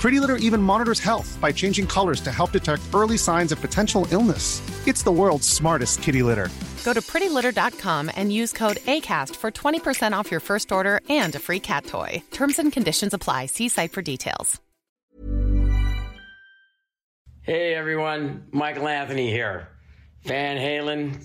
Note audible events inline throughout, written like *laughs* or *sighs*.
Pretty Litter even monitors health by changing colors to help detect early signs of potential illness. It's the world's smartest kitty litter. Go to prettylitter.com and use code ACAST for 20% off your first order and a free cat toy. Terms and conditions apply. See site for details. Hey everyone, Michael Anthony here. Van Halen,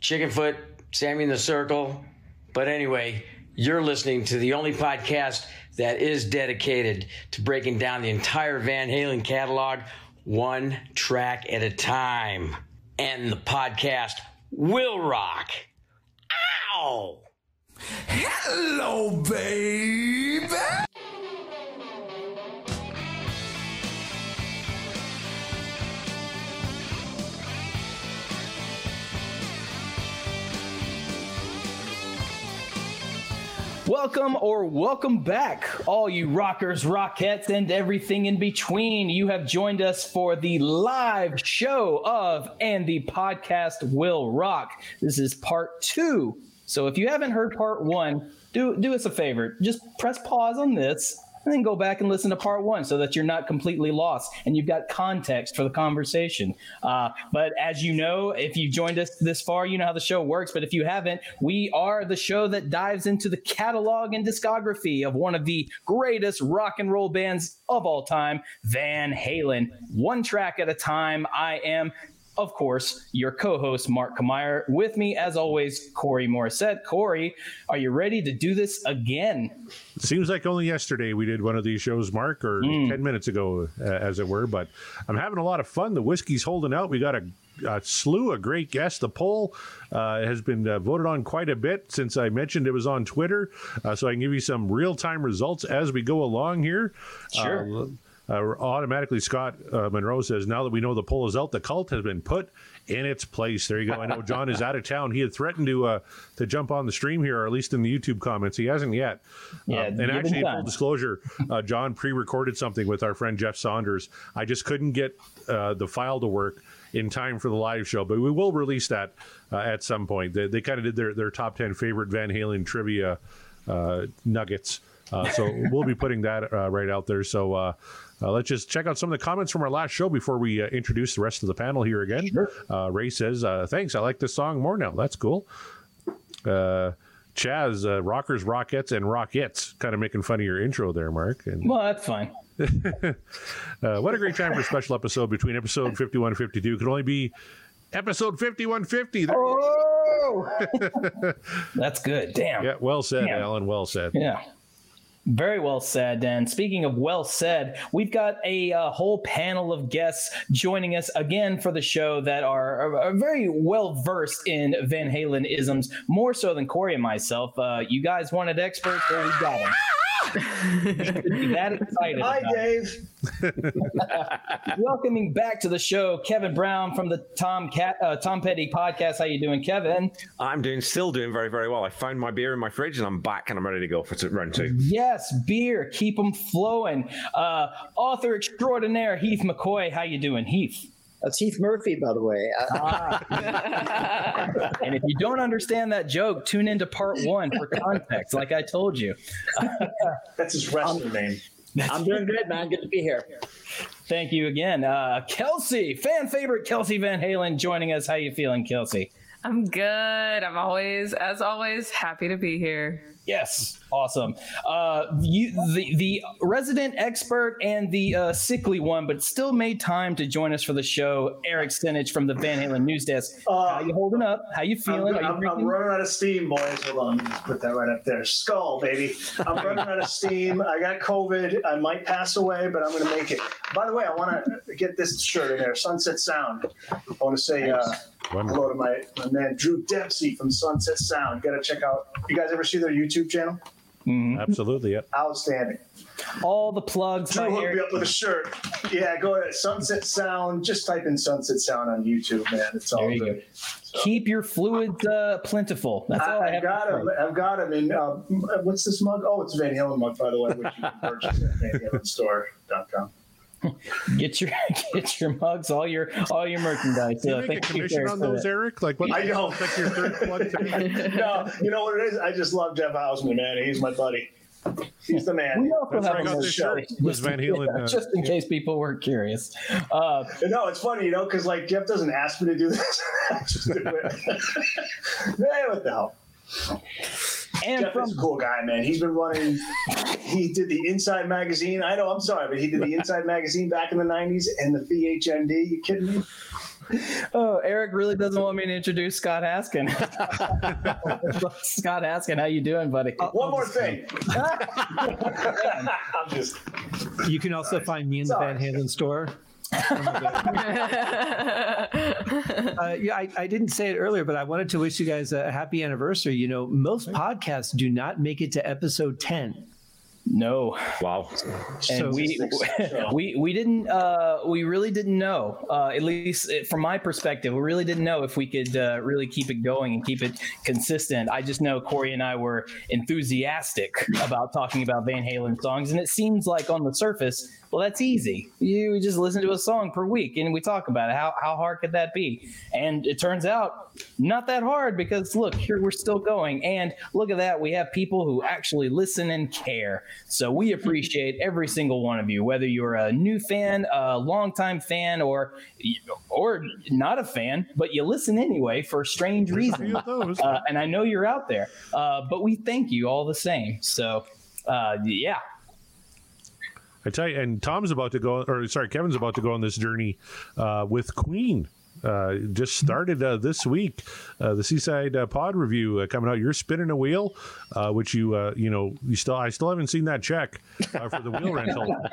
Chickenfoot, Sammy in the Circle. But anyway, you're listening to the only podcast that is dedicated to breaking down the entire Van Halen catalog one track at a time. And the podcast will rock. Ow! Hello, baby. Welcome or welcome back, all you rockers, rockettes, and everything in between. You have joined us for the live show of And the Podcast Will Rock. This is part two. So if you haven't heard part one, do do us a favor. Just press pause on this and then go back and listen to part one so that you're not completely lost and you've got context for the conversation. Uh, but as you know, if you've joined us this far, you know how the show works. But if you haven't, we are the show that dives into the catalog and discography of one of the greatest rock and roll bands of all time, Van Halen, one track at a time. I am of course, your co-host Mark Kameyer. With me, as always, Corey Morissette. Corey, are you ready to do this again? It seems like only yesterday we did one of these shows, Mark, or Mm. 10 minutes ago, uh, as it were. But I'm having a lot of fun. The whiskey's holding out. We got a, a slew of great guests. The poll uh, has been uh, voted on quite a bit since I mentioned it was on Twitter. Uh, so I can give you some real time results as we go along here. Sure. Uh, automatically, Scott uh, Monroe says, now that we know the poll is out, the cult has been put in its place. There you go. I know John is out of town. He had threatened to uh, to jump on the stream here, or at least in the YouTube comments. He hasn't yet. Yeah, Uh, and actually, full disclosure, uh, John pre-recorded something with our friend Jeff Saunders. I just couldn't get uh, the file to work in time for the live show, but we will release that uh, at some point. They, they kind of did their, their top 10 favorite Van Halen trivia uh, nuggets. Uh, so we'll be putting that uh, right out there. So uh, uh, let's just check out some of the comments from our last show before we uh, introduce the rest of the panel here again. Uh, Ray says, uh, "Thanks, I like this song more now. That's cool." Uh, Chaz, uh, rockers, rockets, and rockets, kind of making fun of your intro there, Mark. And Well, that's fine. *laughs* uh, what a great time for a special episode between episode 51 and 52. Could only be episode 5150. There Oh, *laughs* that's good. Damn. Yeah, well said, Damn. Alan. Well said. Yeah. Very well said. And speaking of well said, we've got a uh, whole panel of guests joining us again for the show that are, are- are very well versed in Van Halen isms, more so than Corey and myself. Uh, you guys wanted experts, well, we got them. *laughs* You should be that excited. Hi. Dave. *laughs* Welcoming back to the show, Kevin Brown from the Tom Cat uh, Tom Petty podcast. How you doing, Kevin? I'm doing, still doing very, very well. I found my beer in my fridge and I'm back and I'm ready to go for t- round two. Yes, beer, keep them flowing. Uh, author extraordinaire Heath McCoy. How you doing, Heath? That's Heath Murphy, by the way. *laughs* And if you don't understand that joke, tune into part one for context, like I told you. *laughs* That's his wrestling name. I'm doing good, man. Good to be here. Thank you again, uh, Kelsey, fan favorite Kelsey Van Halen, joining us. How you feeling, Kelsey? I'm good. I'm always, as always, happy to be here. Yes, awesome. Uh, you, the the resident expert and the uh, sickly one, but still made time to join us for the show. Eric Senich from the Van Halen News Desk. How you holding up? How you feeling? I'm, Are you I'm, I'm running out of steam, boys. Hold on, Let's put that right up there. Skull, baby. I'm running out of steam. I got COVID. I might pass away, but I'm going to make it. By the way, I want to get this shirt in there. Sunset Sound. I want to say uh, hello to my, my man Drew Dempsey from Sunset Sound. Got to check out. You guys ever see their YouTube channel? Absolutely, yeah. Outstanding. All the plugs. Drew hooked me up with a shirt. Yeah, go ahead. Sunset Sound. Just type in Sunset Sound on YouTube, man. It's all There you good. Keep your fluids uh, plentiful. That's all I, I, have. have got to him. I've got him in. Uh, what's this mug? Oh, it's Van Halen mug, by the way, which you can purchase at VanHalenStore.com. Get your *laughs* get your mugs, all your all your merchandise. Do you Uh, make a commission on those, that. Eric? Like what? I don't. Like your third plug today? *laughs* no, you know what it is? I just love Jeff Hausman, man. He's my buddy. He's the man. We also That's have where I a got merch this show. shirt. Was Van Halen? *laughs* Yeah, uh, just in case people were curious. Uh, No, it's funny, you know, because like Jeff doesn't ask me to do this. I just do it. hey, what the hell? And Jeff from is a cool guy, man. He's been running. *laughs* He did the Inside magazine. I know. I'm sorry, but he did the Inside magazine back in the '90s and the VHND. You kidding me? oh, Eric really doesn't want me to introduce Scott Haskin. *laughs* Scott Haskin, how you doing, buddy? Uh, one more thing. *laughs* I'm just. You can also find me in the Van Halen store. Uh, *laughs* yeah, I, I didn't say it earlier, but I wanted to wish you guys a happy anniversary. You know, most podcasts do not make it to episode 10. No. Wow. and So- we, *laughs* we we didn't uh, we really didn't know uh, at least uh, from my perspective we really didn't know if we could uh, really keep it going and keep it consistent i just know corey and i were enthusiastic about talking about van halen songs and it seems like on the surface well that's easy. You just listen to a song per week and we talk about it. How, how hard could that be? And it turns out not that hard because look here we're still going. And look at that. We have people who actually listen and care. So we *laughs* appreciate every single one of you whether you're a new fan a longtime fan or or not a fan but you listen anyway for strange a of those. uh, and i know you're out there. Uh, but we thank you all the same. So uh, yeah I tell you, and Tom's about to go, or sorry, Kevin's about to go on this journey uh, with Queen. Uh, just started uh, this week. Uh, the Seaside uh, Pod review uh, coming out. You're spinning a wheel, uh, which you uh, you know you still I still haven't seen that check uh, for the wheel rental. *laughs*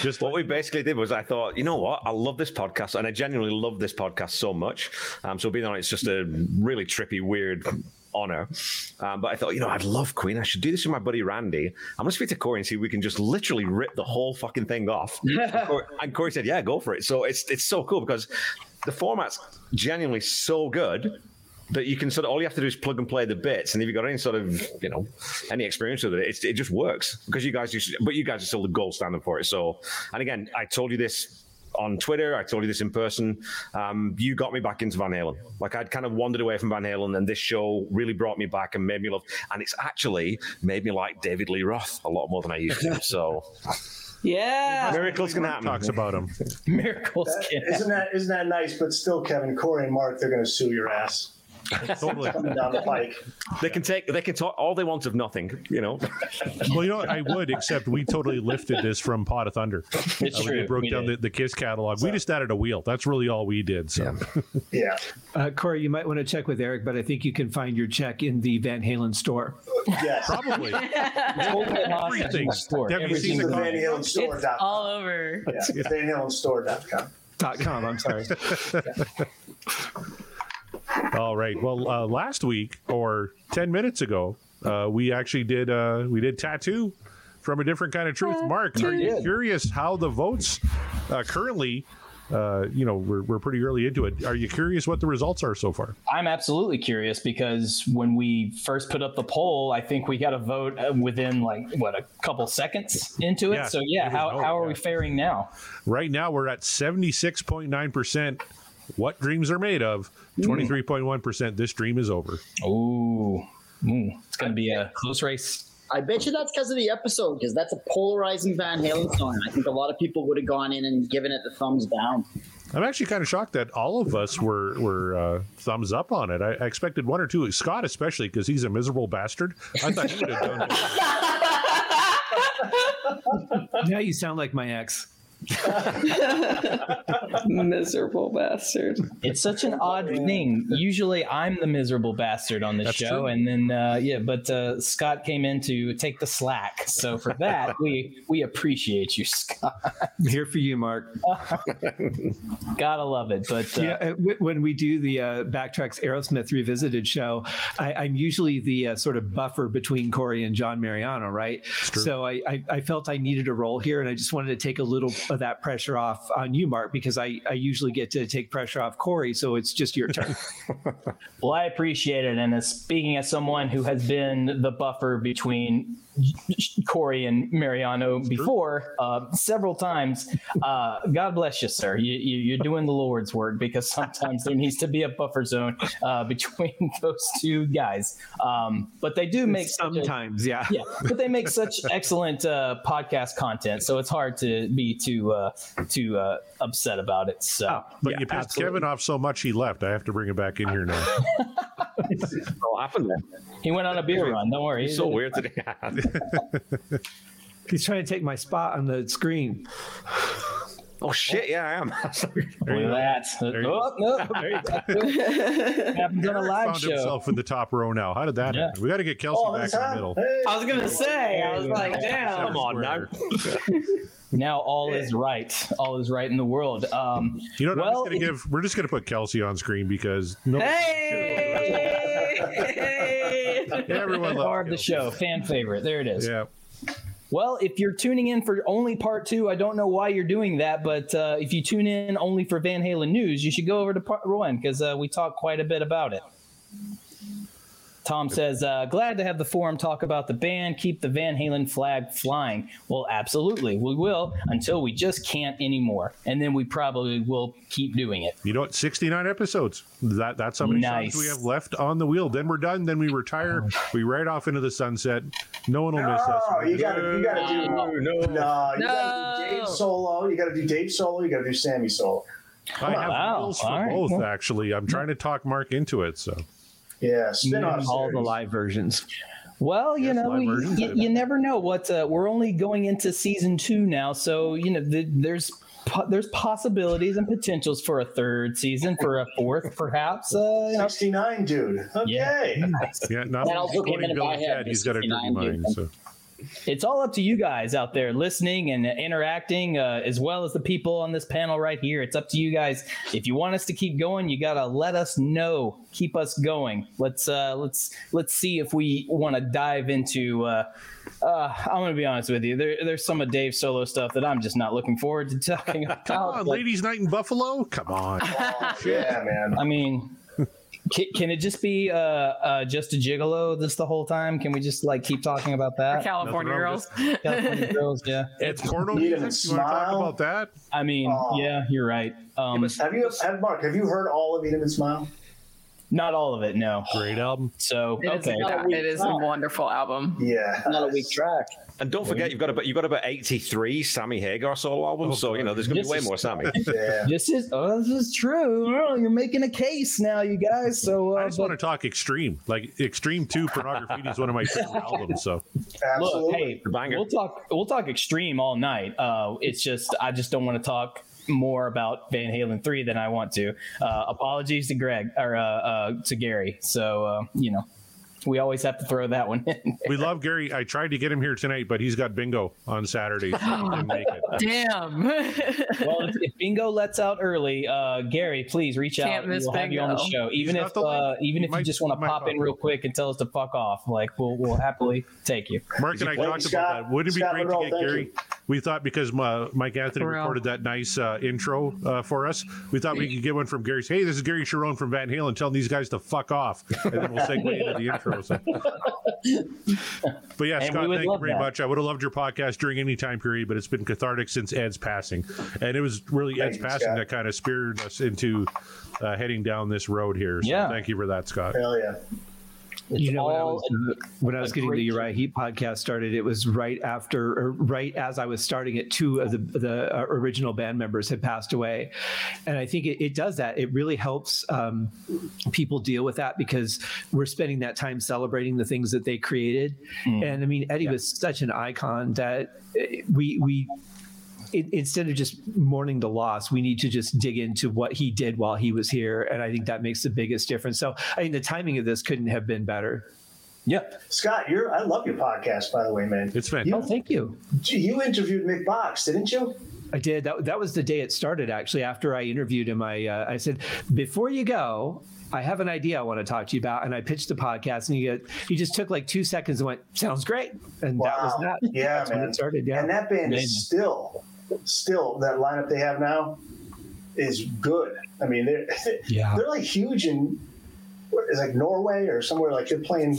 Just what we basically did was I thought, you know what, I love this podcast, and I genuinely love this podcast so much. Um, so being on it's just a really trippy, weird honor. Um, but I thought, you know, I'd love Queen. I should do this with my buddy Randy. I'm gonna speak to Corey and see if we can just literally rip the whole fucking thing off. *laughs* and, Corey, and Corey said, yeah, go for it. So it's it's so cool because the format's genuinely so good that you can sort of all you have to do is plug and play the bits, and if you've got any sort of you know any experience with it, it's, it just works because you guys Just, but you guys are still the gold standard for it. So, and again, I told you this on Twitter, I told you this in person. Um, you got me back into Van Halen. Like I'd kind of wandered away from Van Halen, and this show really brought me back and made me love. And it's actually made me like David Lee Roth a lot more than I used to. *laughs* So. Yeah. Miracles can happen. Talks about him. *laughs* Miracles can Isn't that isn't that nice? But still, Kevin, Corey, and Mark, they're going to sue your ass. *laughs* Totally. Coming down the pike. They can take. They can talk all they want of nothing. You know. *laughs* well, you know, what? I would, except we totally lifted this from Pot of Thunder. It's Uh, true, They broke we down the, the Kiss catalog. We just added a wheel. That's really all we did. So, yeah. *laughs* Uh, Corey, you might want to check with Eric, but I think you can find your check in the Van Halen store. Yes. Probably. Everything. Have you seen the Van Halen store. It's store.com. all over. Yeah, VanHalenStore.com. Dot com, I'm sorry. All right. Well, uh, last week or ten minutes ago, uh, we actually did uh, we did tattoo from a different kind of truth. Mark, are you curious how the votes uh, currently? Uh, you know, we're, we're pretty early into it. Are you curious what the results are so far? I'm absolutely curious because when we first put up the poll, I think we got a vote uh, within like, what, a couple seconds into it? Yeah, so, yeah, how, how are yeah. we faring now? Right now, we're at 76.9% what dreams are made of? Twenty three point one percent. This dream is over. Ooh, Ooh. it's going to be a close race. I bet you that's because of the episode, because that's a polarizing Van Halen song. I think a lot of people would have gone in and given it the thumbs down. I'm actually kind of shocked that all of us were were uh, thumbs up on it. I, I expected one or two, Scott especially, because he's a miserable bastard. I thought he would have done. *laughs* now you sound like my ex. *laughs* miserable bastard. It's such an odd thing. Usually, I'm the miserable bastard on this That's show, true. and then uh, yeah, but uh, Scott came in to take the slack. So for that, we we appreciate you, Scott. *laughs* Here for you, Mark. *laughs* Gotta love it. But uh, yeah, when we do the uh, Backtracks Aerosmith Revisited show, I, I'm usually the uh, sort of buffer between Corey and John Mariano, right? So I, I, I felt I needed a role here, and I just wanted to take a little of that pressure off on you, Mark, because I, I usually get to take pressure off Corey. So it's just your turn. *laughs* Well, I appreciate it. And as speaking as someone who has been the buffer between Corey and Mariano before uh, several times, uh, God bless you, sir. You, you, you're doing the Lord's work because sometimes there needs to be a buffer zone uh, *laughs* between *laughs* those two guys. Um, but they do make such a- Sometimes, yeah. yeah, but they make such *laughs* excellent uh, podcast content, so it's hard to be too uh, too uh, upset about it. So, But you pissed Kevin off so much he left. I have to bring him back in here now. What happened there? he went on a beer run. Don't worry. He's so weird today. *laughs* He's trying to take my spot on the screen. oh shit! Yeah, I am. *laughs* Look at that. Oh, no. Oh, oh. *laughs* Happens on a live Found show. himself in the top row now. How did that Yeah. happen? We got to get Kelsey Oh, back in the middle. Hey. I was gonna say, I was like, damn. Come on now. Now all is right. All is right in the world. Um, You know what? Well, I'm just gonna give. We're just gonna put Kelsey on screen because no. *laughs* Hey! Everyone loves of the show, fan favorite. There it is. Yeah. Well, if you're tuning in for only part two, I don't know why you're doing that, but uh, if you tune in only for Van Halen news, you should go over to part one because uh, we talk quite a bit about it. Tom says, uh, glad to have the forum talk about the band, keep the Van Halen flag flying. Well, absolutely. We will until we just can't anymore. And then we probably will keep doing it. You know what? 69 episodes. That that's how many Nice. songs we have left on the wheel. Then we're done. Then we retire. We ride off into the sunset. No one will miss us. Oh, you got to you got to do No, no, you got to do Dave solo. You got to do Dave solo. You got to do Sammy solo. I have Wow. wheels for All right. both, actually. I'm trying to talk Mark into it. So Yeah, spin off All the live versions. Well, you Yes, know, we, versions you, you never know what uh, we're only going into season two now, so you know the, there's po- there's possibilities and potentials for a third season, for a fourth, perhaps. Uh, you know, 69, dude. Okay. *laughs* yeah, not That also came including into Bill my and head, Ted. He's got a dirty 69, dude. mind. So it's all up to you guys out there listening and interacting, uh, as well as the people on this panel right here. It's up to you guys. If you want us to keep going, you gotta let us know. Keep us going. Let's uh, let's let's see if we want to dive into. Uh, uh, I'm gonna be honest with you. There, there's some of Dave's solo stuff that I'm just not looking forward to talking about. come on, Like, ladies' night in Buffalo. Come on. *laughs* Yeah, man. I mean, can, can it just be uh, uh, just a gigolo this the whole time? Can we just like keep talking about that? California Nothing girls. *laughs* California girls, yeah. It's porno music. and You want to talk smile. about that? I mean, Oh. yeah, you're right. Um, Have you, have, Mark? Have you heard all of Eat 'em and Smile? Not all of it, no. Great album. So It is, okay, a, it is a wonderful album. Yeah. Not a weak track. And don't forget, you've got about you've got about eighty three Sammy Hagar solo albums. so you know there's going to be way is- more Sammy. Yeah. *laughs* this is oh, this is true. Oh, you're making a case now, you guys. So uh, I just but want to talk Extreme. Like Extreme Two, Pornograffitti is one of my favorite *laughs* albums. So look, hey, Banger. we'll talk. We'll talk extreme all night. Uh, it's just I just don't want to talk more about Van Halen three than I want to. Uh, apologies to Greg or uh, uh, to Gary. So uh, you know, we always have to throw that one in. we love Gary. I tried to get him here tonight, but he's got bingo on Saturday, so *laughs* make it. Damn. *laughs* well, if, if Bingo lets out early, uh, Gary, please reach out. Can't and miss We'll have you on the show, even He's if uh, even if Might- you just want to pop pop in real quick and tell us to fuck off. Like we'll we'll happily take you. Mark and I talked Scott- about that. Wouldn't it be Scott great to get Gary? you. We thought because uh, Mike Anthony For real. recorded that nice uh, intro uh, for us, we thought we could get one from Gary. Hey, this is Gary Cherone from Van Halen telling these guys to fuck off, and then we'll segue into the *laughs* intro. So. But yeah, And Scott, thank you very that. much. I would have loved your podcast during any time period, but it's been cathartic since Ed's passing, and it was really Ed's you, passing Scott. that kind of speared us into uh, heading down this road here. So Yeah. thank you for that, Scott. Hell yeah. You know, when I was, uh, when I was getting the Uriah Heep podcast started, it was right after, or right as I was starting it. Two of the the uh, original band members had passed away, and I think it, it does that. It really helps um, people deal with that because we're spending that time celebrating the things that they created. And I mean, Eddie was such an icon that uh, we we it, instead of just mourning the loss, we need to just dig into what he did while he was here, and I think that makes the biggest difference. So, I think the timing of this couldn't have been better. Yep. Scott, you're I love your podcast, by the way, man. It's fantastic. Oh, thank you. You interviewed Mick Box, didn't you? I did. That, that was the day it started. Actually, after I interviewed him, I uh, I said, before you go, I have an idea I want to talk to you about, and I pitched the podcast, and he got, he just took like two seconds and went, "Sounds great," and that was Wow. that. Yeah, That's when it started. Yeah, And that band Amazing. is still, still that lineup they have now is good. I mean, they're *laughs* Yeah. they're like huge in what is like Norway or somewhere like they're playing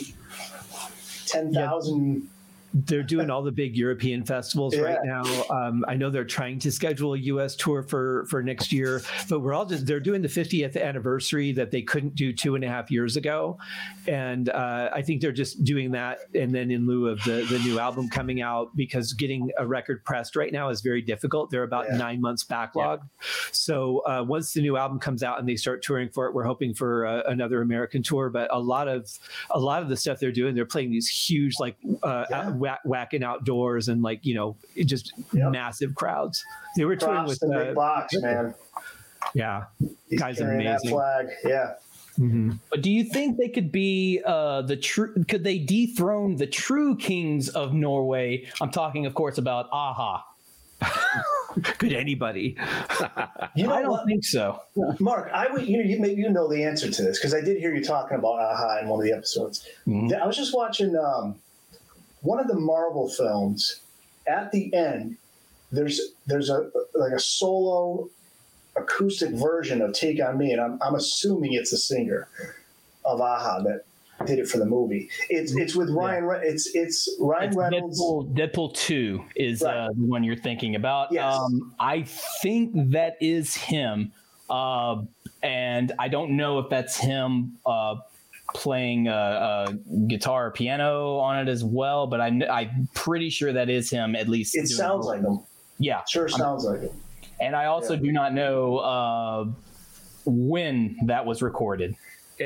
ten thousand. They're doing all the big European festivals right now. Um, I know they're trying to schedule a U.S. tour for for next year, but we're all just they're doing the 50th anniversary that they couldn't do two and a half years ago, and uh, I think they're just doing that. And then in lieu of the the new album coming out, because getting a record pressed right now is very difficult. They're about nine months backlog. So uh, once the new album comes out and they start touring for it, we're hoping for uh, another American tour. But a lot of a lot of the stuff they're doing, they're playing these huge like uh, whack, whacking outdoors and like you know just massive crowds. They were touring with the uh, Mick Box, man. Yeah, He's guys carrying that amazing. flag. Yeah. But do you think they could be uh, the true? Could they dethrone the true kings of Norway? I'm talking, of course, about Aha. *laughs* could anybody? You know I don't what? think so. Mark, I would you know you maybe you know the answer to this because I did hear you talking about AHA in one of the episodes. I was just watching um, one of the Marvel films. At the end, there's there's a like a solo acoustic version of "Take on Me," and I'm I'm assuming it's the singer of AHA that did it for the movie. It's it's with Ryan. Re- It's it's Ryan It's Reynolds. Deadpool, Deadpool 2 is Right. uh, the one you're thinking about. Yes. Um, I think that is him. Uh, and I don't know if that's him uh, playing uh, uh, guitar or piano on it as well, but I, I'm pretty sure that is him at least. It doing- sounds like him. Yeah. Sure I'm- sounds like it. And I also Yeah. do not know uh, when that was recorded.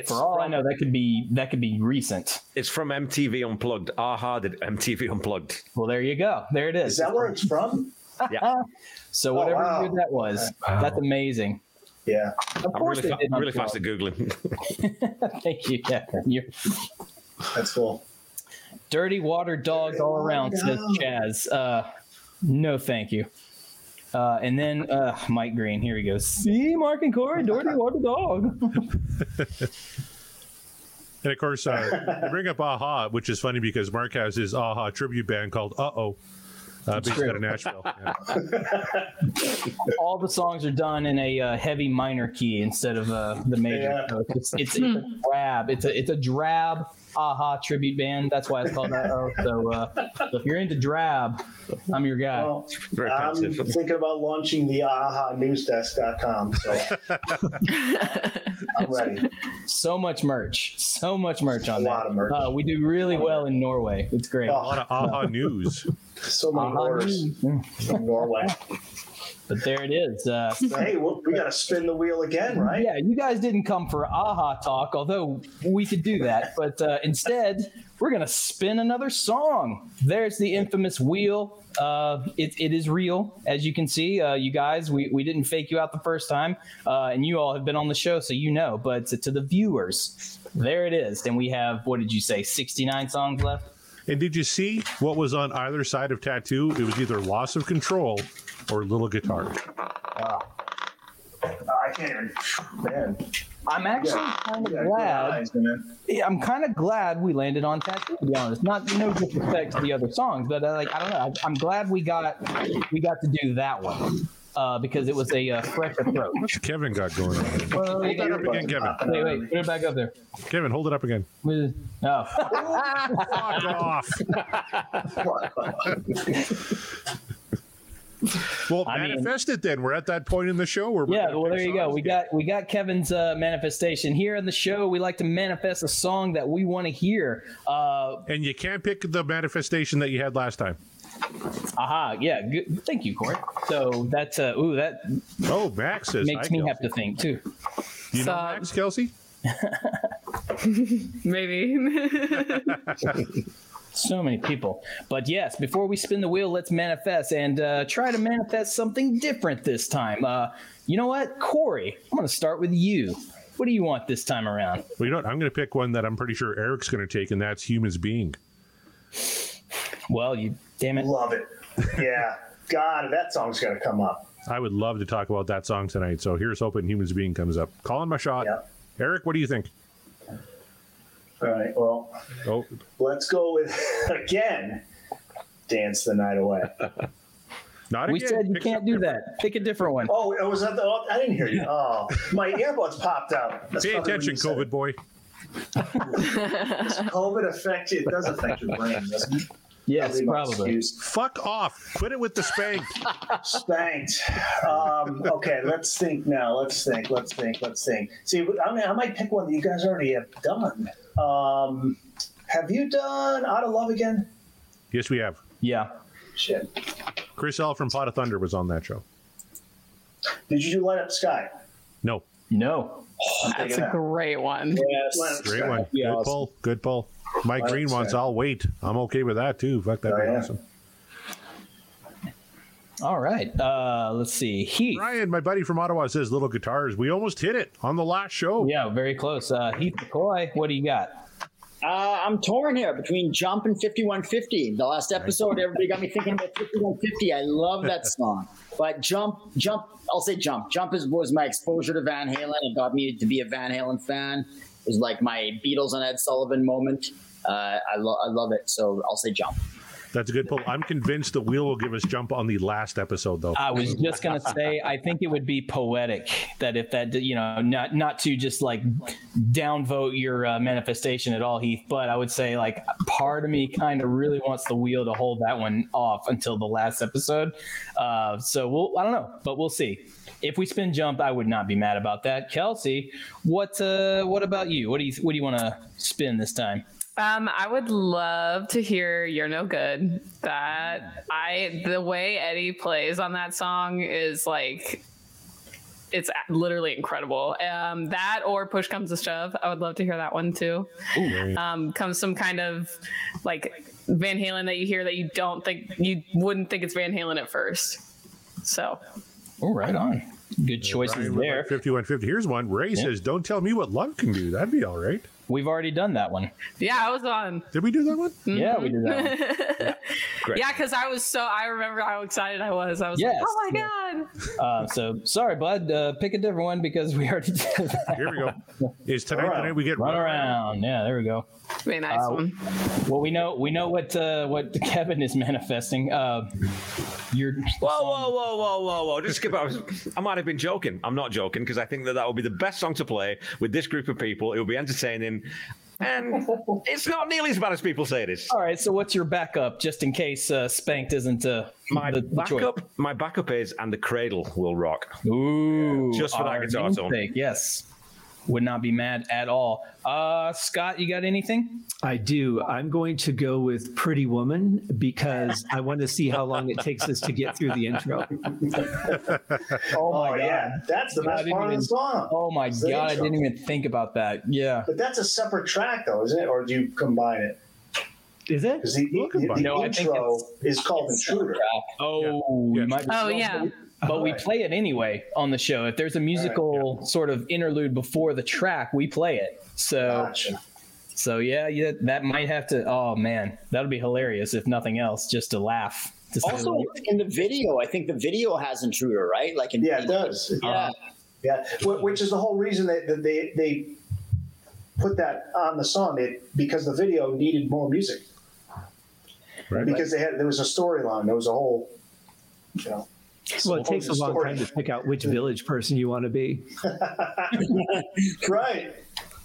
For all I know, that could be that could be recent. It's from MTV Unplugged. Aha did MTV Unplugged. Well, there you go. There it is. Is that where it's from? *laughs* Yeah. So Oh, whatever wow. year that was, that's amazing. Yeah. Of I'm course really, they fa- did really fast at Googling. *laughs* Thank you, Kevin. You're That's cool. dirty water dogs all around, says Chaz. Uh, no, thank you. Uh, and then uh, Mike Green. Here he goes. See, Mark and Corey, dirty water dog. *laughs* And of course, uh, bring up Aha, which is funny because Mark has his Aha tribute band called Uh Oh, uh, based true. out of Nashville. Yeah. *laughs* all the songs are done in a uh, heavy minor key instead of uh, the major. Yeah. So it's, it's, it's a drab. It's a it's a drab aha tribute band. That's why it's called that. So, uh, so if you're into drab, I'm your guy. Well, I'm thinking about launching the ahanewsdesk.com. So *laughs* I'm ready. So much merch. So much merch on A that. lot of merch. Uh, we do really well in Norway. It's great. A lot of Aha news. So many Aha orders news. from Norway. *laughs* But there it is. Uh, *laughs* hey, well, we got to spin the wheel again, right? yeah, you guys didn't come for aha talk, although we could do that. But uh, instead, we're gonna spin another song. There's the infamous wheel. Uh, it, it is real, as you can see. Uh, you guys, we, we didn't fake you out the first time, uh, and you all have been on the show, so you know. But to, to the viewers, there it is. And we have what did you say? 69 songs left. And did you see what was on either side of tattoo? It was either loss of control or little guitar. I can't even. Man. I'm actually Yeah. kind of Yeah, glad. eyes. Yeah, I'm kind of glad we landed on tattoo. To be honest, not no disrespect to the other songs, but uh, like I don't know. I, I'm glad we got we got to do that one uh, because it was a uh, fresh approach. What's Kevin got going on? Well, Hold that up again, Kevin. Wait, wait, put it back up there. Kevin, hold it up again. No. Fuck off. Well, I mean- manifest it then. We're at that point in the show where we're Yeah, well, there you go. We again. got we got Kevin's uh, manifestation here in the show. We like to manifest a song that we want to hear. Uh, and you can't pick the manifestation that you had last time. Aha, yeah. Good. Thank you, Corey. So that's uh, ooh, that Oh, Max says makes hi, me Kelsey. have to think too. You know Sup? Max Kelsey? *laughs* Maybe. *laughs* So many people. But yes, before we spin the wheel, let's manifest and uh, try to manifest something different this time. Uh, you know what, Corey? I'm going to start with you. What do you want this time around? Well, you know what? I'm going to pick one that I'm pretty sure Eric's going to take, and that's Humans Being. Well, you damn it. Love it. Yeah. God, that song's gonna come up. I would love to talk about that song tonight. So here's hoping Humans Being comes up. Calling my shot. Eric, what do you think? All right. Well, Oh, let's go with *laughs* again. Dance the night away. not again. We again. said you Pick can't do that. Pick a different one. Oh, it was that the, oh, I didn't hear you. Oh, my earbuds popped out. That's Pay attention, COVID boy. Does *laughs* COVID affect you? It does affect your brain, doesn't it? Yes, That'd be my probably. excuse. Fuck off. Quit it with the spank. *laughs* Spanked. Um, okay, let's think now. Let's think. Let's think. Let's think. See, I, mean, I might pick one that you guys already have done. Um, have you done Out of Love again? yes, we have. Yeah. Shit. Chris L from Pot of Thunder was on that show. Did you do Light Up the Sky? No. No. I'm That's a that. great one. Yes. Light Up the Great one. That'd Good awesome. pull. Good pull. Mike Right, Green wants. I'll wait. I'm okay with that too. Fuck, that'd Oh, be yeah. awesome. All right. Uh, let's see. Heath. Ryan, my buddy from Ottawa, says little guitars. We almost hit it on the last show. Yeah, very close. Uh, Heath McCoy, what do you got? Uh, I'm torn here between Jump and 5150. The last episode, everybody got me thinking about 5150. I love that *laughs* song. But Jump, Jump, I'll say Jump. Jump is, was my exposure to Van Halen. It got me to be a Van Halen fan. It was like my Beatles and Ed Sullivan moment. Uh, I, lo- I love it. So I'll say Jump. That's a good pull. I'm convinced the wheel will give us jump on the last episode, though. I was just gonna say, I think it would be poetic that if that, you know, not not to just like downvote your uh, manifestation at all, Heath, but I would say like part of me kind of really wants the wheel to hold that one off until the last episode. Uh, so we'll, I don't know, but we'll see. If we spin jump, I would not be mad about that. Kelsey, what uh, what about you? What do you what do you want to spin this time? Um, I would love to hear "You're No Good." That I the way Eddie plays on that song is like it's literally incredible. Um, that or "Push Comes to Shove." I would love to hear that one too. Um, comes some kind of like Van Halen that you hear that you don't think you wouldn't think it's Van Halen at first. So Oh, right on. Good choices there. like 5150. Here's one. Ray says, "Don't tell me what love can do." That'd be all right. We've already done that one. yeah, I was on. Did we do that one? Yeah, we did that one. *laughs* Great. Yeah, because I was so I remember how excited I was. I was Yes. like, oh my god. Uh, so sorry, bud. Uh, pick a different one because we already did that. *laughs* Here we go. Is tonight the night we get run around? Yeah, there we go. Be a nice Uh, one. Well, we know we know what uh, what *laughs* Kevin is manifesting. Uh, you're Whoa, whoa, whoa, whoa, whoa, whoa! Just skip. I, was, I might have been joking. I'm not joking because I think that that would be the best song to play with this group of people. It will be entertaining, and *laughs* it's not nearly as bad as people say it is. all right. So what's your backup just in case uh, Spanked isn't uh, My the, the choice? backup, my backup is, and the cradle will rock. Ooh, Just for that guitar tone. Yes, would not be mad at all. Uh, Scott, you got anything? I do. I'm going to go with Pretty Woman because I want to see how long it takes us to get through the intro. *laughs* Oh my god, yeah, that's the I best didn't part of the song. Oh my It's the god, I didn't even think about that. Yeah. But that's a separate track, though, isn't it? Or do you combine it? Is it? Because the, the, the No, I think intro it's- is called Intruder. Oh, you might be Oh yeah. But we play it anyway on the show. If there's a musical sort of interlude before the track, we play it. So, Gotcha. so yeah, yeah, that might have to. Oh man, that'll be hilarious if nothing else, just to laugh. To say Also, like- in the video, I think the video has Intruder, right? Like, in, Yeah, it does. Yeah. Uh-huh. Yeah, which is the whole reason that that they they put that on the song it, because the video needed more music. Right. Because they had there was a storyline, there was a whole, you know. Well, it takes a long story. time to *laughs* pick out which village person you want to be. *laughs* right.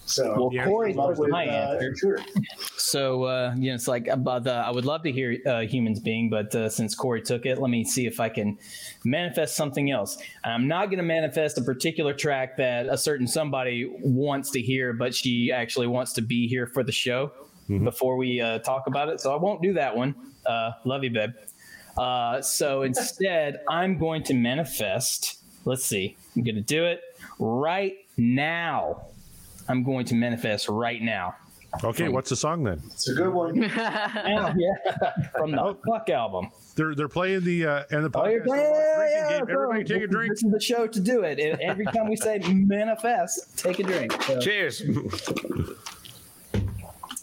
So well, Yeah. Corey Love knows with, my uh, answer. Intruder. So So uh, you know, it's like about the, I would love to hear uh, humans being, but uh, since Corey took it, let me see if I can manifest something else. I'm not going to manifest a particular track that a certain somebody wants to hear, but she actually wants to be here for the show before we uh, talk about it. So I won't do that one. Uh, love you, babe. Uh, so instead, I'm going to manifest. Let's see. I'm going to do it right now. I'm going to manifest right now. Okay, what's the song then? It's a good one. *laughs* yeah, *laughs* from the Fuck album. They're they're playing the uh, and the Oh, you're playing- drinking yeah, game. Everybody take a drink. This is the show to do it. And Every time we say manifest, take a drink. So- Cheers.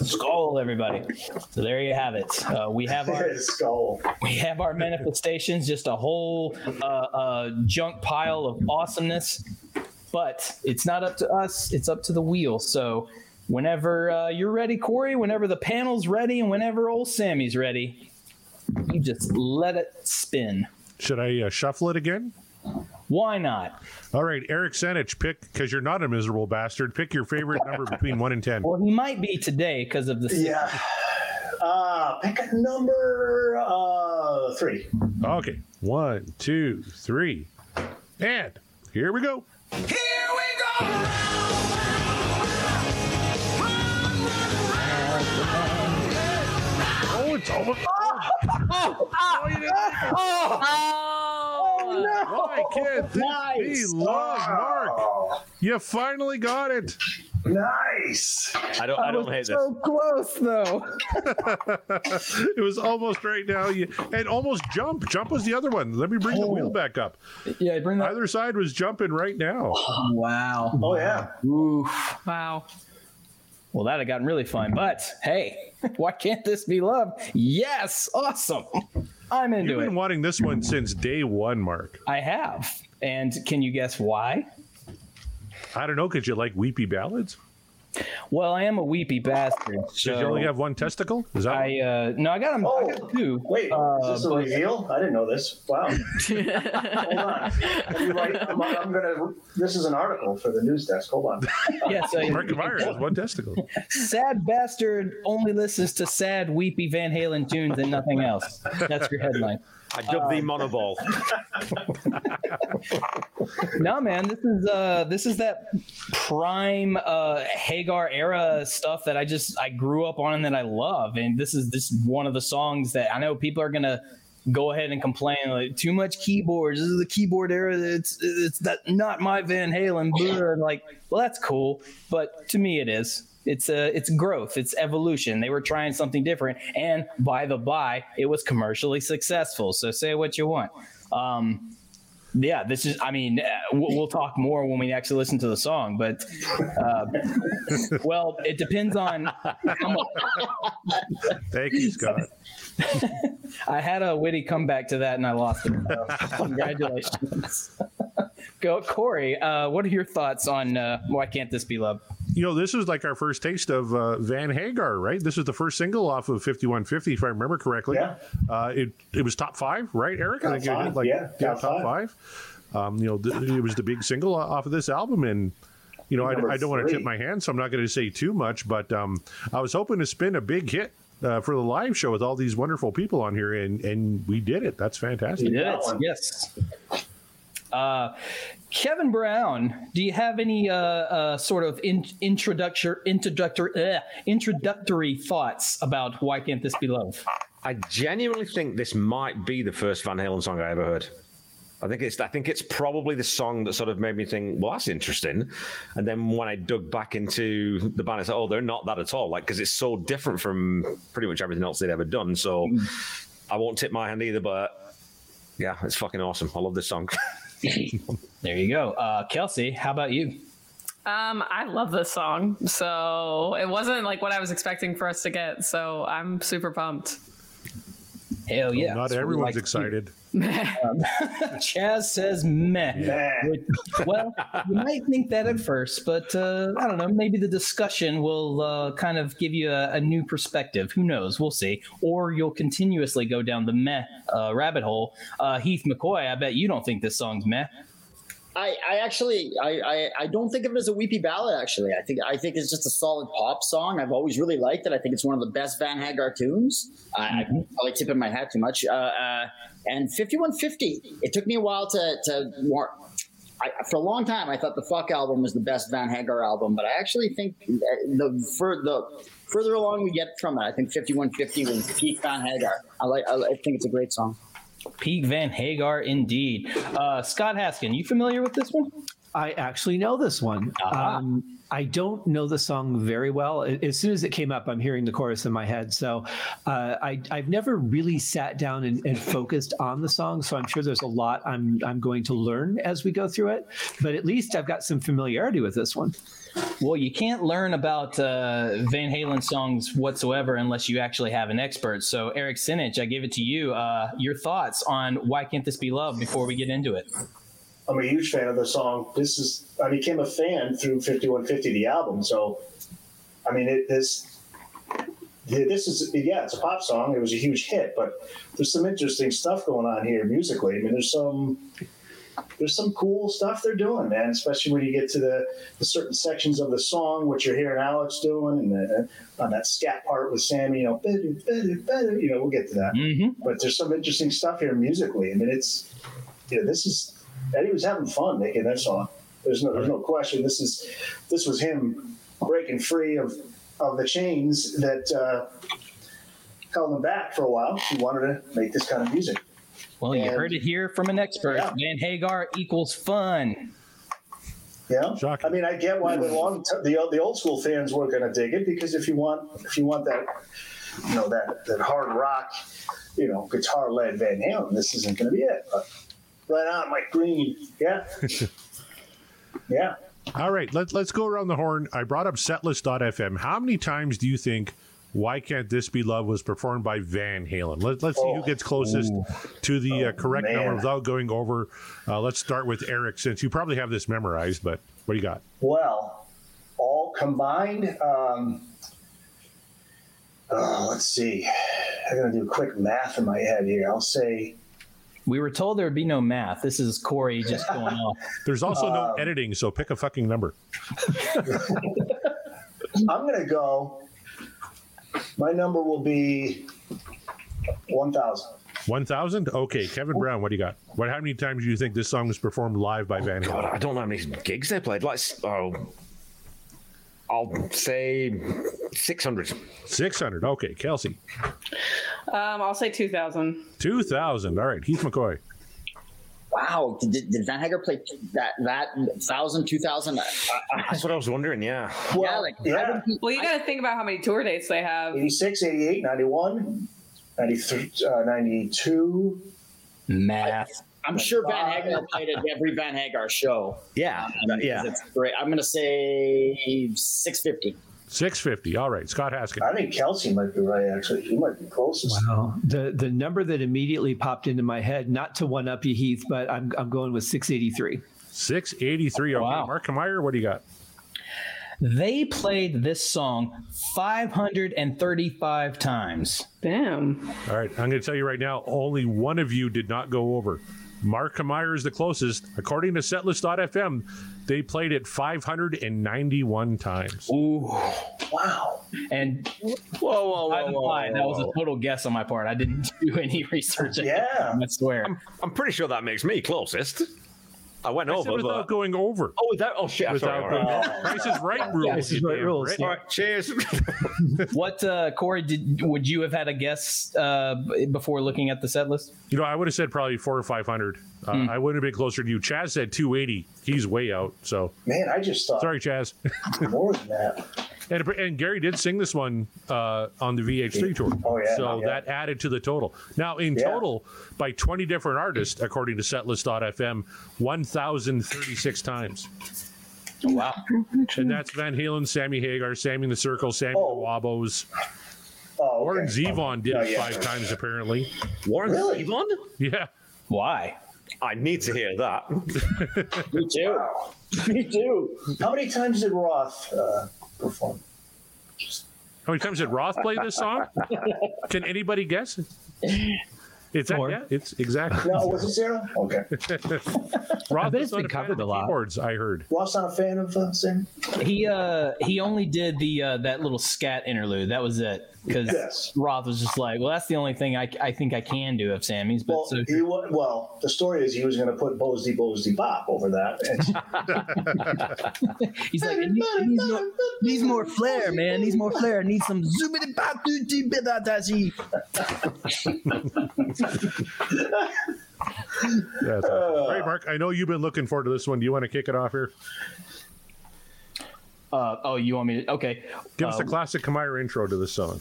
Skull, everybody. So there you have it. Uh, we have our *laughs* skull. We have our manifestations, just a whole uh, uh, junk pile of awesomeness. But it's not up to us; it's up to the wheel. So whenever uh, you're ready, Corey, whenever the panel's ready, and whenever old Sammy's ready, you just let it spin. Should I uh, shuffle it again? Why not? All right, Eric Senich, pick because you're not a miserable bastard. Pick your favorite number between one and ten. Well, he might be today because of the Yeah. Uh, pick a number uh, three. Okay, one, two, three, and here we go. Here we go. Oh, it's almost. Oh, oh, you didn't make it. oh, no. Why can't this be love, Mark? You finally got it. Nice. I don't. I don't hate this. So close, though. *laughs* it was almost right now. You and almost jump. Jump was the other one. Let me bring the wheel oh. back up. Yeah, bring that. Either side was jumping right now. *sighs* Wow. Oh yeah. Oof. Wow. Well, that had gotten really fun. But hey, *laughs* why can't this be love? Yes, awesome. I'm into You've it. been wanting this one since day one, Mark. I have. And can you guess why? I don't know because you like weepy ballads. Well, I am a weepy bastard. Did So you only have one testicle? Is that? I uh, no, I got them. I got two. Wait, Uh, is this a but- reveal? I didn't know this. Wow. *laughs* Hold on. You right- I'm, I'm gonna. This is an article for the news desk. Hold on. Yes, I, Mark Myers has one testicle. sad bastard only listens to sad, weepy Van Halen tunes and nothing else. That's your headline. I dubbed the monoball. *laughs* no man this is uh this is that prime uh hagar era stuff that i just i grew up on and that i love and this is this one of the songs that i know people are gonna go ahead and complain like too much keyboards this is the keyboard era it's it's that not my van halen blah. And like well that's cool but to me it is it's uh, it's growth it's evolution they were trying something different and by the by it was commercially successful so say what you want um yeah, this is. I mean, uh, we'll, we'll talk more when we actually listen to the song. But, uh, well, it depends on. *laughs* Thank you, Scott. *laughs* I had a witty comeback to that, and I lost it. So *laughs* congratulations. Go, Corey. Uh, what are your thoughts on uh, why can't this be love? You know, this is like our first taste of uh, Van Hagar, right? This is the first single off of 5150, if I remember correctly. Yeah. Uh, it it was top five, right, Eric? I think you did five, like yeah, top top five. Um, you know, th- it was the big single off of this album, and you know, I, I don't want to tip my hand, so I'm not going to say too much. But um, I was hoping to spin a big hit uh, for the live show with all these wonderful people on here, and and we did it. That's fantastic. You did it. Yes. Uh, Kevin Brown, do you have any uh, uh, sort of in, introductory introductory uh, introductory thoughts about why can't this be love? I genuinely think this might be the first Van Halen song I ever heard. I think it's I think it's probably the song that sort of made me think, well, that's interesting. And then when I dug back into the band, I said, oh, they're not that at all. Like because it's so different from pretty much everything else they'd ever done. So I won't tip my hand either, but yeah, it's fucking awesome. I love this song. *laughs* There you go. Uh, Kelsey, how about you? Um, I love this song. So it wasn't like what I was expecting for us to get. So I'm super pumped. Hell yeah. Not That's everyone's like excited. Um, *laughs* Chaz says meh. Which- well, you might think that at first, but uh, I don't know. Maybe the discussion will uh, kind of give you a, a new perspective. Who knows? We'll see. Or you'll continuously go down the meh uh, rabbit hole. Uh, Heath McCoy, I bet you don't think this song's meh. I, I actually I, I, I don't think of it as a weepy ballad. Actually, I think I think it's just a solid pop song. I've always really liked it. I think it's one of the best Van Hagar tunes. I, I probably tipping my hat too much. Uh, uh, and fifty one fifty. It took me a while to to more. I, for a long time, I thought the Fuck album was the best Van Hagar album, but I actually think the for the further along we get from it, I think fifty one fifty was peak Van Hagar. I like. I, I think it's a great song. Peak Van Hagar, indeed. Uh, Scott Haskin, you familiar with this one? I actually know this one. Um, I don't know the song very well. As soon as it came up, I'm hearing the chorus in my head. So uh, I, I've never really sat down and, and focused on the song. So I'm sure there's a lot I'm I'm going to learn as we go through it. But at least I've got some familiarity with this one. Well, you can't learn about uh, Van Halen songs whatsoever unless you actually have an expert. So, Eric Senich, I give it to you. Uh, your thoughts on Why Can't This Be Love before we get into it? I'm a huge fan of the song. This is I became a fan through 5150, the album. So, I mean, it, this this is yeah, it's a pop song. It was a huge hit, but there's some interesting stuff going on here musically. I mean, there's some there's some cool stuff they're doing, man. Especially when you get to the, the certain sections of the song, which you're hearing Alex doing, and the, on that scat part with Sammy, you know, better, better, better. You know, we'll get to that. Mm-hmm. But there's some interesting stuff here musically. I mean, it's you know, this is Eddie was having fun making that song. There's no, there's no question. This is this was him breaking free of of the chains that uh, held him back for a while. He wanted to make this kind of music. Well, you heard it here from an expert. Van Hagar equals fun. Yeah, I mean, I get why the long t- the the old school fans were going to dig it because if you want if you want that you know that that hard rock you know guitar led Van Halen, this isn't going to be it. But right on, Mike Green. Yeah, *laughs* yeah. All right, let, let's go around the horn. I brought up setlist.fm. How many times do you think Why Can't This Be Love was performed by Van Halen? Let, let's see who gets closest to the uh, correct man. number without going over. Uh, let's start with Eric, since you probably have this memorized, but what do you got? Well, all combined. Um, oh, let's see. I'm going to do quick math in my head here. I'll say We were told there would be no math. This is Corey just going off. *laughs* There's also no Um, editing, so pick a fucking number. *laughs* I'm going to go. My number will be 1,000. 1,000? Okay, Kevin Brown, what do you got? What? How many times do you think this song was performed live by Van Halen? God, I don't know how many gigs they played. Like, oh, I'll say 600. 600. Okay, Kelsey. Um, I'll say 2000. 2,000. All right, Heath McCoy. Wow, did, did Van Hagar play that that thousand, two thousand? That's what I was wondering, yeah. yeah, like yeah. Well, you got to think about how many tour dates they have. 86, 88, 91, 93, uh, 92. Math. I'm sure Van Hagar played at every Van Hagar show. Yeah, Um, yeah. It's great. I'm going to say 650. 650. All right, Scott Haskin. I think Kelsey might be right, actually. He might be closest. Wow. The the number that immediately popped into my head, not to one up you, Heath, but I'm I'm going with 683. 683. Okay, Wow. Mark Meyer, what do you got? They played this song 535 times. Damn. All right, I'm going to tell you right now, only one of you did not go over. Mark Meyer is the closest. According to setlist.fm, they played it 591 times. Ooh. Wow. And Whoa, whoa, I was lying. That was a total guess on my part. I didn't *laughs* do any research. Yeah. I swear. I'm, I'm pretty sure that makes me closest. I went I said over, without but. going over. Oh, that? Oh, shit. I'm sorry. Without All right. going *laughs* Price is right rules. Price is Right damn rules. Brit. All right, cheers. *laughs* *laughs* What, uh, Corey, did would you have had a guess uh, before looking at the set list? You know, I would have said probably four or 500. Uh, I wouldn't have been closer to you. Chaz said 280. He's way out. So Man, I just thought sorry, Chaz. more than that. And, and Gary did sing this one uh, on the VH3 tour. Oh, yeah, So yeah. that added to the total. Now, in Yeah. total, by 20 different artists, according to setlist.fm, 1,036 times. Wow. And that's Van Halen, Sammy Hagar, Sammy in the Circle, Sammy Oh. the Wabos. Oh, okay. Warren Zevon did Oh, it yeah. five times, apparently. Warren Really? Zevon? Yeah. Why? I need to hear that. *laughs* Me too. Me too. How many times did Roth uh, perform? How many times did Roth play this song? *laughs* Can anybody guess? It's Four. yeah, it's exactly. No, was it zero? Okay. *laughs* Ross bet is it's not been covered a lot. Keyboards, I heard. Roth's not a fan of uh, Sam? He uh he only did the uh, that little scat interlude. That was it. Because Yes. Roth was just like, well, that's the only thing I, I think I can do of Sammy's. But Well, so he wa- well, the story is he was going to put Bosdy Bosdy Bop over that. And *laughs* *laughs* he's like, it needs, needs, more, needs more flair, man. Needs more flair. Needs some zoomity bop doo dee bit da da. *laughs* That's awesome. All right, Mark. I know you've been looking forward to this one. Do you want to kick it off here? Uh, oh, you want me to? Okay. Give us Uh, a classic Kamira intro to the song.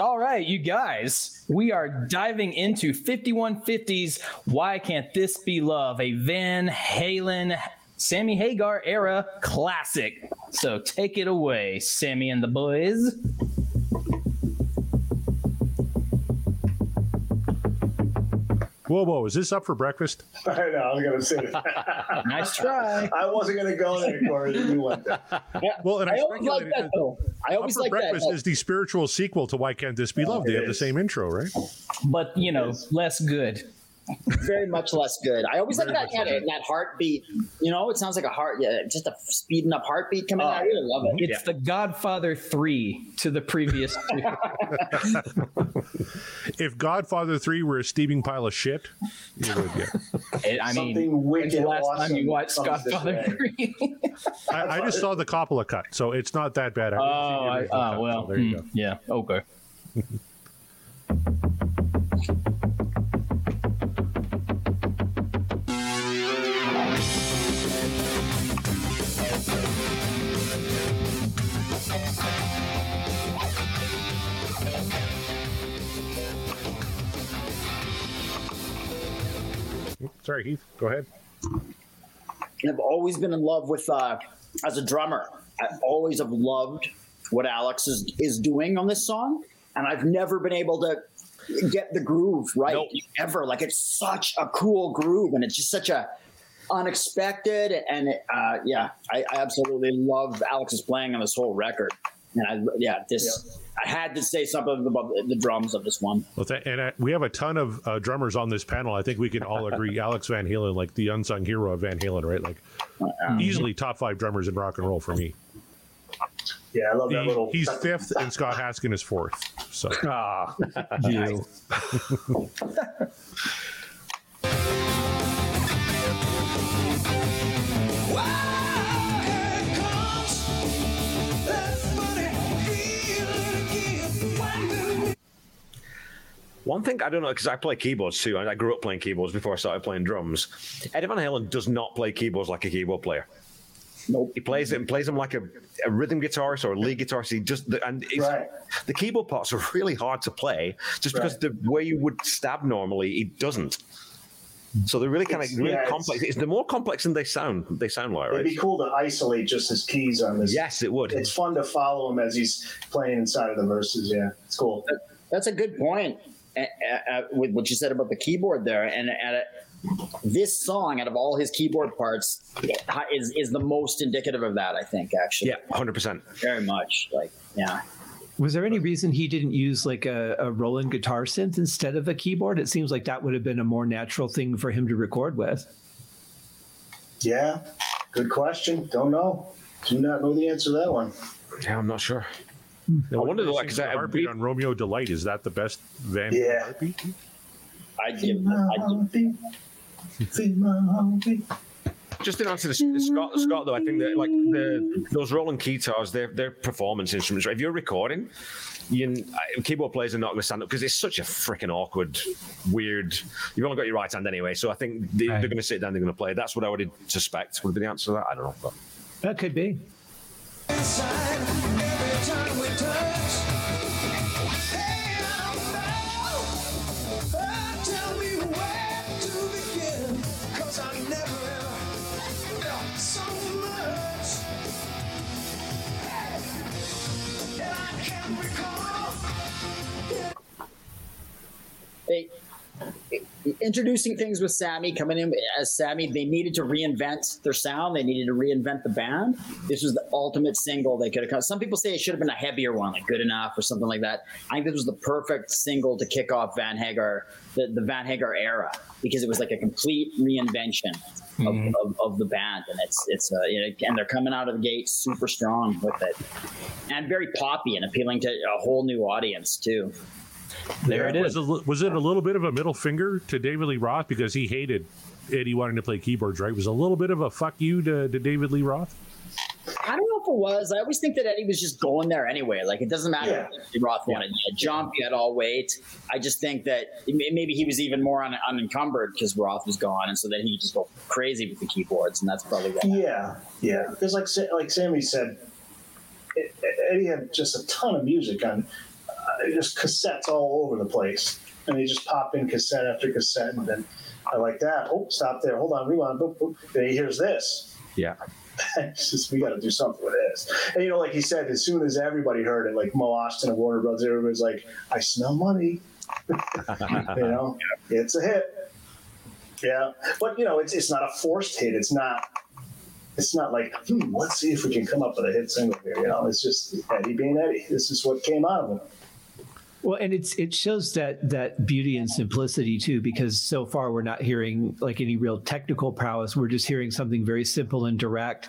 All right, you guys, we are diving into 5150's Why Can't This Be Love, a Van Halen, Sammy Hagar era classic. So take it away, Sammy and the boys. Whoa, whoa! Is this up for breakfast? *laughs* I know, I was going to say that. *laughs* nice try. *laughs* I wasn't going to go there, Corey. You went there. Well, and I, I always like that though. I always Up for like breakfast like- is the spiritual sequel to Why Can't This Be oh, Love? They it have the same intro, right? But, you know, less good. Very much less good. I always like that much that, that heartbeat. You know, it sounds like a heart, yeah, just a speeding up heartbeat coming out. I really love it. It's the Godfather 3 to the previous two. *laughs* If Godfather 3 were a steaming pile of shit, you would get. It- I mean, Something when's the wicked last time you watched Godfather 3? *laughs* I, I just saw the Coppola cut, so it's not that bad. I Oh, haven't seen the I, original cut, oh so well. there you hmm, go. yeah. Okay. *laughs* Sorry, Heath. Go ahead. I've always been in love with, uh, as a drummer, I always have loved what Alex is, is doing on this song. And I've never been able to get the groove right ever. Like it's such a cool groove and it's just such a unexpected. And it, uh, yeah, I, I absolutely love Alex's playing on this whole record. And I, yeah, this, I had to say something about the drums of this one. Well, th- and uh, we have a ton of uh, drummers on this panel. I think we can all agree *laughs* Alex Van Halen, like the unsung hero of Van Halen, right? Like easily top five drummers in rock and roll for me. Yeah, I love that He- little. he's fifth, and Scott Haskin is fourth. So *laughs* Ah, you. *laughs* One thing I don't know because I play keyboards too, and I grew up playing keyboards before I started playing drums. Eddie Van Halen does not play keyboards like a keyboard player. Nope. He plays it and plays them like a, a rhythm guitarist or a lead guitarist. He just the, and Right. the keyboard parts are really hard to play just because Right. the way you would stab normally, he doesn't. So they're really kind of It's- really yeah, complex. It's, they're more complex than they sound. They sound like, It'd right? be cool to isolate just his keys on this. Yes, it would. It's fun to follow him as he's playing inside of the verses. Yeah, it's cool. That's a good point uh, uh, with what you said about the keyboard there. And at a, this song, out of all his keyboard parts, is is the most indicative of that. I think actually. Yeah, hundred percent. Very much. Like, yeah. Was there any reason he didn't use like a, a Roland guitar synth instead of a keyboard? It seems like that would have been a more natural thing for him to record with. Yeah, good question. Don't know. Do not know the answer to that one. Yeah, I'm not sure. I wonder, like, 'cause the I- heartbeat on Romeo Delight is that the best Van Halen Yeah. heartbeat? I'd give. I'd give Just in answer to Scott, Scott though, I think that like the those Roland guitars, they're they're performance instruments. Right? If you're recording, you uh, keyboard players are not going to stand up because it's such a freaking awkward, weird. You've only got your right hand anyway, so I think they, Right. they're going to sit down, they're going to play. That's what I would suspect would be the answer to that. I don't know. But. That could be. Introducing things with Sammy coming in as Sammy. They needed to reinvent their sound. They needed to reinvent the band. This was the ultimate single they could have. Come. Some people say it should have been a heavier one, like "Good Enough" or something like that. I think this was the perfect single to kick off Van Hagar, the, the Van Hagar era, because it was like a complete reinvention. Of, of, of the band, and it's it's uh, you know, and they're coming out of the gate super strong with it, and very poppy and appealing to a whole new audience too. There it is. Was, it, was it a little bit of a middle finger to David Lee Roth because he hated Eddie wanting to play keyboards, right? Was a little bit of a fuck you to, to David Lee Roth? I don't know if it was. I always think that Eddie was just going there anyway. Like it doesn't matter Yeah. if Roth wanted to jump, he had all weight. I just think that maybe he was even more un- unencumbered because Roth was gone, and so then he just go crazy with the keyboards, and that's probably what. Yeah, yeah. Because like like Sammy said, Eddie had just a ton of music on, just cassettes all over the place, and they just pop in cassette after cassette, and then I like that. Oh, stop there. Hold on, rewind. Boop, boop. Then he hears this. Yeah. *laughs* just we got to do something with this. And you know, like he said, as soon as everybody heard it, like Mo Austin and Warner Brothers, everybody's like, "I smell money." *laughs* you know, it's a hit. Yeah, but you know, it's it's not a forced hit. It's not. It's not like, hmm, let's see if we can come up with a hit single here. You know, it's just Eddie being Eddie. This is what came out of him. Well, and it's it shows that that beauty and simplicity too, because so far we're not hearing like any real technical prowess. We're just hearing something very simple and direct.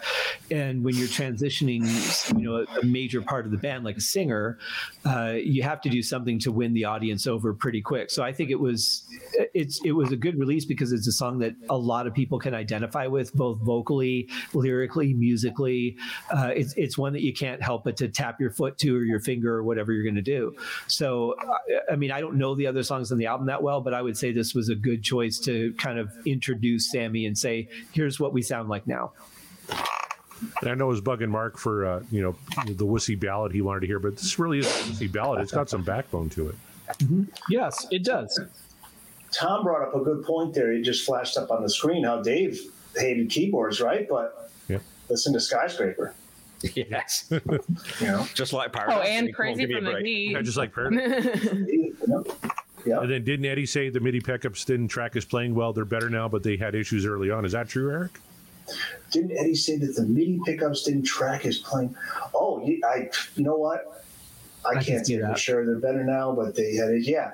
And when you're transitioning, you know, a, a major part of the band, like a singer, uh, you have to do something to win the audience over pretty quick. So I think it was it's it was a good release because it's a song that a lot of people can identify with, both vocally, lyrically, musically. Uh, it's it's one that you can't help but to tap your foot to or your finger or whatever you're going to do. So I- I mean, I don't know the other songs on the album that well, but I would say this was a good choice to kind of introduce Sammy and say, "Here's what we sound like now." And I know it was bugging Mark for uh, you know the wussy ballad he wanted to hear, but this really is a wussy ballad. It's got some backbone to it. Yes, it does. Tom brought up a good point there. He just flashed up on the screen how Dave hated keyboards, right? But Yeah. listen to Skyscraper. *laughs* Yes. *laughs* You know, Just like oh, Paradise. Oh, and crazy give me from the break. knee. Yeah, just like *laughs* Paradise. yeah. And then didn't Eddie say the MIDI pickups didn't track his playing well? They're better now, but they had issues early on. Is that true, Eric? Didn't Eddie say that the MIDI pickups didn't track his playing? Oh, I. You know what? I, I can can't see say for sure they're better now, but they had it. Yeah,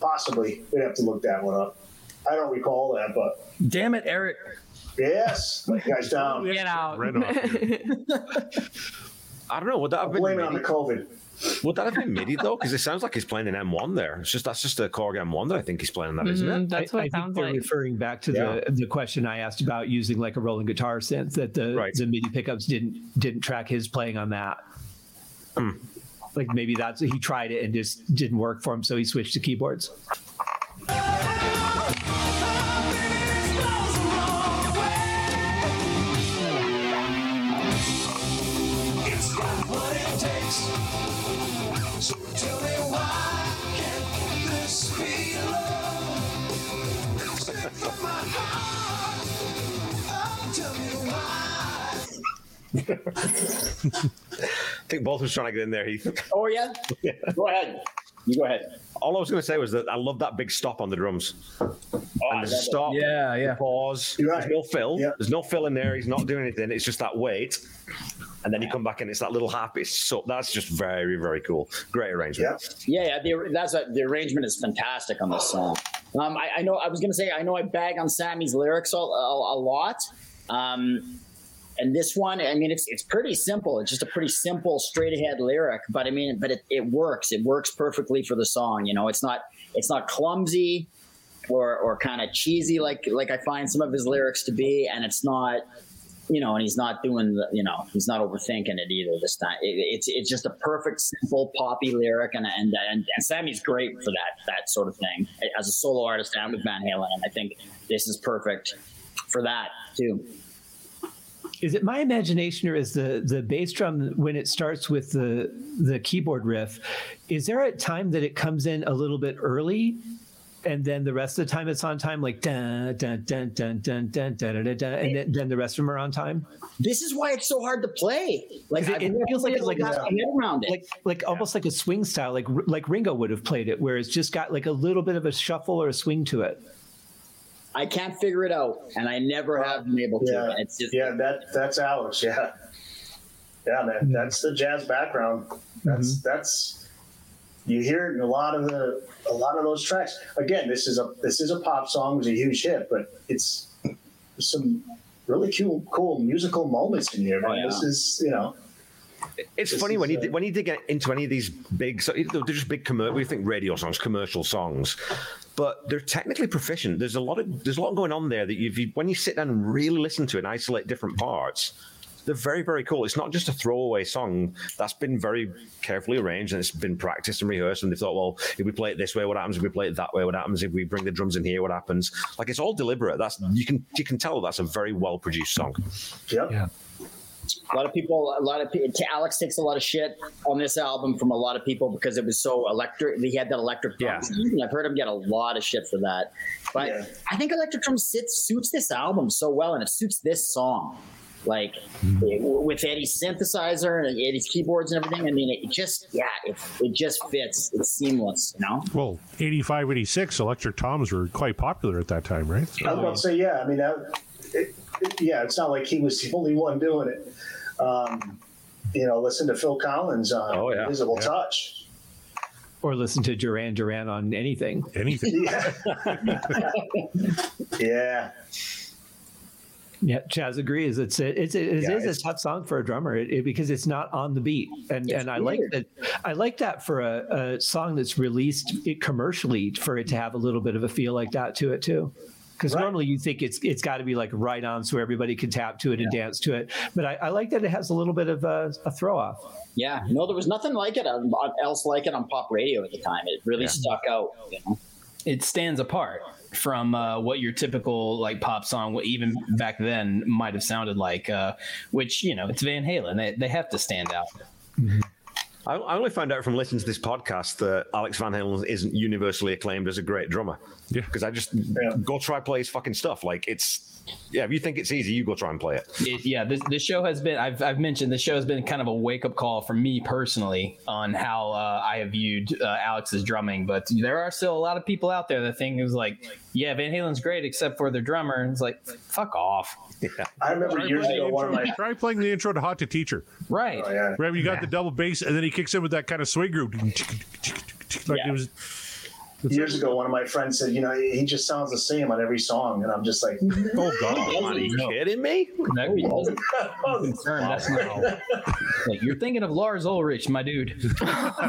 possibly. We'd have to look that one up. I don't recall that, but Damn it, Eric. Yes, let guys *laughs* down. Get out. Red off. I don't know. Would that have been Blame it on the MIDI? COVID. Would that have been MIDI though? Because it sounds like he's playing an M1 there. It's just that's just a Korg M1 that I think he's playing that, isn't it? That's I, what I it think sounds they're like. referring back to the the question I asked about using like a Roland guitar synth that the Right. the MIDI pickups didn't didn't track his playing on that. Hmm. Like maybe that's he tried it and just didn't work for him, so he switched to keyboards. I think both was trying to get in there. Heath. Oh yeah, go ahead. You go ahead. All I was going to say was that I love that big stop on the drums. Oh, and the love it. stop, Yeah, yeah. pause. You're right. There's no fill. Yeah. There's no fill in there. He's not doing anything. It's just that weight. And then you come back and it's that little happy. It's so that's just very, very cool. Great arrangement. Yeah. Yeah, yeah. The, that's a, the arrangement is fantastic on this song. Um, I, I know. I was gonna say I know I bag on Sammy's lyrics a, a, a lot. Um, and this one, I mean, it's it's pretty simple. It's just a pretty simple, straight ahead lyric. But I mean, but it, it works. It works perfectly for the song. You know, it's not it's not clumsy or or kind of cheesy like like I find some of his lyrics to be, and it's not you know, and he's not doing the, you know, he's not overthinking it either this time. It, it's it's just a perfect, simple, poppy lyric, and and and, and Sammy's great for that that sort of thing as a solo artist and with Van Halen, and I think this is perfect for that too. Is it my imagination or is the the bass drum when it starts with the the keyboard riff? Is there a time that it comes in a little bit early? and then the rest of the time it's on time, like dun dun dun dun dun dun dun dun, dun, and then, then the rest of them are on time. This is why it's so hard to play. Like it, it feels like it's like able to a, wrap my head around it. like like almost like a swing style, like like Ringo would have played it, where it's just got like a little bit of a shuffle or a swing to it. I can't figure it out, and I never have been able to. Yeah, It's just yeah, that that's Alex. Yeah, yeah, man, that's the jazz background. That's that's you hear it in a lot of the a lot of those tracks. Again, this is a this is a pop song. It was a huge hit, but it's there's some really cool cool musical moments in here. Man. This is you know. It's This funny when you uh, when you dig into any of these big, so they're just big commercial. We think radio songs, commercial songs, but they're technically proficient. There's a lot of there's a lot going on there that if you when you sit down and really listen to it and isolate different parts, they're very very cool. It's not just a throwaway song that's been very carefully arranged and it's been practiced and rehearsed. And they thought, well, if we play it this way, what happens? If we play it that way, what happens? If we bring the drums in here, what happens? Like it's all deliberate. That's you can you can tell that's a very well produced song. Yep. Yeah. A lot of people, a lot of people. Alex takes a lot of shit on this album from a lot of people because it was so electric. He had that electric drum Yeah. and I've heard him get a lot of shit for that. But Yeah. I think electric drum sits, suits this album so well, and it suits this song. Like it- with Eddie's synthesizer and Eddie's keyboards and everything. I mean, it just, yeah, it, it just fits. It's seamless, you know. Well, 85, 86, electric toms were quite popular at that time, right? I was about to say, yeah. I mean, that, it, it, yeah, it's not like he was the only one doing it. Um, you know, listen to Phil Collins on Oh, yeah. Invisible Yeah. Touch. Or listen to Duran Duran on anything. Anything. *laughs* Yeah. yeah. Yeah, Chaz agrees. It's a, it's a, it Yeah, is it's- a tough song for a drummer it, it- because it's not on the beat, and and I like that. I like that for a, a song that's released commercially for it to have a little bit of a feel like that to it too. Because Right. normally you think it's it's got to be like right on so everybody can tap to it and dance to it, but I, I like that it has a little bit of a, a throw off. Yeah, no, there was nothing like it on, on- else like it on pop radio at the time. It really stuck out. You know? it stands apart from uh, what your typical like pop song, what even back then might have sounded like. Uh, which you know, it's Van Halen. They, they have to stand out. I, I only found out from listening to this podcast that Alex Van Halen isn't universally acclaimed as a great drummer. Yeah. Because I just go try play his fucking stuff. Like it's yeah. If you think it's easy, you go try and play it. It, yeah, this, this show has been. I've, I've mentioned the show has been kind of a wake up call for me personally on how uh, I have viewed uh, Alex's drumming. But there are still a lot of people out there that think it was like, yeah, Van Halen's great except for their drummer. And it's like, fuck off. I remember Try years ago, the one of my. try playing the intro to Hot to Teacher. Right. Oh, yeah. Right, you got the double bass, and then he kicks in with that kind of swing groove. Like Yeah. it was. Years ago, one of my friends said, "You know, he just sounds the same on every song," and I'm just like, *laughs* Oh God! *laughs* Are you kidding me? That doesn't *laughs* concern. That's not. Like, you're thinking of Lars Ulrich, my dude.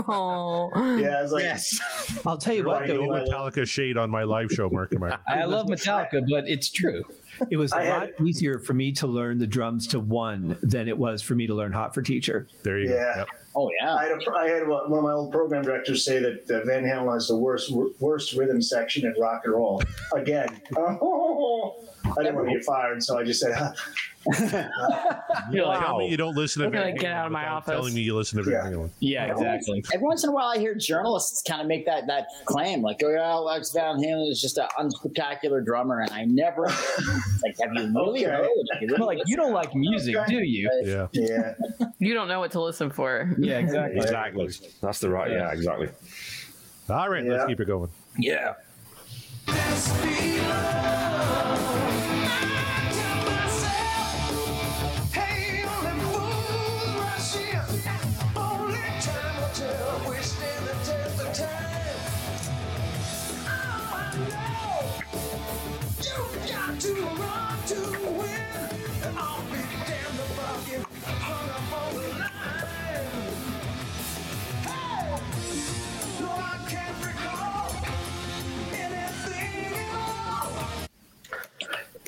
Oh, "Yeah." I was like, Yes. I'll tell you what, right. No though, Metallica shade on my live show, Mark. Am I? I love Metallica, but it's true. it was a I lot had- easier for me to learn the drums to one than it was for me to learn Hot for Teacher. There you Yeah. go. Yep. Oh yeah. I had, a, I had one of my old program directors say that Van Halen has the worst worst rhythm section in rock and roll. Again, *laughs* oh. I didn't want to get fired, so I just said, *laughs* You're like, Tell me you don't listen to We're gonna get out of my office. Telling me you listen to Van Yeah. Halen. yeah, exactly. Every once in a while, I hear journalists kind of make that that claim, like, "Oh yeah, Alex Van Halen is just an unspectacular drummer," and I never *laughs* like, have you really Okay. heard? Have you like, you don't like music, do you? Yeah. "Yeah." *laughs* you don't know what to listen for. Yeah, exactly. Exactly. That's the right. Yeah, exactly. All right, let's keep it going. Yeah.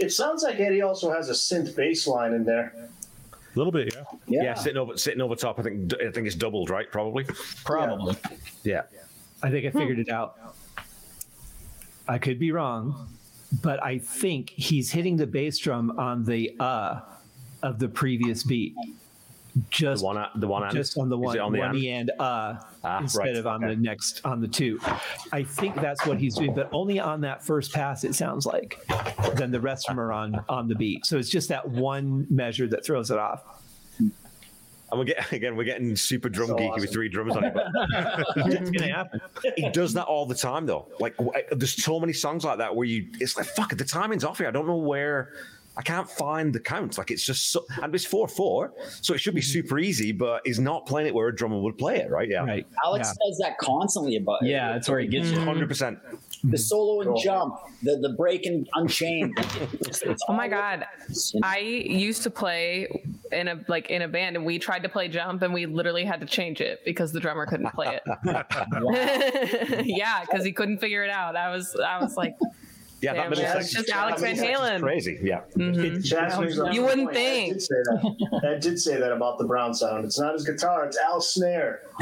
It sounds like Eddie also has a synth bass line in there. A little bit, yeah. Yeah. Yeah. sitting over sitting over top. I think I think it's doubled, right? Probably. Probably. Yeah. I think I figured it out. I could be wrong, but I think he's hitting the bass drum on the uh of the previous beat. Just the one, the one, just on the one, on the one and? e and uh Ah, instead right, of on the okay. next on the two. I think that's what he's doing, but only on that first pass. It sounds like. Then the rest of them are on on the beat. So it's just that one measure that throws it off. And we're getting *laughs* again, we're getting super drum So geeky awesome. with three drums on it. But *laughs* it's gonna happen. He does that all the time, though. Like, there's so many songs like that where you, it's like, fuck, the timing's off here. I don't know where. I can't find the count. Like it's just so, and it's four four, so it should be mm-hmm. super easy. But he's not playing it where a drummer would play it, right? Yeah, right. Alex does that constantly about it. Yeah, that's where he gets you. Mm-hmm. Hundred percent. The mm-hmm. solo and jump, the the break and unchained. *laughs* Oh my god. I used to play in a like in a band and we tried to play jump and we literally had to change it because the drummer couldn't play it. *laughs* *laughs* yeah, because he couldn't figure it out. I was I was like Yeah, Damn, that middle man, section. it's just Alex Van Halen. Crazy. Yeah. Mhm. Chaz brings up You wouldn't point. Ed think. did say that. Ed did say that about the Brown sound. It's not his guitar; it's Al's snare. *laughs*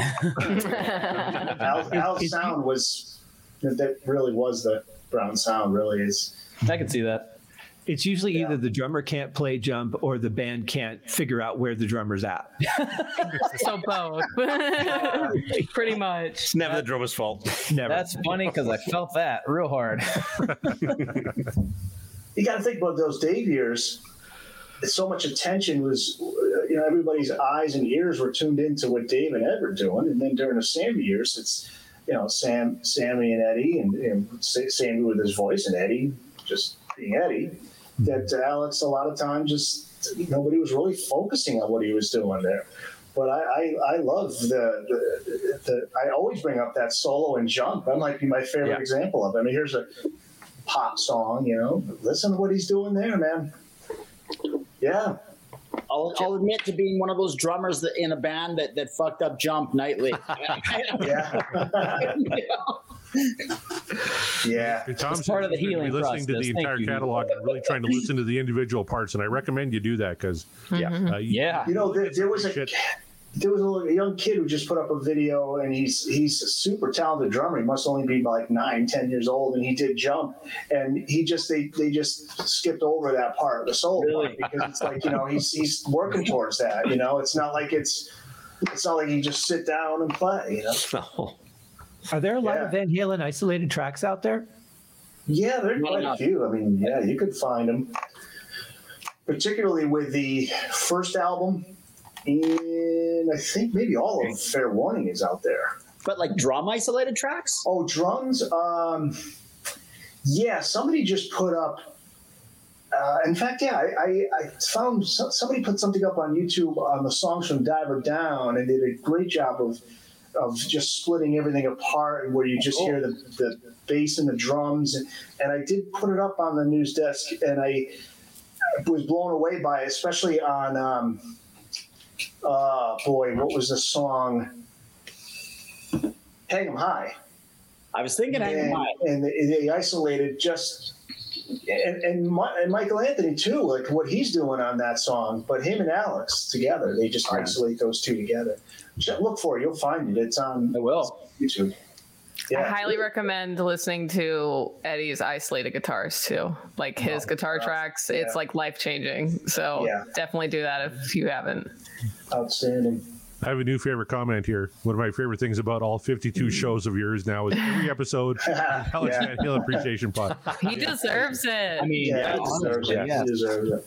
Al, Al's sound was that really was the Brown sound. Really is. I can see that. It's usually either the drummer can't play jump or the band can't figure out where the drummer's at. *laughs* so both. *laughs* Pretty much. It's never the drummer's fault. Never. That's funny because I felt that real hard. *laughs* You got to think about those Dave years. So much attention was, uh, you know, everybody's eyes and ears were tuned into what Dave and Ed were doing, and then during the Sammy years, it's you know Sam, Sammy and Eddie, and, and Sammy with his voice, and Eddie just being Eddie. That uh, Alex a lot of times just nobody was really focusing on what he was doing there. But I, I, I love the, the, the I always bring up that solo and jump. That might be my favorite Yeah. example of. it. I mean, here's a pop song, you know. Listen to what he's doing there, man. Yeah. I'll, I'll admit to being one of those drummers that in a band that, that fucked up jump nightly. *laughs* yeah. *laughs* yeah. Tom's It's part of the healing listening to the Thank entire you. catalog and really trying to listen to the individual parts, and I recommend you do that because Yeah. uh, you- Yeah. You know, there, there was a Shit. there was a, little, a young kid who just put up a video, and he's he's a super talented drummer. He must only be like nine, ten years old, and he did jump, and he just they they just skipped over that part, the solo Really? part, because it's like you know he's he's working towards that. You know, it's not like it's it's not like you just sit down and play. You know. *laughs* No. Are there a lot Yeah. of Van Halen isolated tracks out there? Yeah, there are Not quite a few. I mean, yeah, you could find them, particularly with the first album, and I think maybe all of Fair Warning is out there. but like drum isolated tracks? Oh, drums. Um, yeah, somebody just put up. Uh, in fact, yeah, I, I, I found so, somebody put something up on YouTube on the songs from Diver Down, and did a great job of of just splitting everything apart, where you just hear the, the bass and the drums, and, and I did put it up on the news desk, and I was blown away by, it, especially on. Um, uh, boy, what was the song? Hang 'em High I was thinking hang 'em high. and they, they isolated just and, and, Mi- and Michael Anthony too, like what he's doing on that song. But him and Alex together, they just isolate those two together. Look for it; you'll find it. It's on I will. YouTube. I highly recommend listening to Eddie's isolated guitars too. Like his oh, guitar tracks, it's like life changing. So Yeah. definitely do that if you haven't. outstanding. I have a new favorite comment here. One of my favorite things about all 52 shows of yours now is every *laughs* episode, Alex Yeah. Van Halen Appreciation Pod. He deserves it. I mean, Yeah, yeah, he deserves it. yeah. He deserves it.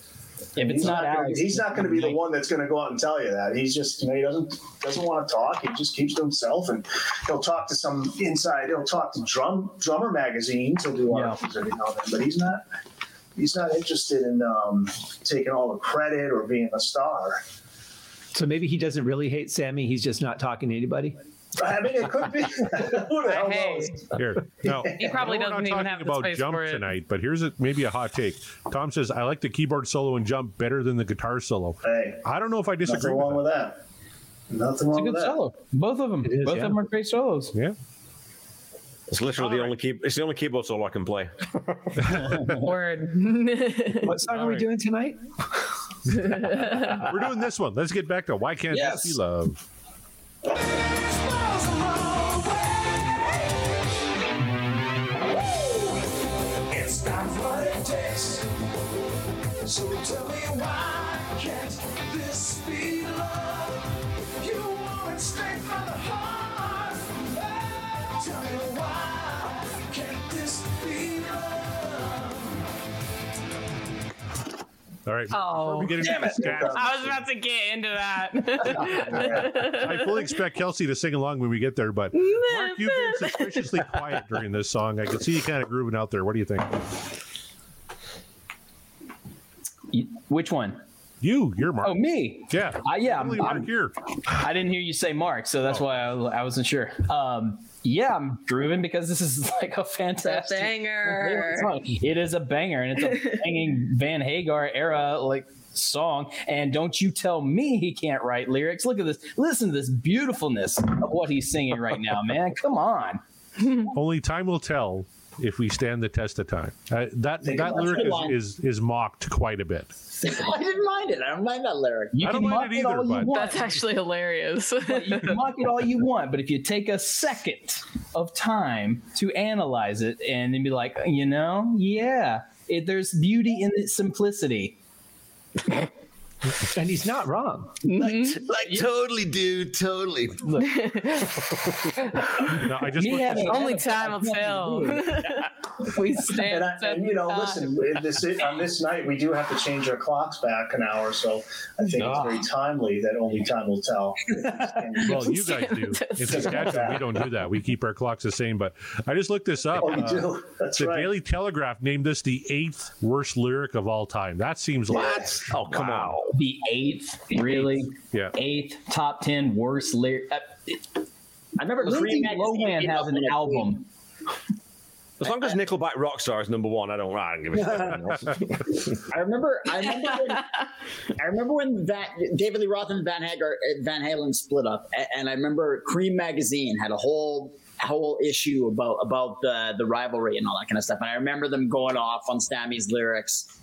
If it's he's not gonna, Alex, he's not going to be the one that's going to go out and tell you that. He's just, you know, he doesn't doesn't want to talk. He just keeps to himself, and he'll talk to some inside. He'll talk to drum drummer magazines. He'll do Yeah. articles every now and then, but he's not. He's not interested in um, taking all the credit or being a star. So maybe he doesn't really hate Sammy. He's just not talking to anybody. I mean, it could be. *laughs* Who the hell Hey. knows? Here, now, *laughs* He probably I know we're doesn't even talking have the about space jump for it. tonight, but here's a, maybe a hot take. Tom says I like the keyboard solo and jump better than the guitar solo. Hey, I don't know if I disagree nothing wrong with with that. Nothing It's a good with that. solo. Both of them. is, Both yeah. of them are great solos. Yeah. It's literally the only key. It's the only keyboard solo I can play. *laughs* Word. What song are we right. doing tonight? *laughs* We're doing this one. Let's get back to why can't Yes. this be love? It's not what it takes. So tell me why can't this be love? You want it straight from the heart. Oh, All right. Oh, Before we get stats, I was about to get into that. *laughs* I fully expect Kelsey to sing along when we get there, but Mark, you've been *laughs* suspiciously quiet during this song. I can see you kind of grooving out there. What do you think? Which one? You, you're Mark. Oh, me. Yeah. Uh, yeah, I'm, I'm- here. I didn't hear you say Mark, so that's why I, I wasn't sure. Um, yeah, I'm grooving because this is *laughs* like a fantastic banger. song. It is a banger, and it's a *laughs* banging Van Hagar era like song. And don't you tell me he can't write lyrics. Look at this. Listen to this beautifulness of what he's singing right now, man. Come on. *laughs* Only time will tell if we stand the test of time. Uh, that Think that lyric it. is, is is mocked quite a bit. *laughs* I didn't mind it. I don't mind that lyric. You I don't can mind mock it it all either, you but- want. That's actually hilarious. you can mock it all you want, but if you take a second of time to analyze it and then be like, you know, yeah, it, there's beauty in its simplicity. *laughs* And he's not wrong. Like, like totally, dude, totally. *laughs* No, I just Me having- Only time will tell. *laughs* we stand. And, I, and you know, listen, in this, on this night, we do have to change our clocks back an hour, so I think it's very timely that only time will tell. Well, you guys do. In Saskatchewan, we don't do that. We keep our clocks the same. But I just looked this up. Oh, you Uh, do? That's the right. Daily Telegraph named this the eighth worst lyric of all time. That seems like Oh, come on. The eighth, really? Yeah. Eighth top ten worst lyric. Uh, I remember Lindsay Creem Magazine Lohan has an album. As long as Nickelback Rockstar is number one, I don't, I don't give a shit. *laughs* I remember. I remember. When, I remember when that David Lee Roth and Van Hagar, uh, Van Halen split up, and I remember Creem magazine had a whole whole issue about about the the rivalry and all that kind of stuff. And I remember them going off on Stammy's lyrics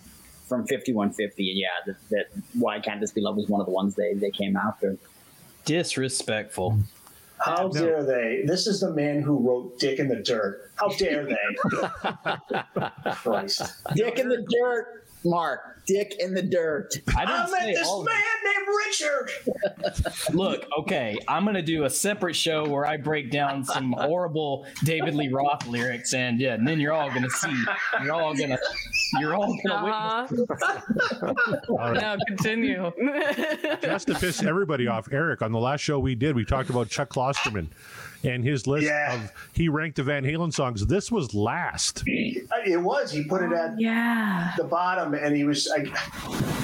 from fifty one fifty, and yeah, that, that why can't this be love was one of the ones they they came after. Disrespectful. How dare they? This is the man who wrote Dick in the Dirt. How dare they? *laughs* Christ. Dick in the dirt, Mark. Dick in the dirt. I I didn't met say this all of man named Richard. *laughs* Look, okay, I'm gonna do a separate show where I break down some *laughs* horrible David Lee Roth lyrics, and yeah, and then you're all gonna see, you're all gonna, you're all gonna witness. Uh-huh. *laughs* no, continue. just to piss everybody off. Eric, on the last show we did, we talked about Chuck Klosterman and his list Yeah. of he ranked the Van Halen songs. This was last. It was. He put it at yeah. the bottom, and he was I,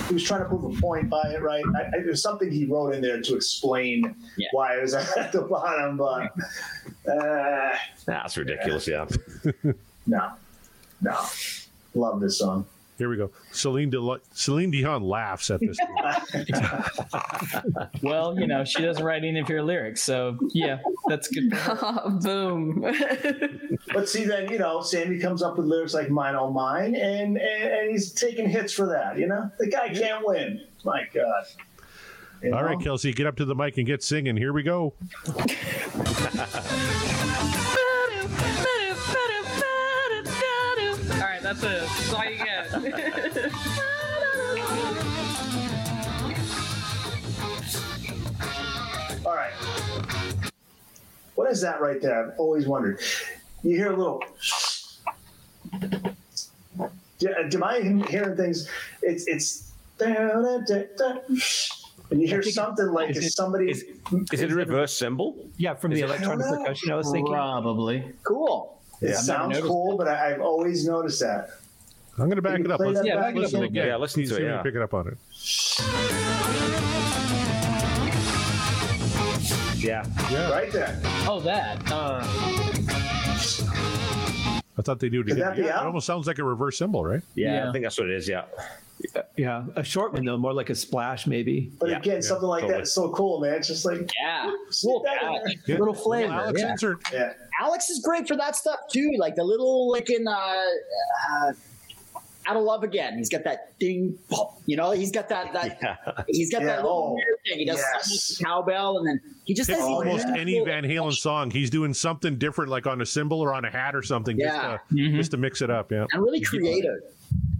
he was trying to prove a point by it, right? I, I, there's something he wrote in there to explain Yeah. why it was *laughs* at the bottom, but uh, That's ridiculous, yeah. *laughs* no, no. Love this song. Here we go. Celine, Del- Celine Dion laughs at this. *laughs* Well, you know, she doesn't write any of her lyrics, so yeah, that's good. *laughs* Oh, boom. *laughs* But see, then you know, Sammy comes up with lyrics like "Mine, oh mine," and and, and he's taking hits for that. You know, the guy can't win. My God. You All know? right, Kelsey, get up to the mic and get singing. Here we go. That's it. That's all you get. *laughs* All right. What is that right there? I've always wondered. You hear a little. Do, uh, do I hearing things? It's it's. And you hear something like Is it- somebody. Is, is it a reverse cymbal? Yeah, from the Is it- electronic I percussion I was thinking. Probably. Cool. It I've sounds noticed cool, but I, I've always noticed that. I'm going to back Can it up. Let's, Yeah, back back it up listen? a little bit. Yeah, listen see to if it, yeah. pick it up on it. Yeah. Yeah, Right there. Oh, that. Uh, I thought they do it again. that be Yeah, it almost sounds like a reverse cymbal, right? Yeah, Yeah. I think that's what it is, yeah. Yeah, a short one though, more like a splash maybe. But Yeah, again, yeah, something like totally. that is so cool, man. It's just like Yeah. *laughs* stick that in. Yeah. Little flavor, Alex yeah. insert. Yeah. Alex is great for that stuff too. Like the little like in uh, uh out of love again. He's got that ding, pop, you know. He's got that that *laughs* Yeah. he's got Yeah, that little oh, weird thing. He does yes. something with the cowbell, and then he just Pick has almost really any Van Halen song. He's doing something different, like on a cymbal or on a hat or something, Yeah. just, to, just to mix it up. Yeah. and really creative.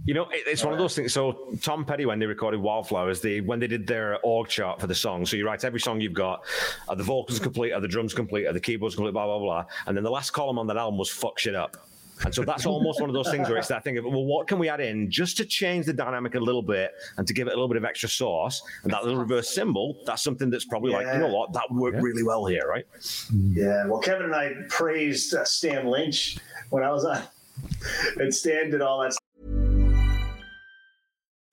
You know, it, it's one of those things. So Tom Petty, when they recorded Wildflowers, they when they did their org chart for the song, so you write every song you've got, are the vocals complete, are the drums complete, are the keyboards complete, blah blah blah, and then the last column on that album was fuck shit up. And so that's almost one of those things where it's that thing of, well, what can we add in just to change the dynamic a little bit and to give it a little bit of extra sauce? And that little reverse cymbal, that's something that's probably like, you know what, that worked really well here, right? Yeah, well, Kevin and I praised uh, Stan Lynch when I was on, *laughs* and Stan did all that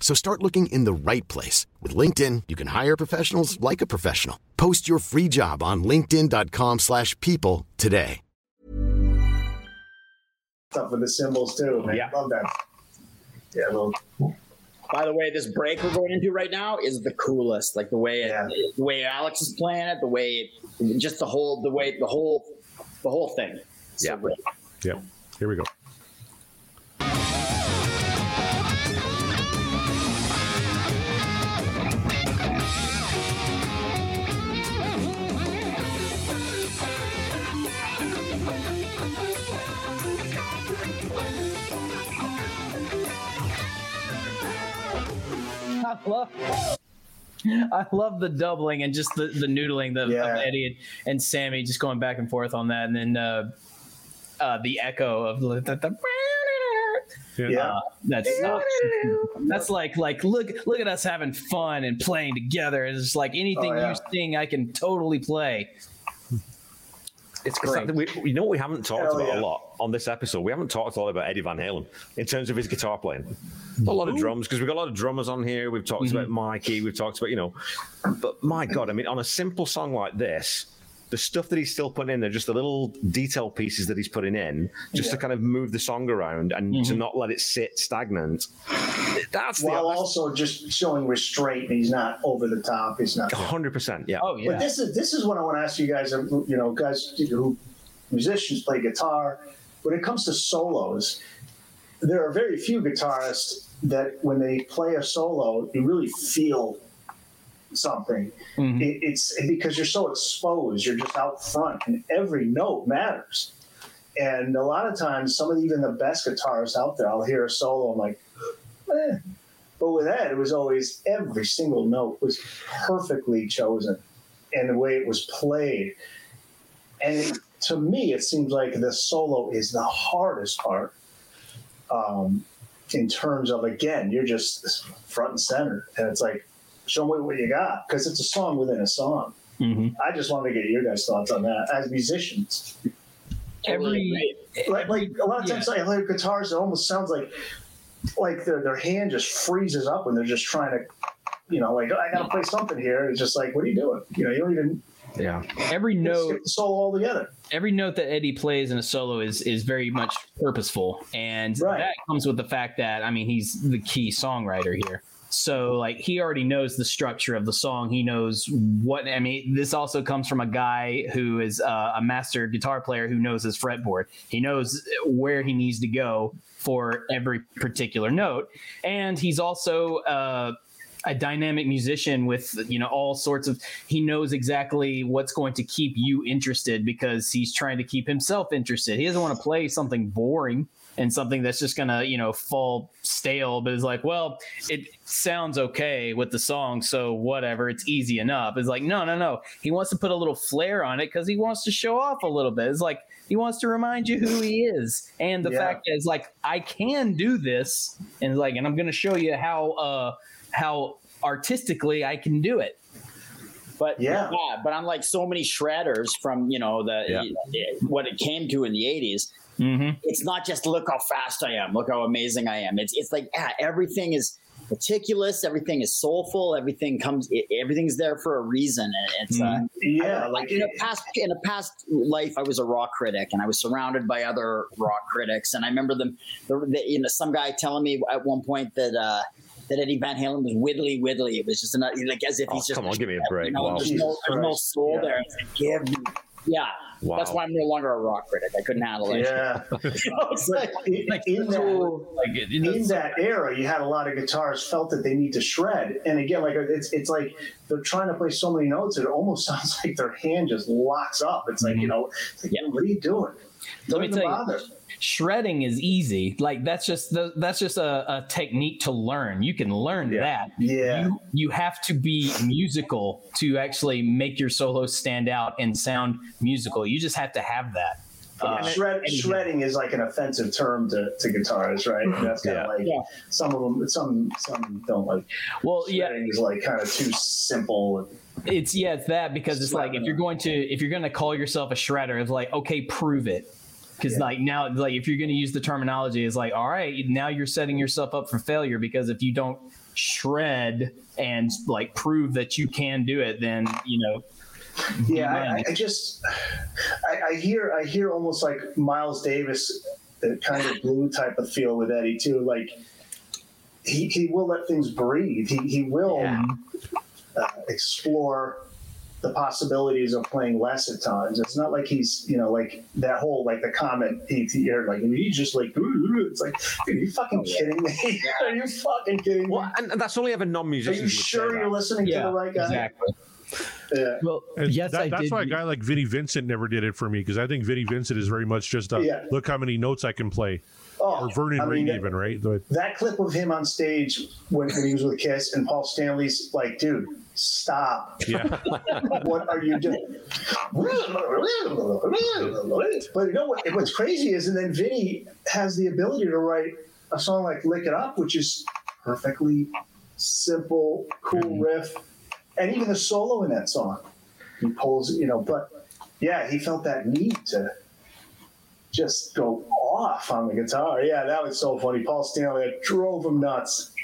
So start looking in the right place. With LinkedIn, you can hire professionals like a professional. Post your free job on linkedin.com slash people today. stuff with the cymbals too, man. Love that. Yeah, well, By the way, this break we're going into right now is the coolest. Like the way it, the way Alex is playing it, the way it, just the whole the way the whole the whole thing. So great. Yeah. Here we go. I *laughs* love. I love the doubling and just the, the noodling the, of Eddie and, and Sammy just going back and forth on that, and then uh, uh, the echo of the, the, the Yeah. Uh, that's that's like like look look at us having fun and playing together. It's just like anything Oh, yeah. you sing, I can totally play. It's great. We, you know what we haven't talked Hell about yeah. a lot on this episode? We haven't talked a lot about Eddie Van Halen in terms of his guitar playing. A lot of drums, because we've got a lot of drummers on here. We've talked mm-hmm. about Mikey. We've talked about, you know, but my God, I mean, on a simple song like this, the stuff that he's still putting in there, just the little detail pieces that he's putting in, just to kind of move the song around and to mm-hmm. not let it sit stagnant. That's the while also just showing restraint. and He's not over the top. He's not. hundred percent. Yeah. Oh yeah. But this is this is what I want to ask you guys. You know, guys who musicians play guitar. When it comes to solos, there are very few guitarists that when they play a solo, you really feel something. It, it's because you're so exposed. You're just out front, and every note matters. And a lot of times, some of the, even the best guitarists out there, I'll hear a solo, I'm like, eh. But with that, it was always every single note was perfectly chosen, and the way it was played. And it, to me, it seems like the solo is the hardest part. Um, in terms of again, you're just front and center, and it's like, show me what you got, because it's a song within a song. Mm-hmm. I just wanted to get your guys' thoughts on that as musicians. Every like, like a lot of times, I play guitars. It almost sounds like like their their hand just freezes up when they're just trying to, you know, like I got to play something here. It's just like, what are you doing? You know, you don't even Yeah. Every note solo all together every note that Eddie plays in a solo is is very much purposeful, and that comes with the fact that I mean he's the key songwriter here. So like he already knows the structure of the song. He knows what I mean. This also comes from a guy who is uh, a master guitar player who knows his fretboard. He knows where he needs to go for every particular note, and he's also. Uh, a dynamic musician with you know all sorts of he knows exactly what's going to keep you interested because he's trying to keep himself interested he doesn't want to play something boring and something that's just gonna you know fall stale but it's like well it sounds okay with the song so whatever it's easy enough. It's like no no no. He wants to put a little flair on it because he wants to show off a little bit. It's like he wants to remind you who he is. And the Yeah. fact is like i can do this and like and i'm gonna show you how uh how artistically i can do it. But yeah. but unlike so many shredders from you know the what it came to in the 80s, it's not just look how fast I am, look how amazing I am. It's it's like yeah, everything is meticulous, everything is soulful, everything comes, it, everything's there for a reason. And it's uh, Mhm. Yeah, know, like in a past in a past life, I was a rock critic, and I was surrounded by other rock critics, and I remember them, the, the, you know, some guy telling me at one point that. uh that Eddie Van Halen was widdly widdly. It was just another, like as if Oh, he's just come on, give me a break. You know, Wow. there's, no, there's no soul Yeah. there. Like, give me, yeah. Wow. That's why I'm no longer a rock critic. I couldn't handle it. Yeah. *laughs* *laughs* it's like, in, in that, like in that era, you had a lot of guitars felt that they need to shred, and again, like it's it's like they're trying to play so many notes, it almost *laughs* sounds like their hand just locks up. It's like you know, it's like, what are you doing? Mm-hmm. Let me Don't tell bother. you, shredding is easy. Like that's just the, that's just a, a technique to learn. You can learn that. Yeah. You, you have to be musical to actually make your solos stand out and sound musical. You just have to have that. Uh, Shred, shredding is like an offensive term to, to guitarists, right? That's kind of like some of them. Some some don't like. Well, shredding is like kind of too simple. It's yeah, it's that because it's like if you're going to if you're going to call yourself a shredder, it's like okay, prove it. Because like now, like if you're going to use the terminology, it's like all right, now you're setting yourself up for failure. Because if you don't shred and like prove that you can do it, then you know. Yeah, I, I- just I, I hear I hear almost like Miles Davis uh, kind of blue type of feel with Eddie too. Like he, he will let things breathe. He he will uh, explore the possibilities of playing less at times. It's not like he's you know like that whole like the comment he, he aired like he's just like *laughs* it's like dude, are you fucking oh, kidding me? *laughs* are you fucking kidding me? Well, and, and that's only ever non-musicians. Are you sure you're listening to the right guy? Yeah. Well, And yes, that- I that's did why a guy like Vinnie Vincent never did it for me because I think Vinnie Vincent is very much just a Yeah. look how many notes I can play. Oh, or Vernon I mean, Reid, that- even right? The- that clip of him on stage when, when he was with Kiss and Paul Stanley's like, dude, stop. Yeah. *laughs* what are you doing? but you know what? What's crazy is, and then Vinny has the ability to write a song like "Lick It Up," which is perfectly simple, cool riff, and even the solo in that song, he pulls, you know. But yeah, he felt that need to just go off on the guitar. Yeah, that was so funny. Paul Stanley it drove him nuts. *laughs*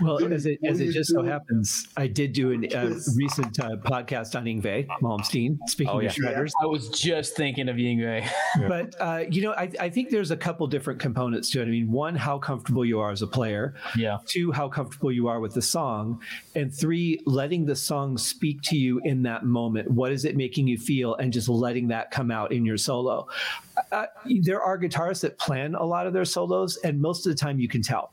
Well, as it as it you just so happens, I did do a uh, recent uh, podcast on Yngwie Malmsteen. Speaking Oh, of shredders, I was just thinking of Yngwie. *laughs* but uh, you know, I, I think there's a couple different components to it. I mean, one, how comfortable you are as a player. Yeah. Two, how comfortable you are with the song, and three, letting the song speak to you in that moment. What is it making you feel, and just letting that come out in your solo. Uh, there are guitarists that plan a lot of their solos, and most of the time you can tell.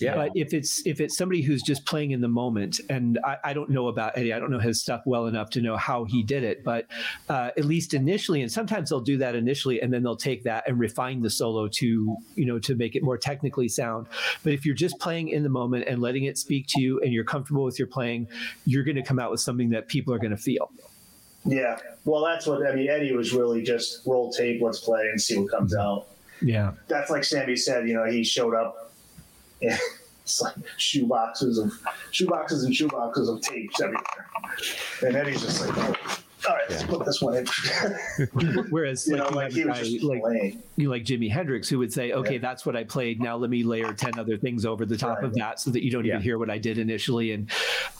Yeah. But if it's if it's somebody who's just playing in the moment, and I, I don't know about Eddie, I don't know his stuff well enough to know how he did it, but uh, at least initially, and sometimes they'll do that initially, and then they'll take that and refine the solo to you know to make it more technically sound. But if you're just playing in the moment and letting it speak to you, and you're comfortable with your playing, you're going to come out with something that people are going to feel. Yeah, well, that's what I mean. Eddie was really just roll tape, let's play, and see what comes out. Yeah. That's like Sammy said. You know, he showed up. Yeah. *laughs* it's like shoe boxes of shoe boxes and shoe boxes of tapes everywhere, and Eddie's just like, oh, all right, let's put this one in. *laughs* Whereas, You like, know, you like have he was guy just like, you like Jimi Hendrix, who would say, "Okay, that's what I played. Now let me layer ten other things over the top of that, so that you don't even hear what I did initially." And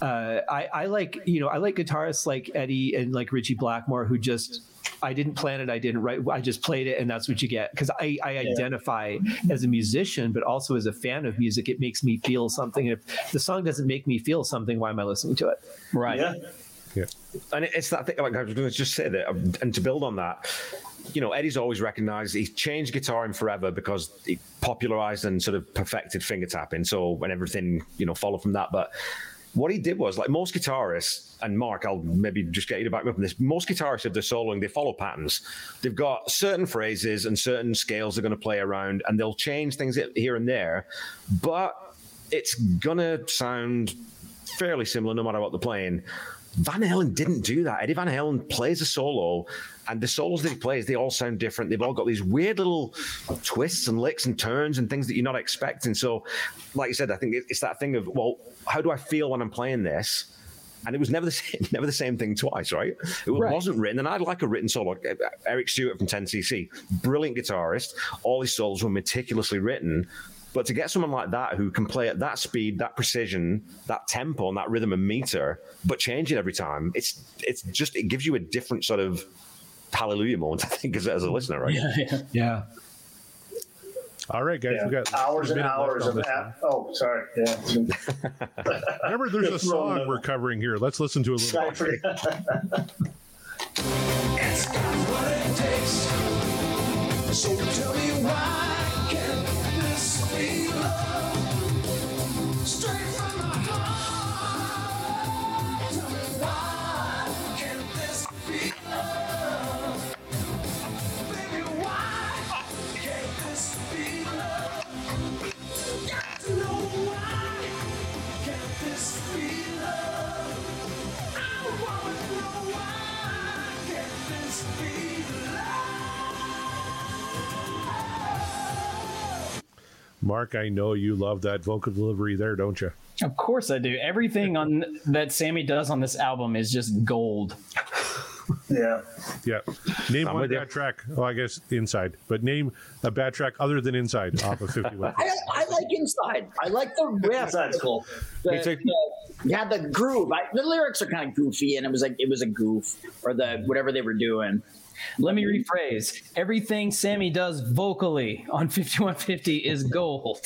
uh, I, I like, you know, I like guitarists like Eddie and like Ritchie Blackmore, who just I didn't plan it, I didn't write, I just played it, and that's what you get. Because I, I identify as a musician, but also as a fan of music. It makes me feel something. If the song doesn't make me feel something, why am I listening to it? Right. Yeah. And it's that thing, like I was going to just say that, um, and to build on that, you know, Eddie's always recognized he's changed guitaring forever because he popularized and sort of perfected finger tapping. So and everything, you know, followed from that. But what he did was like most guitarists, and Mark, I'll maybe just get you to back me up on this. Most guitarists, if they're soloing, they follow patterns. They've got certain phrases and certain scales they're going to play around, and they'll change things here and there, but it's gonna sound fairly similar no matter what they're playing. Van Halen didn't do that. Eddie Van Halen plays a solo, and the solos that he plays, they all sound different. They've all got these weird little twists and licks and turns and things that you're not expecting. So, like you said, I think it's that thing of, well, how do I feel when I'm playing this? And it was never the *laughs* same, never the same thing twice, right? It wasn't written, and I'd like a written solo. Eric Stewart from 10cc, brilliant guitarist. All his solos were meticulously written. But to get someone like that who can play at that speed, that precision, that tempo, and that rhythm and meter, but change it every time, it's it's just it gives you a different sort of hallelujah moment. *laughs* I think as, as a listener, right? Yeah. yeah. All right, guys, Yeah. we got hours and hours on of this. Oh, sorry. Yeah. *laughs* Remember, there's a *laughs* song we're covering here. Let's listen to a little. I Mark, I know you love that vocal delivery there, don't you? Of course I do. Everything on *laughs* that Sammy does on this album is just gold. Yeah. Yeah. Name I'm one bad track. Oh, I guess Inside. But name a bad track other than Inside off of 51. *laughs* I, I like Inside. I like the riff. Inside's cool. The, Me too. the- yeah, the groove. I, the lyrics are kind of goofy, and it was like it was a goof or the whatever they were doing. Let me rephrase. Everything Sammy does vocally on 5150 is gold.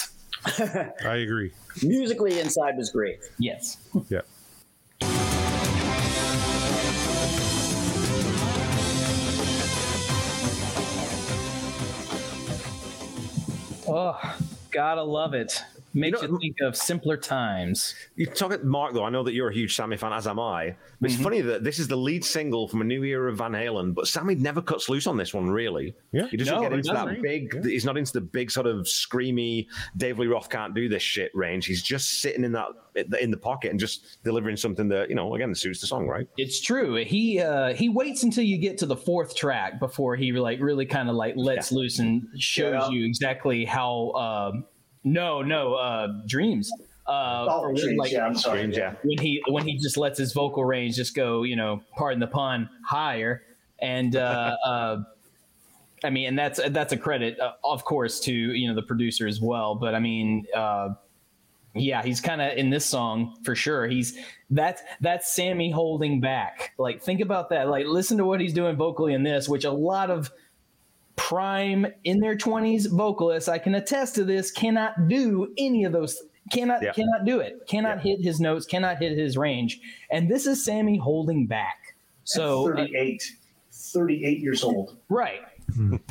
*laughs* I agree. Musically, Inside was great. Yes. Yeah. Oh, gotta love it. Makes you, know- think of simpler times. You talk at Mark though. I know that you're a huge Sammy fan, as am I. But it's funny that this is the lead single from a new era of Van Halen, but Sammy never cuts loose on this one. Really, Yeah. he doesn't No, get into that doesn't. big. He's not into the big sort of screamy Dave Lee Roth can't do this shit range. He's just sitting in that in the pocket and just delivering something that you know again suits the song, right? It's true. He uh he waits until you get to the fourth track before he like really kind of like lets loose and shows Yeah. you exactly how um no no uh dreams uh Oh, when, Dreams, like, yeah, I'm sorry. Dreams, yeah. when he when he just lets his vocal range just go you know pardon the pun higher and uh *laughs* uh I mean, and that's that's a credit, uh, of course, to you know the producer as well. But I mean, uh, yeah, he's kind of in this song for sure. He's that's that's Sammy holding back. Like, think about that. Like, listen to what he's doing vocally in this, which a lot of prime in their twenties vocalists, I can attest to this, cannot do any of those. Cannot Yeah. cannot do it. Cannot hit his notes. Cannot hit his range. And this is Sammy holding back. So 38. 38 years old. Right.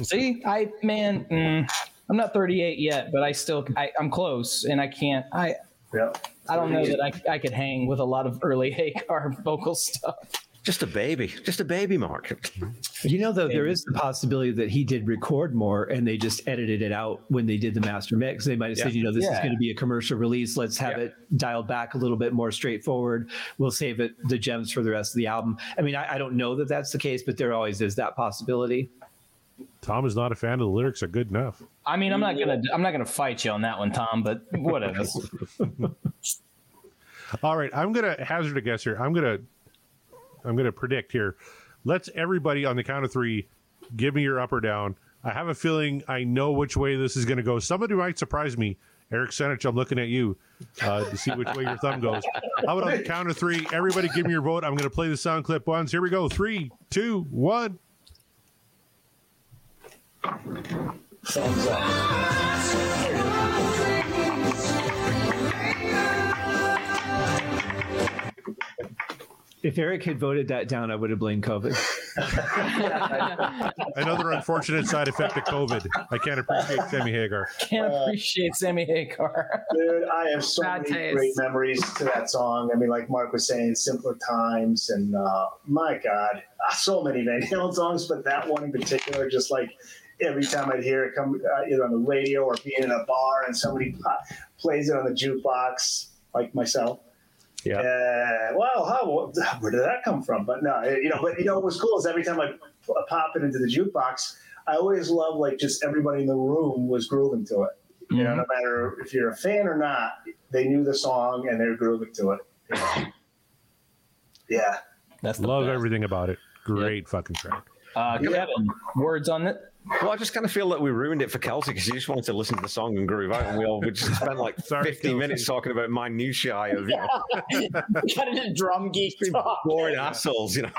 See, I man, mm, I'm not 38 yet, but I still I, I'm close, and I can't. I Yeah. I don't know that I I could hang with a lot of early *laughs* Hagar vocal stuff. Just a baby, just a baby, Mark. You know, though, there is the possibility that he did record more and they just edited it out when they did the master mix. They might have said, you know, this is going to be a commercial release. Let's have Yeah. it dialed back a little bit more straightforward. We'll save it the gems for the rest of the album. I mean, I, I don't know that that's the case, but there always is that possibility. Tom is not a fan of the lyrics are good enough. I mean, I'm not gonna I'm not gonna fight you on that one, Tom, but whatever. *laughs* All right, I'm gonna hazard a guess here. I'm gonna I'm gonna predict here. Let's everybody on the count of three give me your up or down. I have a feeling I know which way this is gonna go. Somebody might surprise me. Eric Senich, I'm looking at you uh, to see which way your thumb goes. How about on the count of three? Everybody give me your vote. I'm gonna play the sound clip once. Here we go. Three, two, one. Thumbs up. If Eric had voted that down, I would have blamed COVID. *laughs* Another unfortunate side effect of COVID. I can't appreciate Sammy Hagar. Can't appreciate Sammy Hagar. Dude, I have so Bad many taste. great memories to that song. I mean, like Mark was saying, simpler times, and uh, my God, *laughs* so many Van Halen songs, but that one in particular, just like every time I'd hear it come uh, either on the radio or being in a bar and somebody uh, plays it on the jukebox, like myself. Yeah. Uh, well, how, where did that come from? But no, you know, but you know, what was cool is every time I pop it into the jukebox, I always love like just everybody in the room was grooving to it. You know, no matter if you're a fan or not, they knew the song and they were grooving to it. Yeah. That's Love best. everything about it. Great fucking track. Uh, Kevin, words on it. Well, I just kind of feel that we ruined it for Kelsey because she just wanted to listen to the song and groove out, and we all we just spent like *laughs* Sorry, 50 Kelsey. minutes talking about minutiae *laughs* of you know, *laughs* kind of drum geek talk. boring assholes, you know.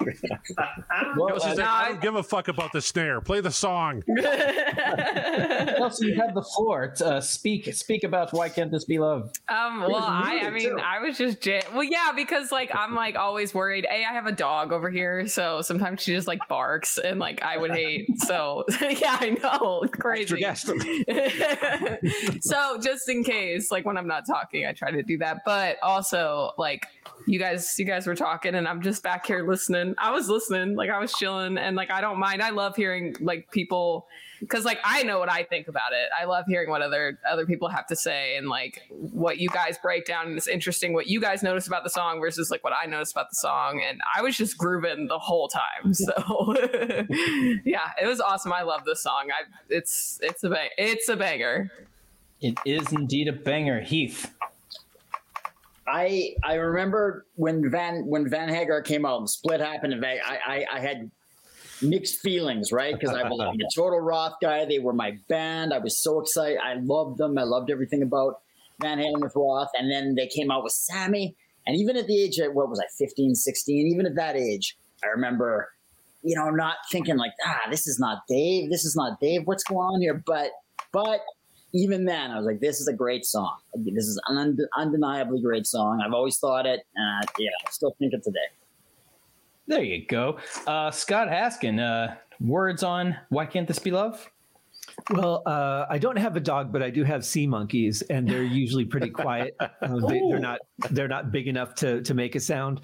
Well, Kelsey's uh, like, I don't give a fuck about the snare. Play the song. Kelsey, you have the floor. Uh, speak, speak about why can't this be love? Um, well, I, I mean, too. I was just, j- well, yeah, because like I'm like always worried. A, I have a dog over here, so sometimes she just like barks, and like I would hate. So *laughs* yeah, I know, crazy. guest. *laughs* so just in case, like when I'm not talking, I try to do that. But also, like you guys, you guys were talking, and I'm just back here listening. I was listening, like I was chilling, and like I don't mind. I love hearing like people because like I know what I think about it. I love hearing what other other people have to say and like what you guys break down. And it's interesting what you guys notice about the song versus like what I noticed about the song. And I was just grooving the whole time. Mm-hmm. So *laughs* yeah, it was awesome. I love this song. I it's it's a bang, it's a banger. It is indeed a banger, Heath. I I remember when Van when Van Hagar came out and Split happened, and I I, I had mixed feelings, right? Because I was a total Roth guy. They were my band. I was so excited. I loved them. I loved everything about Van Halen with Roth. And then they came out with Sammy. And even at the age of what was I, 15, 16, even at that age, I remember, you know, not thinking like, ah, this is not Dave. This is not Dave. What's going on here? But but even then, I was like, this is a great song. This is an und- undeniably great song. I've always thought it. And yeah, I still think it today. There you go. Uh, Scott Haskin, uh, words on why can't this be love? Well, uh, I don't have a dog, but I do have sea monkeys, and they're usually pretty quiet. Uh, *laughs* they, they're not they're not big enough to to make a sound.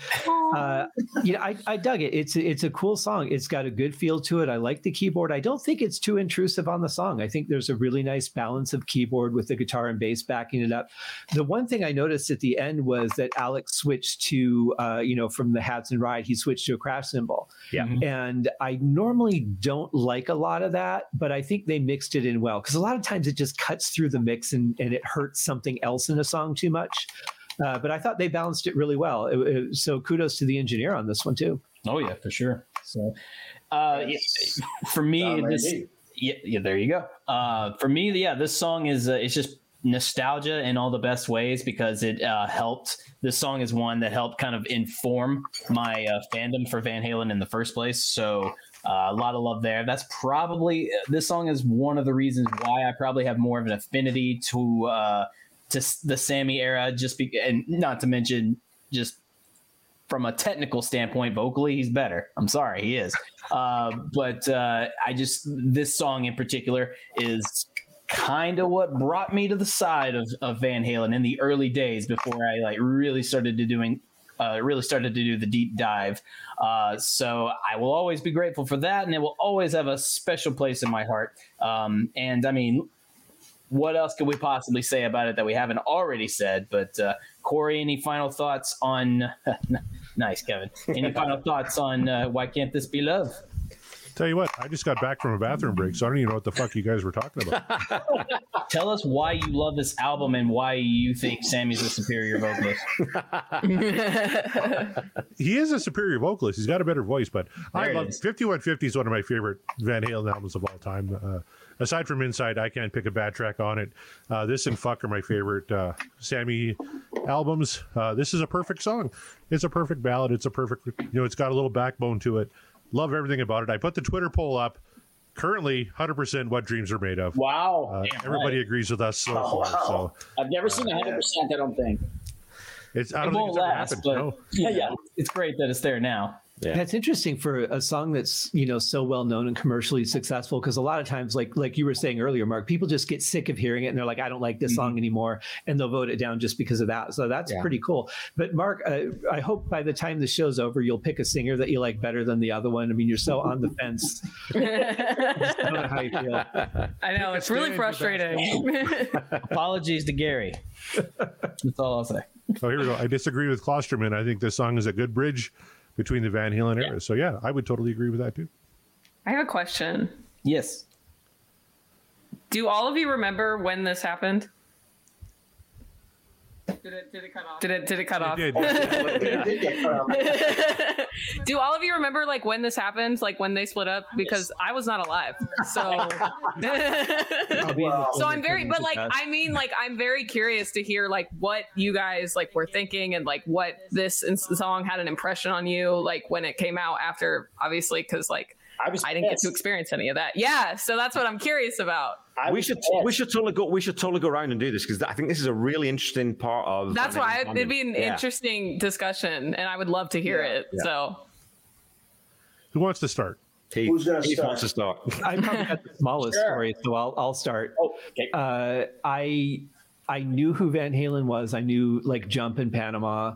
Uh, you know, I, I dug it. It's it's a cool song. It's got a good feel to it. I like the keyboard. I don't think it's too intrusive on the song. I think there's a really nice balance of keyboard with the guitar and bass backing it up. The one thing I noticed at the end was that Alex switched to uh, you know from the hats and ride, he switched to a crash cymbal. Yeah. And I normally don't like a lot of that, but I think they mixed it in well because a lot of times it just cuts through the mix and, and it hurts something else in a song too much. Uh, but I thought they balanced it really well. It- it- so kudos to the engineer on this one too. Oh yeah, for sure. So, uh, yeah, for me, this yeah, yeah, there you go. Uh, for me, yeah, this song is uh, it's just nostalgia in all the best ways because it uh, helped. This song is one that helped kind of inform my uh, fandom for Van Halen in the first place. So. Uh, a lot of love there. That's probably this song is one of the reasons why I probably have more of an affinity to uh, to the Sammy era. Just be, and not to mention just from a technical standpoint, vocally, he's better. I'm sorry, he is. Uh, but uh, I just this song in particular is kind of what brought me to the side of, of Van Halen in the early days before I like really started to doing uh, really started to do the deep dive. Uh, so I will always be grateful for that, and it will always have a special place in my heart. Um, and I mean, what else could we possibly say about it that we haven't already said? But uh, Corey, any final thoughts on? *laughs* nice, Kevin. Any final *laughs* thoughts on uh, why can't this be love? Tell you what, I just got back from a bathroom break, so I don't even know what the fuck you guys were talking about. *laughs* Tell us why you love this album and why you think Sammy's a superior vocalist. *laughs* he is a superior vocalist. He's got a better voice, but I There it love is. 5150 is one of my favorite Van Halen albums of all time. Uh, aside from Inside, I can't pick a bad track on it. Uh, this and Fuck are my favorite uh, Sammy albums. Uh, this is a perfect song. It's a perfect ballad. It's a perfect, you know, it's got a little backbone to it. Love everything about it. I put the Twitter poll up. Currently, 100% what dreams are made of. Wow. Uh, everybody right. agrees with us so Oh, far. So I've never seen 100%, I don't think. It's I it don't think won't it's ever last, happened. but No. yeah, *laughs* yeah, it's great that it's there now. That's interesting for a song that's you know so well known and commercially successful because a lot of times, like like you were saying earlier, Mark, people just get sick of hearing it and they're like, I don't like this song anymore, and they'll vote it down just because of that. So that's Yeah. pretty cool. But Mark, uh, I hope by the time the show's over, you'll pick a singer that you like better than the other one. I mean, you're so on the fence. *laughs* I know how you feel. I know it's really frustrating. *laughs* Apologies to Gary. That's all I'll say. Oh, here we go. I disagree with Klosterman. I think this song is a good bridge between the Van Halen eras. So yeah, I would totally agree with that too. I have a question. Yes. Do all of you remember when this happened? Did it, did it cut off? Did it, did it cut off? did. Oh, it cut off. *laughs* Do all of you remember like when this happened, like when they split up? Because I was not alive, so *laughs* so I'm very, but like I mean, like I'm very curious to hear like what you guys like were thinking and like what this song had an impression on you, like when it came out after, obviously, because like I was I didn't get to experience any of that. Yeah, so that's what I'm curious about. I we should pissed. we should totally go we should totally go around and do this because I think this is a really interesting part of. That's Van why Halen's it'd be an. Yeah. interesting discussion, and I would love to hear it. yeah. So Who wants to start? Heath, Who's gonna Heath start? wants to start. I probably got the smallest Sure. story, so I'll I'll start. Oh, okay. Uh, I I knew who Van Halen was. I knew like Jump in Panama.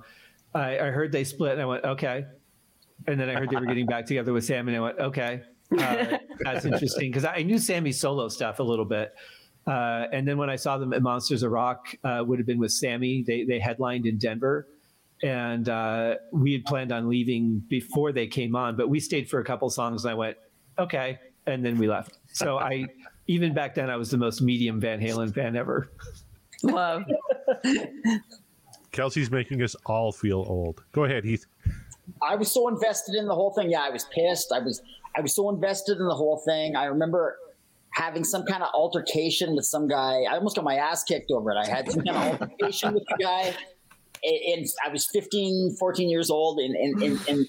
I, I heard they split, and I went okay. And then I heard they were getting back together with Sam, and I went okay. Uh, that's interesting because I knew Sammy's solo stuff a little bit. Uh, and then when I saw them at Monsters of Rock, uh, would have been with Sammy. They they headlined in Denver, and uh, we had planned on leaving before they came on, but we stayed for a couple songs. And I went okay, and then we left. So I even back then I was the most medium Van Halen fan ever. love. Kelsey's making us all feel old. Go ahead, Heath. I was so invested in the whole thing. Yeah, I was pissed. I was I was so invested in the whole thing. I remember having some kind of altercation with some guy. I almost got my ass kicked over it. I had some kind of altercation with the guy. And, I was 15, 14 years old, and and and and,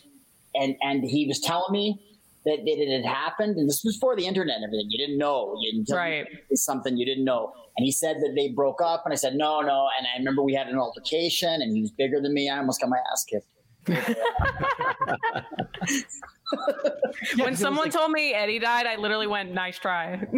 and, and he was telling me that, that it had happened. And this was before the internet and everything. You didn't know. You didn't Right. It's something you didn't know. And he said that they broke up, and I said no, no. And I remember we had an altercation, and he was bigger than me. I almost got my ass kicked. *laughs* when someone told me Eddie died, I literally went, "Nice try." *laughs*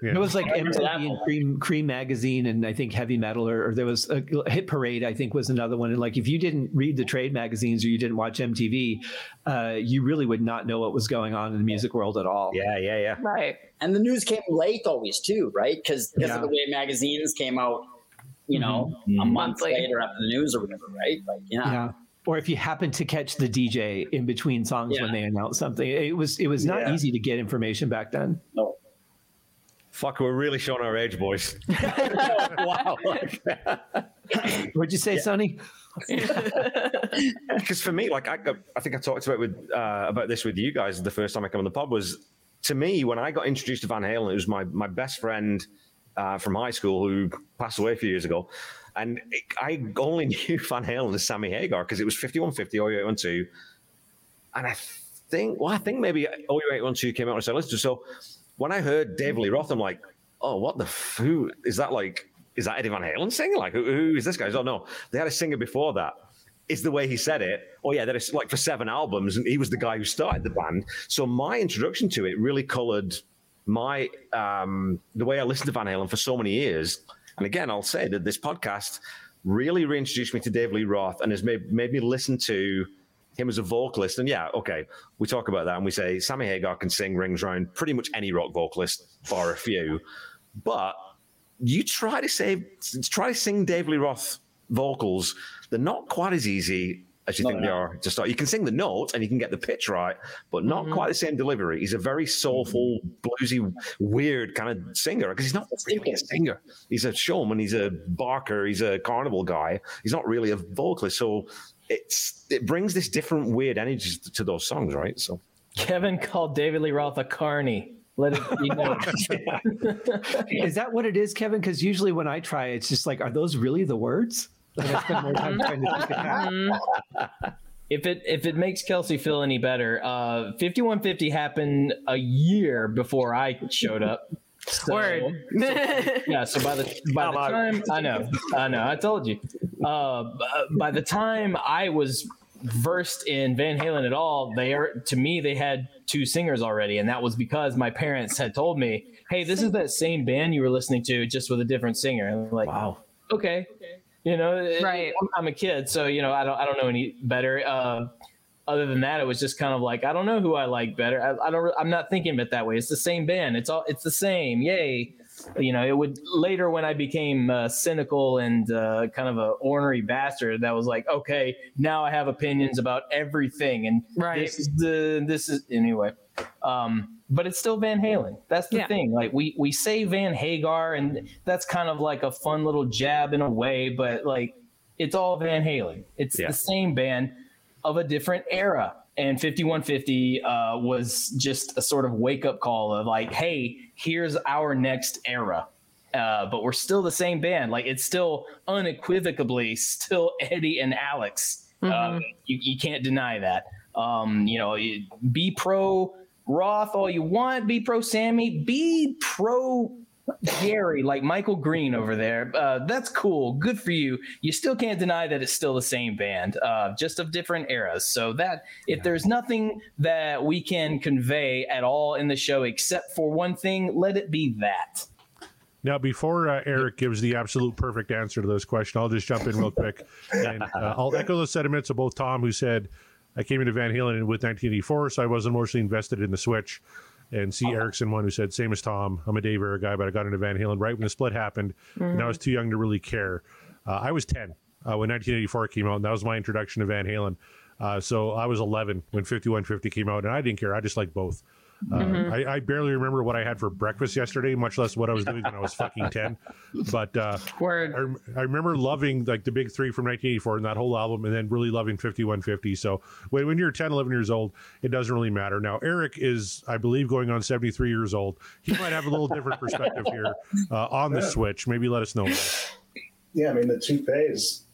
It was like I MTV and. Creem, Creem Magazine, and I think Heavy Metal, or, or there was a Hit Parade. I think was another one. And like, if you didn't read the trade magazines or you didn't watch MTV, uh, you really would not know what was going on in the music world at all. Yeah, yeah, yeah. right. and the news came late always too, right? Because because Yeah. of the way magazines came out, you know, a month Monthly. later after the news or whatever, right? Like, yeah, Yeah. Or if you happen to catch the DJ in between songs when they announce something, it was it was not Yeah. easy to get information back then. no, Fuck, we're really showing our age, boys. *laughs* wow. *laughs* What'd you say, Sonny? *laughs* Because for me, like I, I think I talked about with uh, about this with you guys the first time I came on the pod was to me when I got introduced to Van Halen, it was my my best friend uh, from high school who passed away a few years ago, and it, I only *laughs* knew Van Halen as Sammy Hagar because it was fifty one fifty or eight one two, and I think well I think maybe OU eight one two came out I listened to so when I heard Dave Lee Roth, I'm like, oh what the f- who is that like? Is that Eddie Van Halen singing? Like, who, who is this guy? I don't know. They had a singer before that is the way he said it. Oh yeah, that is like for seven albums, and he was the guy who started the band. So my introduction to it really coloured my um, the way I listened to Van Halen for so many years. And again, I'll say that this podcast really reintroduced me to Dave Lee Roth and has made made me listen to him as a vocalist. And yeah, okay, we talk about that and we say Sammy Hagar can sing rings around pretty much any rock vocalist, bar a few. But you try to say try to sing Dave Lee Roth vocals, they're not quite as easy as you No, think they're they are to start. You can sing the notes and you can get the pitch right, but not mm-hmm. quite the same delivery. He's a very soulful, bluesy, weird kind of singer because he's not really a singer. He's a showman. He's a barker. He's a carnival guy. He's not really a vocalist. So it's it brings this different weird energy to, to those songs, right? So Kevin called David Lee Roth a carny. Let it be known. *laughs* Is that what it is, Kevin? Because usually when I try, it's just like, are those really the words? Like I spend more time trying to think of that. if it if it makes Kelsey feel any better, uh, 5150 happened a year before I showed up. So- Word. Yeah, so by the by the time I know, I know, I told you. uh, by the time I was versed in Van Halen at all, they are to me they had two singers already, and that was because my parents had told me, "Hey, this is that same band you were listening to, just with a different singer." And I'm like, "Wow, okay." okay." You know, right? I'm, I'm a kid, so you know, I don't I don't know any better. Uh, other than that, it was just kind of like I don't know who I like better. I, I don't. I'm not thinking of it that way. It's the same band. It's all. It's the same. Yay. You know, it would later when I became uh, cynical and uh, kind of a ornery bastard. That was like, okay, now I have opinions about everything, and Right. this is the this is anyway. Um, but it's still Van Halen. That's the Yeah. thing. Like we we say Van Hagar, and that's kind of like a fun little jab in a way, but like it's all Van Halen. It's Yeah. the same band of a different era. And 5150 uh, was just a sort of wake up call of like, hey, here's our next era. Uh, but we're still the same band. Like it's still unequivocally still *laughs* Eddie and Alex. Um, you, you can't deny that. Um, you know, you- be pro Roth all you want, be pro Sammy, be pro Gary, like Michael Green over there. Uh, that's cool. Good for you. You still can't deny that it's still the same band, uh, just of different eras. So that if there's nothing that we can convey at all in the show except for one thing, let it be that. Now, before uh, Eric gives the absolute perfect answer to this question, I'll just jump in real quick. *laughs* And uh, I'll echo the sentiments of both Tom, who said, I came into Van Halen with 1984, so I was emotionally invested in the Switch. And C. Erickson, one who said, same as Tom, I'm a Dave era guy, but I got into Van Halen right when the split happened, and I was too young to really care. Uh, I was 10 uh, when 1984 came out, and that was my introduction to Van Halen. Uh, so I was 11 when 5150 came out, and I didn't care. I just liked both. Uh, Mhm. I, I barely remember what I had for breakfast yesterday, much less what I was doing when I was fucking *laughs* 10. But uh, Word. I, I remember loving like the big three from 1984 and that whole album, and then really loving 5150. So when, when you're 10, 11 years old, it doesn't really matter. Now, Eric is, I believe, going on 73 years old. He might have a little different perspective *laughs* here uh, on the Switch. Maybe let us know. Yeah, I mean the toupee is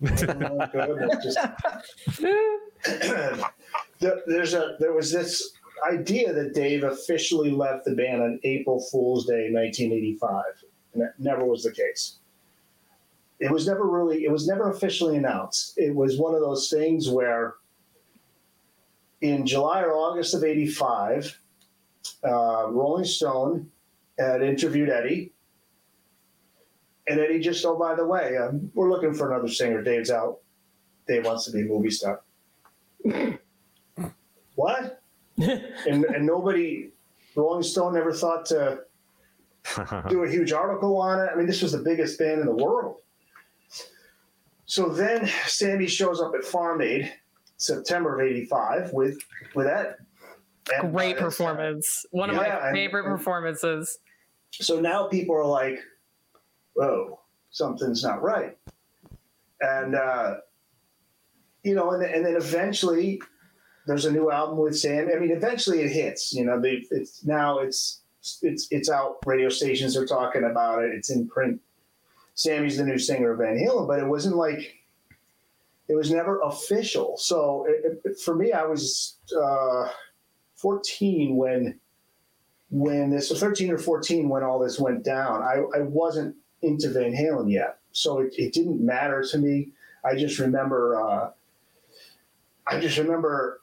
not good. It's just *laughs* *coughs* There- there's a there was this idea that Dave officially left the band on April Fool's Day, 1985, and that never was the case. It was never really it was never officially announced. It was one of those things where in July or August of '85, uh, Rolling Stone had interviewed Eddie. And Eddie just, oh, by the way, um, we're looking for another singer. Dave's out. Dave wants to be a movie star. *laughs* what? *laughs* and, and nobody, Rolling Stone never thought to *laughs* do a huge article on it. I mean, this was the biggest band in the world. So then Sammy shows up at Farm Aid, September of '85, with with Ed. And Great by this time- performance. One of Yeah, my favorite and- performances. So now people are like, whoa, something's not right. And, uh, you know, and, and then eventually there's a new album with Sam. I mean, eventually it hits, you know, they, it's now it's, it's, it's out. Radio stations are talking about it. It's in print. Sammy's the new singer of Van Halen, but it wasn't like, it was never official. So it, it, for me, I was uh, 14 when when this was 13 or 14 when all this went down i, I wasn't into van halen yet so it, it didn't matter to me i just remember uh, i just remember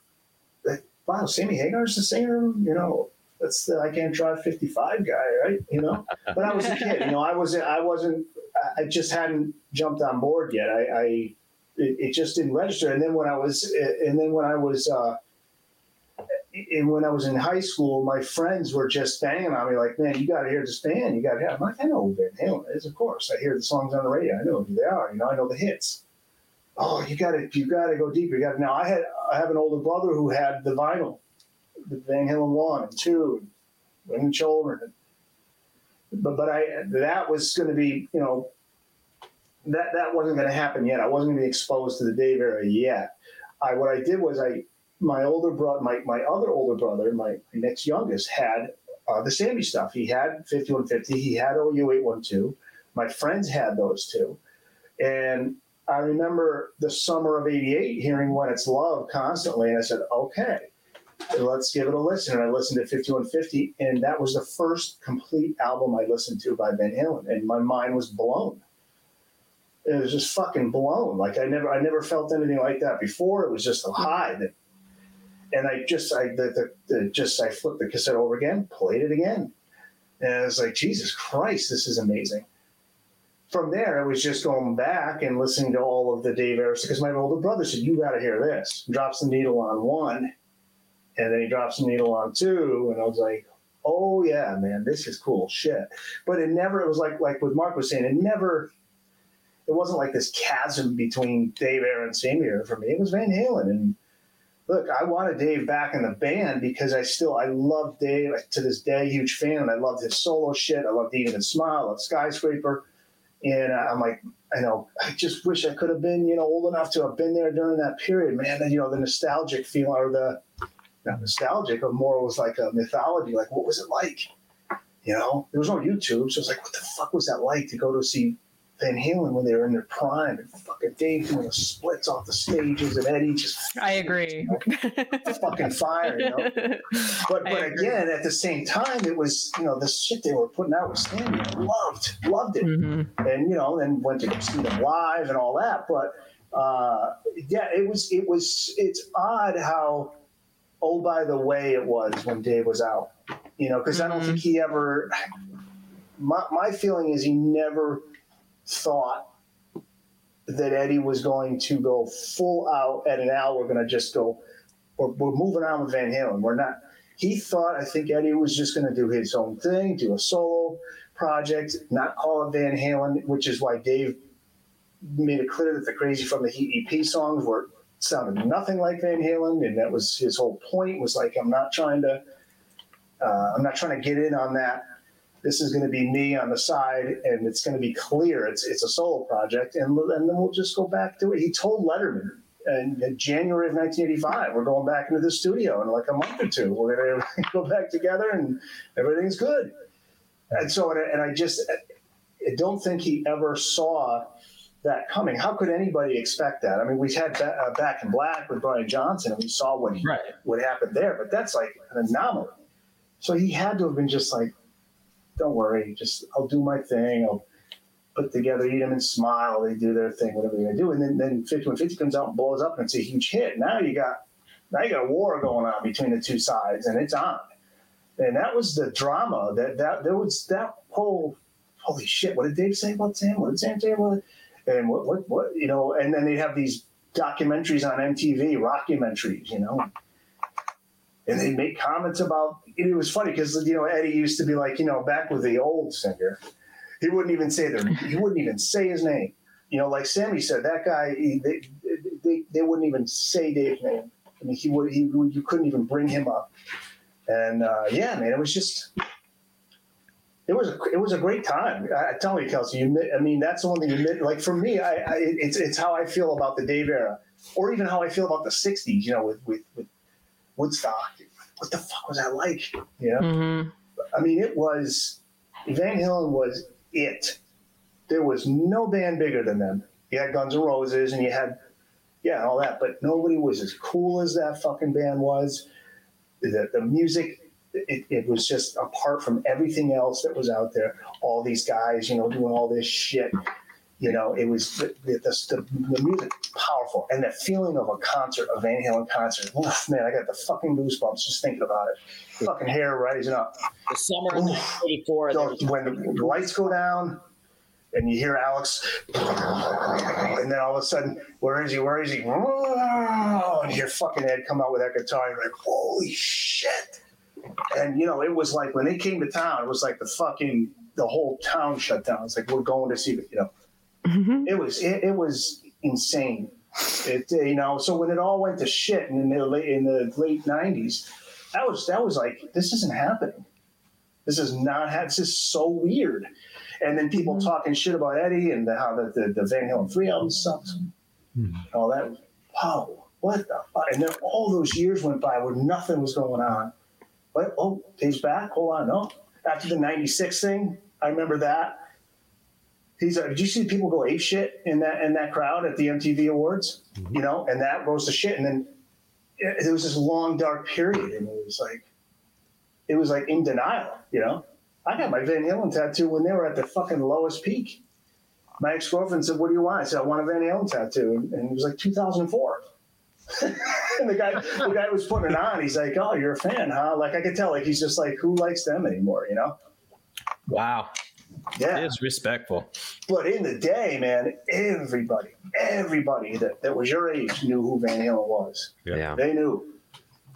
wow sammy hagar's the singer you know that's the i can't drive 55 guy right you know but i was a kid you know i wasn't i wasn't i just hadn't jumped on board yet i, I it, just didn't register and then when i was and then when i was uh, and when I was in high school, my friends were just banging on me like, "Man, you got to hear this band. You got to hear." I'm like, "I know who Van Halen is, of course. I hear the songs on the radio. I know who they are. You know, I know the hits." Oh, you got to, you got to go deeper. You got to. Now, I had, I have an older brother who had the vinyl, the Van Halen one and two, and and Children. But, but I, that was going to be, you know, that that wasn't going to happen yet. I wasn't going to be exposed to the Dave era yet. I, what I did was I my older brother, my, my other older brother, my, my next youngest, had uh, the Sammy stuff. He had 5150, he had OU 812. My friends had those too. And I remember the summer of 88 hearing When It's Love constantly. And I said, okay, let's give it a listen. And I listened to 5150, and that was the first complete album I listened to by Van Halen. And my mind was blown. it was just fucking blown. Like I never, I never felt anything like that before. It was just a high that, and I just, I, the, the, the just, I flipped the cassette over again, played it again, and I was like, Jesus Christ, this is amazing. From there, I was just going back and listening to all of the Dave Harris because my older brother said, "You got to hear this." Drops the needle on one, and then he drops the needle on two, and I was like, "Oh yeah, man, this is cool shit." But it never. It was like like what Mark was saying. It never it wasn't like this chasm between Dave Aaron and Samir for me. It was Van Halen. And look, I wanted Dave back in the band because I still I love Dave to this day, huge fan, and I loved his solo shit. I loved Eat 'Em and Smile, I loved Skyscraper. And I'm like, I know, I just wish I could have been, you know, old enough to have been there during that period, man. And, you know, the nostalgic feeling or the not nostalgic, but more was like a mythology. Like, what was it like? You know, there was no YouTube, so it's like, what the fuck was that like to go to see Van Halen when they were in their prime and fucking Dave doing the splits off the stages and Eddie just I agree. *laughs* fucking fire, you know. But I but agree. again, at the same time, it was you know the shit they were putting out was standing. Loved loved it, Mm-hmm. and you know, then went to see them live and all that. But uh, yeah, it was it was it's odd how oh by the way it was when Dave was out, you know, because I don't think he ever. My my feeling is he never thought that Eddie was going to go full out at an Al. We're going to just go, we're, we're moving on with Van Halen. We're not. He thought, I think Eddie was just going to do his own thing, do a solo project, not call it Van Halen, which is why Dave made it clear that the Crazy from the Heat EP songs were sounded nothing like Van Halen, and that was his whole point. Was like, I'm not trying to, uh, I'm not trying to get in on that this is going to be me on the side and it's going to be clear. It's it's a solo project and, and then we'll just go back to it he told letterman in, january of 1985 we're going back into the studio in like a month or two. We're going *laughs* to go back together and everything's good. And so and I, and I just i don't think he ever saw that coming. How could anybody expect that? I mean we had uh, back in black with brian johnson and we saw what he, what happened there but that's like an anomaly. So he had to have been just like don't worry, just I'll do my thing. I'll put together, Eat 'Em and Smile. They do their thing, whatever they're gonna do. And then then 5150 comes out and blows up and it's a huge hit. Now you got now you got a war going on between the two sides and it's on. And that was the drama that that there was that whole holy shit, what did Dave say about Sam? What did Sam say about it? And what what what you know, and then they have these documentaries on MTV, rockumentaries, you know. And they make comments about it was funny because you know Eddie used to be like you know back with the old singer, he wouldn't even say their he wouldn't even say his name. You know, like Sammy said, that guy he, they, they they wouldn't even say Dave's name. I mean, he would he you couldn't even bring him up. And uh, yeah, man, it was just it was a it was a great time. I, I tell you, Kelsey, you I mean that's the one thing you like for me. I, I it's it's how I feel about the Dave era, or even how I feel about the '60s. You know, with with, with Woodstock. What the fuck was that like? You know, mm-hmm. I mean, it was Van Halen was it. There was no band bigger than them. You had Guns N' Roses, and you had yeah, all that, but nobody was as cool as that fucking band was. The, the music, it, it was just apart from everything else that was out there. All these guys, you know, doing all this shit. You know, it was the, the, the, the music powerful, and that feeling of a concert, a Van Halen concert. Oof, man, I got the fucking goosebumps just thinking about it. Fucking hair rising up. The summer of 1984. Those- when the, the lights go down and you hear Alex, and then all of a sudden, where is he? Where is he? And you hear fucking Ed come out with that guitar. You're like, holy shit! And you know, it was like when they came to town, it was like the fucking the whole town shut down. It's like we're going to see, you know, Mm-hmm. it was it, it was insane. It uh, you know, so when it all went to shit in the late in the late '90s, that was that was like this isn't happening. This is not. ha- This is so weird. And then people mm-hmm. talking shit about Eddie and the, how the, the, the Van Halen three album sucks. Mm-hmm. And all that. Wow, what the fuck? And then all those years went by where nothing was going on. But oh, Dave's back. Hold on, no. After the '96 thing, I remember that. He's. Uh, did you see people go ape shit in that in that crowd at the MTV Awards? You know, and that rose to shit. And then it, there was this long dark period, and it was like, it was like in denial. You know, I got my Van Halen tattoo when they were at the fucking lowest peak. my ex girlfriend said, "What do you want?" I said, "I want a Van Halen tattoo," and it was like 2004. *laughs* and the guy, the guy was putting it on. He's like, "Oh, you're a fan, huh?" Like I could tell. Like he's just like, "Who likes them anymore?" You know? Wow. Yeah. It's respectful. But in the day, man, everybody, everybody that, that was your age knew who Van Halen was. Yeah. They knew.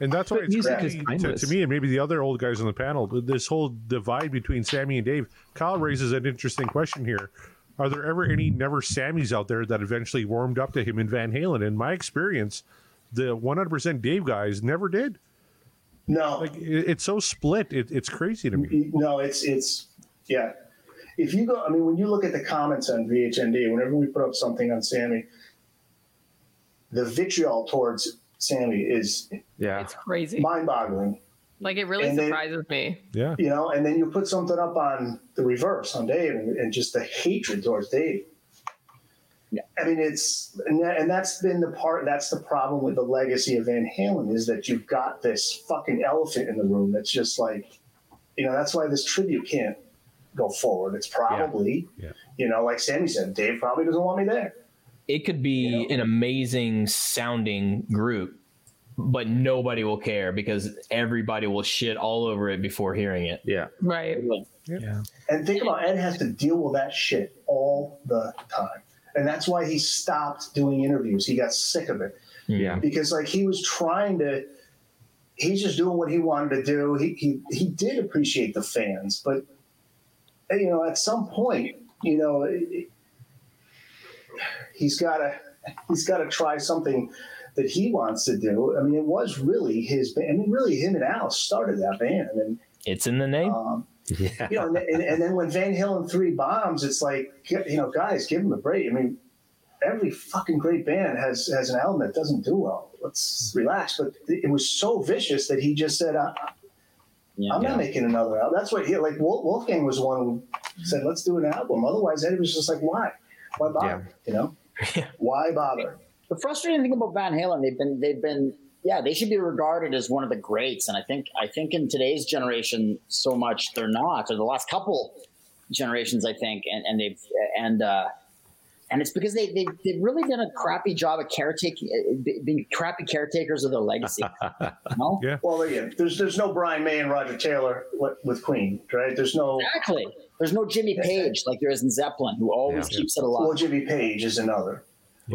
And that's why But it's music crazy is to, to me, and maybe the other old guys on the panel. This whole divide between Sammy and Dave. Kyle raises an interesting question here. Are there ever any never Sammys out there that eventually warmed up to him in Van Halen? In my experience, the 100% Dave guys never did. No, like it, it's so split. It, it's crazy to me. No, it's it's yeah. If you go, I mean, when you look at the comments on VHND, whenever we put up something on Sammy, the vitriol towards Sammy is yeah, it's crazy, mind-boggling. Like it really And then- surprises me. Yeah, You know, and then you put something up on the reverse on Dave, and, and just the hatred towards Dave. Yeah, I mean, it's and, that, and that's been the part. That's the problem with the legacy of Van Halen is that you've got this fucking elephant in the room that's just like, you know, that's why this tribute can't go forward. It's probably, you know, like Sammy said, Dave probably doesn't want me there. It could be an amazing sounding group, but nobody will care because everybody will shit all over it before hearing it. Yeah. Right. Yeah. And think about Ed has to deal with that shit all the time. And that's why he stopped doing interviews. He got sick of it. Hmm. Yeah. Because like he was trying to he's just doing what he wanted to do. He he he did appreciate the fans, but you know, at some point, you know, it- he's got to he's got to try something that he wants to do. I mean, it was really his band. I mean, really, him and Al started that band, and It's in the name. um, yeah. *laughs* you know, and, and, and then when Van Halen three bombs, it's like you know, guys, give him a break. I mean, every fucking great band has has an album that doesn't do well. Let's relax. But it was so vicious that he just said, I, "I'm not making another album." That's what he like. Wolf, Wolfgang was one who said, "Let's do an album." Otherwise, Eddie was just like, "Why? Why bother?" You know, *laughs* why bother? The frustrating thing about Van Halen, they've been they've been yeah, they should be regarded as one of the greats, and I think I think in today's generation, so much they're not, or the last couple generations, I think, and and they've and uh, and it's because they they they've really done a crappy job of caretaking, uh, being crappy caretakers of their legacy. *laughs* no, yeah. Well, yeah, there's there's no Brian May and Roger Taylor with, with Queen, right? There's no exactly. There's no Jimmy Page like there is in Zeppelin, who always Yeah. keeps it alive. Well, Jimmy Page is another.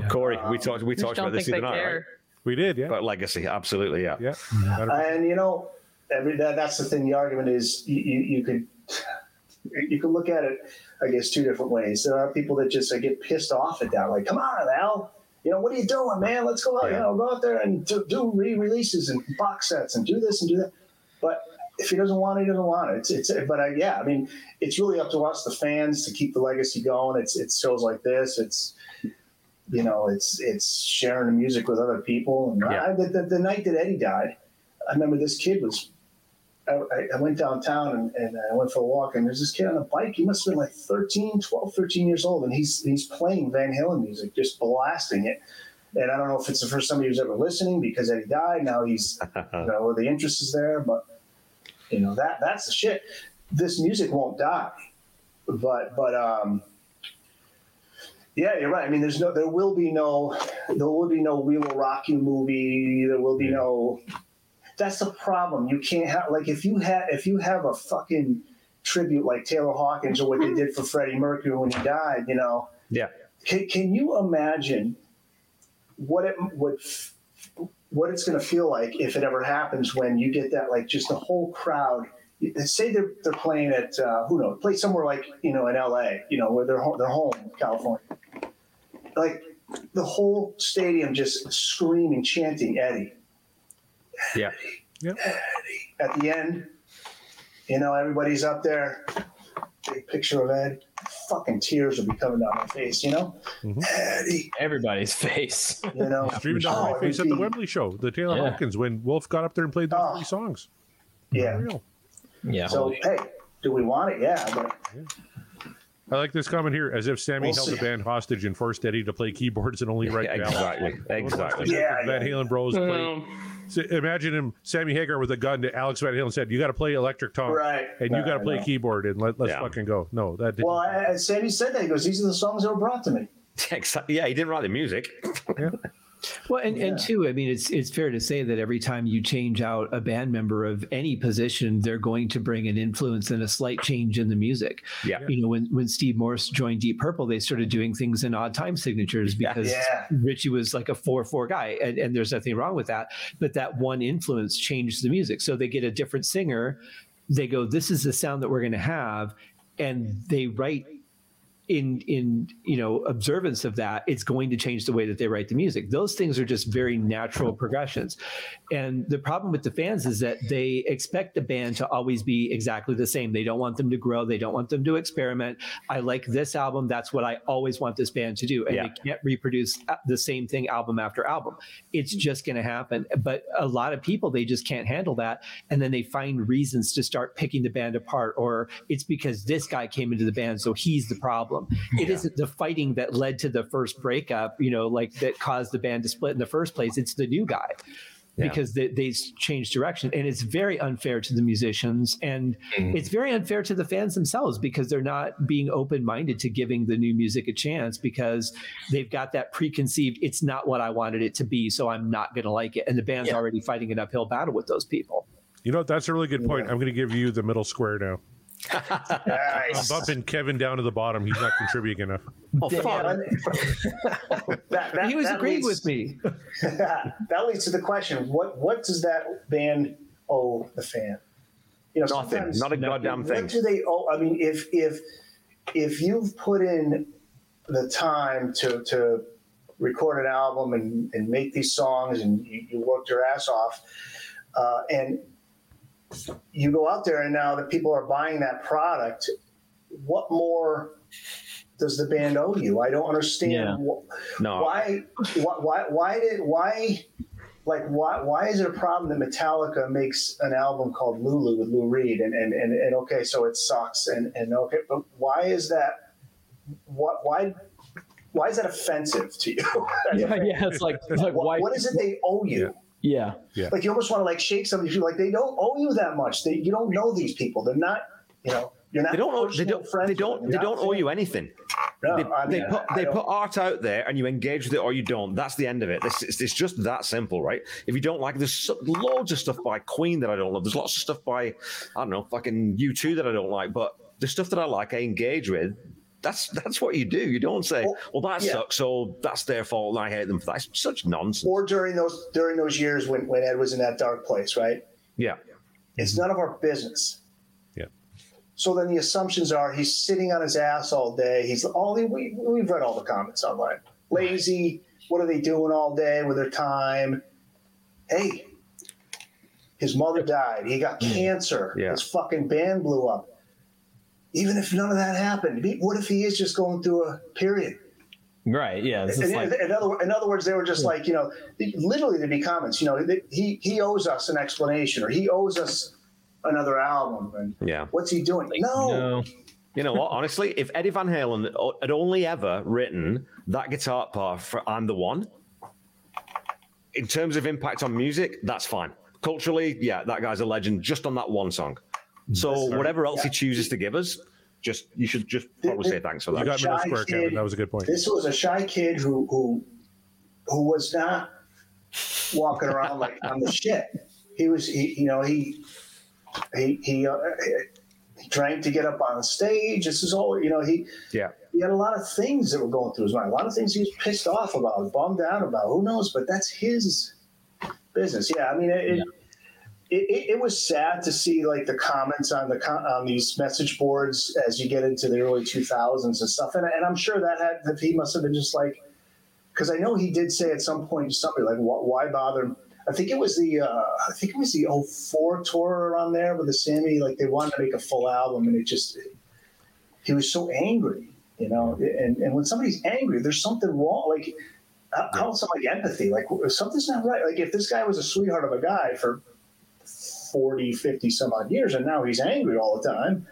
Corey, we talked we Just talked about this think the other night, right? We did, yeah. But legacy, absolutely, yeah. Yeah. And you know, every, that, that's the thing. The argument is you, you, you could *laughs* you could look at it, I guess, two different ways. There are people that just uh, get pissed off at that, like, "Come on, Al, you know what are you doing, man? Let's go out, you know, go out there and do, do re-releases and box sets and do this and do that." But if he doesn't want it, he doesn't want it. It's, it's but I, yeah, I mean, it's really up to us, the fans, to keep the legacy going. It's it's shows like this. It's you know, it's it's sharing the music with other people. And I, the, the, the night that Eddie died, I remember this kid was. I, I- went downtown and, and I went for a walk, and there's this kid on a bike. He must have been like 13, 12, 13 years old, and he's he's playing Van Halen music, just blasting it. And I don't know if it's the first time he was ever listening because Eddie died. Now he's, *laughs* you know, the interest is there, but you know that that's the shit. This music won't die, but but um, yeah, you're right. I mean, there's no, there will be no, there will be no "We Will Rock You" movie. There will be no. That's the problem. You can't have like if you have if you have a fucking tribute like Taylor Hawkins or what they did for Freddie Mercury when he died. You know, Yeah. can, can you imagine what it would what it's going to feel like if it ever happens when you get that like just the whole crowd say they're, they're playing at uh, who knows play somewhere like you know in la you know where they're home, they're home california like the whole stadium just screaming chanting eddie Yeah. Yeah. at the end you know everybody's up there big picture of ed fucking tears will be coming down my face you know eddie Everybody's face. you know *laughs* Streaming down Oh, my face it at the Wembley show, the Taylor Yeah. Hawkins, when Wolf got up there and played those three songs. yeah Unreal. Yeah. So hey, do we want it? Yeah, but I like this comment here, as if Sammy We'll held see. the band hostage and forced Eddie to play keyboards and only *laughs* write ballads. exactly, exactly. Yeah, Van yeah. Halen Bros played, Um, So imagine him, Sammy Hagar with a gun to Alex Van Halen said, "You got to play electric tom, Right. And you got to play know. keyboard, and let, let's fucking go." No, that didn't. Well, I, I- Sammy said that. He goes, "These are the songs that were brought to me." *laughs* Exactly. Yeah, he didn't write the music. *laughs* Well, and, and two, I mean, it's it's fair to say that every time you change out a band member of any position, they're going to bring an influence and a slight change in the music. Yeah. You know, when when Steve Morse joined Deep Purple, they started doing things in odd time signatures because Yeah. Ritchie was like a four four guy, and, and there's nothing wrong with that. But that one influence changed the music. So they get a different singer. They go, "This is the sound that we're going to have," and they write in in you know observance of that it's going to change the way that they write the music. Those things are just very natural progressions. And the problem with the fans is that they expect the band to always be exactly the same. They don't want them to grow. They don't want them to experiment. I like this album. That's what i always want this band to do. And Yeah. they can't reproduce uh, the same thing album after album. It's just going to happen. But a lot of people they just can't handle that. And then they find reasons to start picking the band apart or it's because this guy came into the band so he's the problem It not the fighting that led to the first breakup you know like that caused the band to split in the first place it's the new guy Yeah. because they, they changed direction and it's very unfair to the musicians and Mm-hmm. it's very unfair to the fans themselves because they're not being open-minded to giving the new music a chance because they've got that preconceived it's not what i wanted it to be so i'm not going to like it and the band's already fighting an uphill battle with those people You know, that's a really good point. I'm going to give you the middle square now. I'm bumping Kevin down to the bottom. He's not contributing enough. Oh, *laughs* that, that, he was that agreeing leads- with me *laughs* that leads to the question: what what does that band owe the fan? You know, Nothing. Not a goddamn thing. What do they owe? I mean, if if if you've put in the time to to record an album and, and make these songs and you, you worked your ass off, uh, and you go out there and now that people are buying that product, what more does the band owe you? I don't understand. Yeah. wh- No. Why, why, why, why did, why, like, why, why is it a problem that Metallica makes an album called Lulu with Lou Reed? And, and, and, and okay, so it sucks. And, and okay, but why is that, what, why, why is that offensive to you? *laughs* Yeah, yeah, it's like- it's like, what, why- what is it they owe you? Yeah. Yeah. Like you almost want to like shake somebody. You're like they don't owe you that much. They, you don't know these people. They're not. You know. You're not. They don't. Owe, they don't. friends They don't. They You're don't owe you anything. No, they I mean, they put I they put art out there, and you engage with it or you don't. That's the end of it. It's, it's, it's just that simple, right? If you don't like, there's so, loads of stuff by Queen that I don't love. There's lots of stuff by I don't know, fucking U two that I don't like. But the stuff that I like, I engage with. That's that's what you do. You don't say, "Well, that yeah. sucks," so that's their fault, and I hate them for that. It's such nonsense. Or during those during those years when when Ed was in that dark place, right? Yeah. It's none of our business. Yeah. So then the assumptions are he's sitting on his ass all day. He's all we we've read all the comments online. Lazy. What are they doing all day with their time? Hey, his mother died. He got mm. cancer. Yeah. His fucking band blew up. Even if none of that happened, what if he is just going through a period? Right. Yeah. It's just In, like in, other, in other words, they were just like, you know, literally there'd be comments, you know, he, he owes us an explanation or he owes us another album. And Yeah. what's he doing? No. You know what? Honestly, if Eddie Van Halen had only ever written that guitar part for "I'm the One," in terms of impact on music, that's fine. Culturally, yeah, that guy's a legend just on that one song. So That's right. whatever else he chooses to give us, just you should just probably say thanks for that. You got middle Shy square, kid. Kevin. That was a good point. This was a shy kid who, who, who was not walking around like I'm the shit. He was, he, you know, he, he, he, uh, he drank to get up on stage. This is all, you know, he, Yeah. he had a lot of things that were going through his mind. A lot of things he was pissed off about, bummed out about. Who knows? But that's his business. Yeah, I mean, it, it, it, it was sad to see like the comments on the on these message boards as you get into the early 2000s and stuff. And, and I'm sure that had that he must have been just like, because I know he did say at some point to somebody like, "Why, bother?" I think it was the uh, I think it was the 04 tour around there with the Sammy. Like they wanted to make a full album, and it just he was so angry, you know. And and when somebody's angry, there's something wrong. Like how, how else am like empathy? Like something's not right. Like if this guy was a sweetheart of a guy for 40, 50 some odd years, and now he's angry all the time.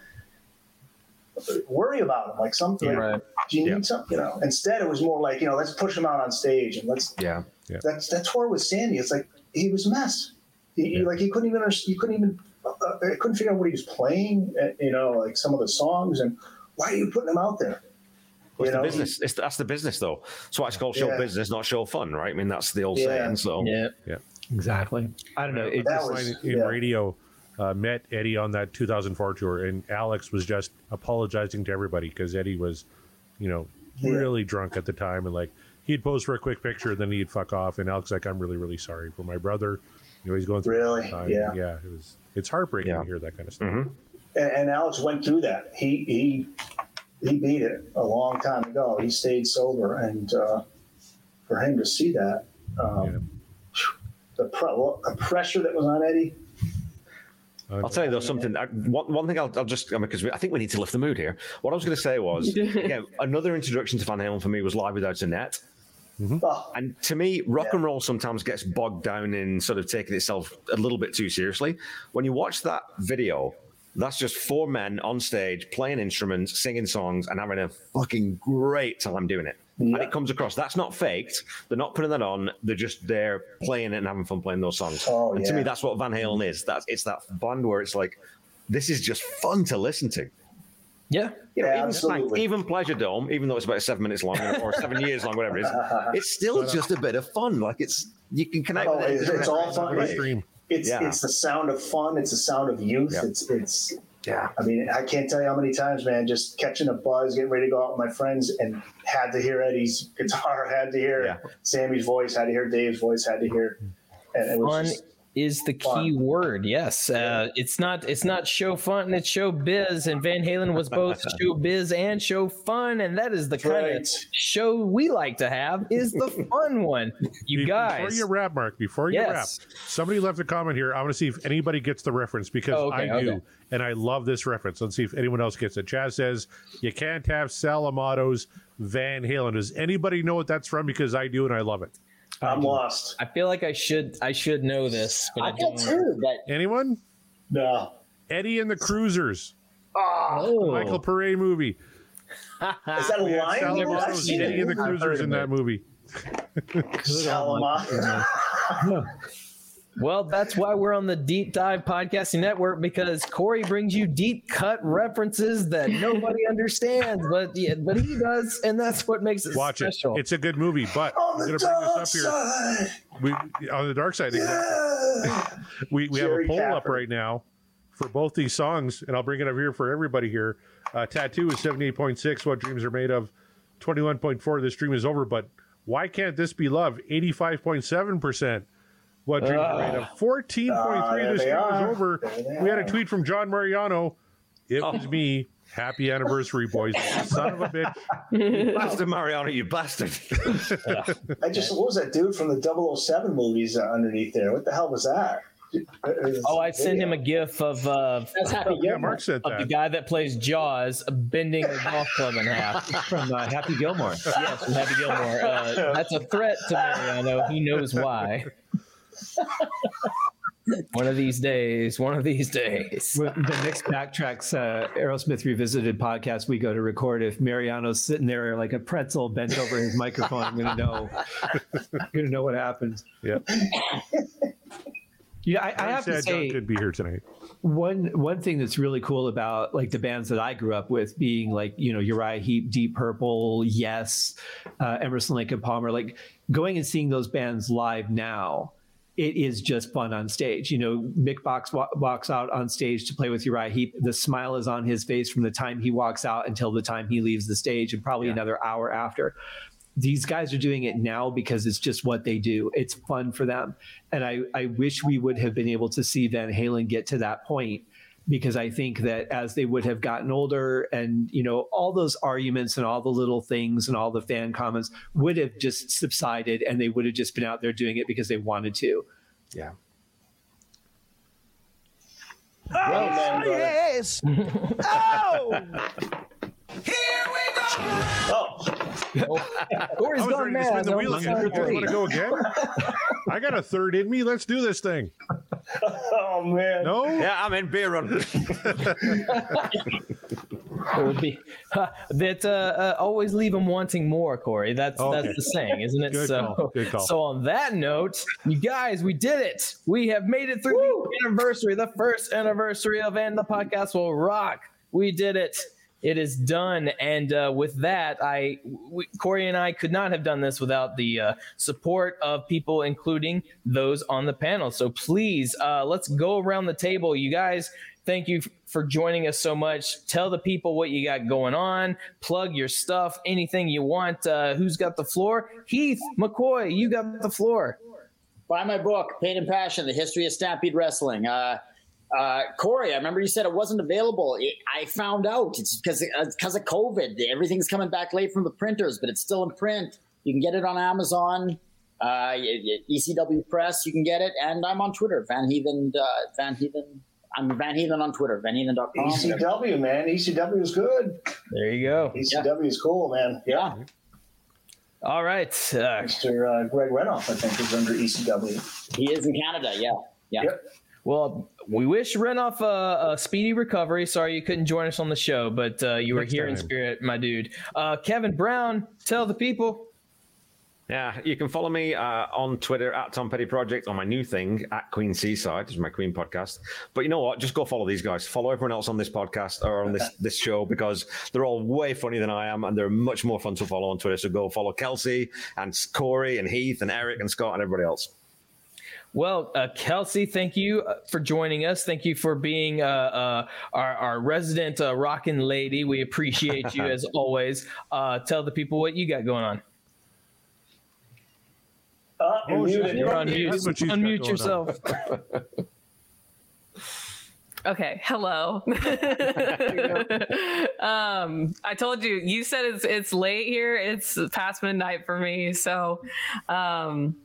Worry about him, like something. Like, Right. Do you need something? You know. Instead, it was more like you know, let's push him out on stage and let's. Yeah. Yeah. That's that tour with Sammy. It's like he was a mess. He, he- like he couldn't even understand, he couldn't even uh, uh, couldn't figure out what he was playing. uh, You know, like some of the songs, and why are you putting them out there? It's You the know, business. It's, that's the business, though. That's why it's called show Yeah. business, not show fun, right? I mean, that's the old Yeah. saying. So Yeah. Yeah. Exactly. I don't know. It just, was- in yeah. radio uh, met Eddie on that 2004 tour, and Alex was just apologizing to everybody because Eddie was, you know, Yeah. really drunk at the time, and like he'd pose for a quick picture, and then he'd fuck off, and Alex like, I'm really, really sorry for my brother. You know, he's going through a Really? time. Yeah. yeah. It was. It's heartbreaking Yeah. to hear that kind of stuff. Mhm. and, and Alex went through that. He he he beat it a long time ago. He stayed sober, and uh, for him to see that, um, the, pre- the pressure that was on Eddie. I'll tell you though something. I, one, one thing I'll, I'll just because I think we need to lift the mood here. What I was going to say was, *laughs* yeah, another introduction to Van Halen for me was Live Without a Net. Mm-hmm. Oh, And to me, rock and roll sometimes gets bogged down in sort of taking itself a little bit too seriously. When you watch that video, that's just four men on stage playing instruments, singing songs, and having a fucking great time doing it. And it comes across. That's not faked. They're not putting that on. They're just there playing it and having fun playing those songs. Oh, and to me, that's what Van Halen is. That's it's that band where it's like, this is just fun to listen to. Yeah. You know, Yeah, even, Spank- absolutely. even Pleasure Dome, even though it's about seven minutes long or *laughs* seven years long, whatever it is, it's still just a bit of fun. Like it's you can connect Oh, with it. it's, it's all fun. Right. It's, it's Yeah. it's the sound of fun. It's the sound of youth. Yeah. It's it's. Yeah. I mean, I can't tell you how many times, man, just catching a buzz, getting ready to go out with my friends, and had to hear Eddie's *laughs* guitar, had to hear Yeah. Sammy's voice, had to hear Dave's voice, had to hear, and it was Fun just, is the key word. Yes, uh, it's not it's not show fun, it's show biz. And Van Halen was both *laughs* show biz and show fun, and that is the kind right. of show we like to have. Is the *laughs* fun one, you Be- guys? Before you wrap, Mark, before you Yes. wrap, somebody left a comment here. I want to see if anybody gets the reference because Oh, okay, I do, okay. and I love this reference. Let's see if anyone else gets it. Chaz says, You can't have Sal Amato's Van Halen. Does anybody know what that's from? Because I do, and I love it. I'm lost. I feel like I should I should know this, but I, I feel don't. too, but Anyone? No. Eddie and the Cruisers, ah. Oh, Michael Paré movie. Is that a We had line? Sal I've Lomato's seen Eddie and the. Cruisers in that movie. Salama. *laughs* *laughs* Well, that's why we're on the Deep Dive Podcasting Network because Corey brings you deep cut references that nobody understands, but yeah, but he does, and that's what makes it Watch special. it. It's a good movie, but On I'm the going bring dark this up here. side. We on the dark side. Exactly. we we have a poll up right now for both these songs, and I'll bring it up here for everybody here. Uh, Tattoo is seventy eight point six. What dreams are made of? Twenty one point four. This dream is over. But why can't this be love? Eighty five point seven percent. What dreams are made of? Fourteen point Ah, three. there This they dream is over. We had a tweet from John Mariano. It was me. Happy anniversary, boys. *laughs* Son of a bitch. Bastard Mariano, you bastard. *laughs* I just what was that dude from the 007 movies uh, underneath there? What the hell was that? Oh, I sent him a gif of uh, that's happy. Yeah, Mark said of the guy that plays Jaws bending a golf club in half. *laughs* from uh, Happy Gilmore. Yes, from Happy Gilmore. Uh, that's a threat to Mariano. He knows why. One of these days. One of these days. The next backtracks uh, Aerosmith Revisited podcast we go to record, if Mariano's sitting there like a pretzel bent over his microphone, I'm gonna know. I'm *laughs* gonna know what happens. Yeah. Yeah, I, I have to Sad John could be here tonight. one one thing that's really cool about like the bands that I grew up with being like you know Uriah Heep, Deep Purple, Yes, uh, Emerson Lake and Palmer, like going and seeing those bands live now. It is just fun on stage. You know, Mick Box wa- walks out on stage to play with Uriah Heep. The smile is on his face from the time he walks out until the time he leaves the stage, and probably another hour after these guys are doing it now because it's just what they do. It's fun for them. And I, I wish we would have been able to see Van Halen get to that point because I think that as they would have gotten older and, you know, all those arguments and all the little things and all the fan comments would have just subsided and they would have just been out there doing it because they wanted to. Yeah. Oh, well, man. Yes. *laughs* oh. Oh, *laughs* Corey's I was gone ready to spin mad. the No, wheel I'm again. You want to go again? *laughs* I got a third in me. Let's do this thing. oh man. No? Yeah, I'm in beer run. *laughs* It would be that uh, uh, always leave them wanting more, Corey. That's Okay. that's the saying, isn't it? Good so, call, good call. so on that note, you guys, we did it. We have made it through the anniversary, the first anniversary of And the Podcast Will Rock. We did it. It is done, and uh, with that, I, Corey and I could not have done this without the uh, support of people, including those on the panel. So please, uh, let's go around the table. You guys, thank you f- for joining us so much. Tell the people what you got going on. Plug your stuff, anything you want. Uh, who's got the floor? Heath McCoy, you got the floor. Buy my book, Pain and Passion: The History of Stampede Wrestling. Uh, uh, Corey, I remember you said it wasn't available. It, I found out it's because because of COVID. Everything's coming back late from the printers, but it's still in print. You can get it on Amazon, uh, y- y- ECW Press. You can get it, and I'm on Twitter, Van Heaven. Uh, Van Heaven. I'm Van Heaven on Twitter. VanHeven.com. ECW, man. ECW is good. There you go. ECW is cool, man. Yeah. All right. Uh, Mr. Uh, Greg Renoff, I think, is under ECW. He is in Canada. Yeah. Yeah. Well, we wish Renoff a, a speedy recovery. Sorry you couldn't join us on the show, but uh, you were Next here in spirit, my dude. Uh, Kevin Brown, tell the people. Yeah, you can follow me uh, on Twitter at Tom Petty Project on my new thing at Queen Seaside, which is my Queen podcast. But you know what? Just go follow these guys. Follow everyone else on this podcast or on this *laughs* this show because they're all way funnier than I am, and they're much more fun to follow on Twitter. So go follow Kelsey and Corey and Heath and Eric and Scott and everybody else. Well, uh, Kelsey, thank you uh, for joining us. Thank you for being uh, uh, our, our resident uh, rockin' lady. We appreciate you as *laughs* always. Uh, tell the people what you got going on. Uh, Oh, you're you're on mute. That's what she's got Unmute yourself. Okay, hello. *laughs* um, I told you. You said it's it's late here. It's past midnight for me. So, um,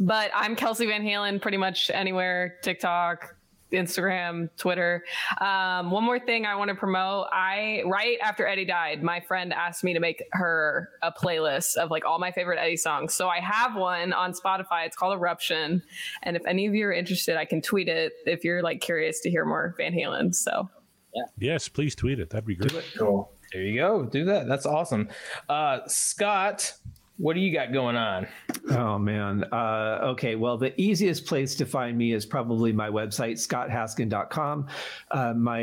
but I'm Kelsey Van Halen. Pretty much anywhere, TikTok, Instagram, Twitter. Um, one more thing I want to promote. I right after Eddie died, my friend asked me to make her a playlist of like all my favorite Eddie songs. So I have one on Spotify. It's called Eruption. And if any of you are interested, I can tweet it if you're like curious to hear more Van Halen. So yeah. Yes, please tweet it. That'd be great. Cool. There you go. Do that. That's awesome. Uh, Scott, what do you got going on? Oh man. Uh, okay. Well, the easiest place to find me is probably my website, scotthaskin.com. Uh, my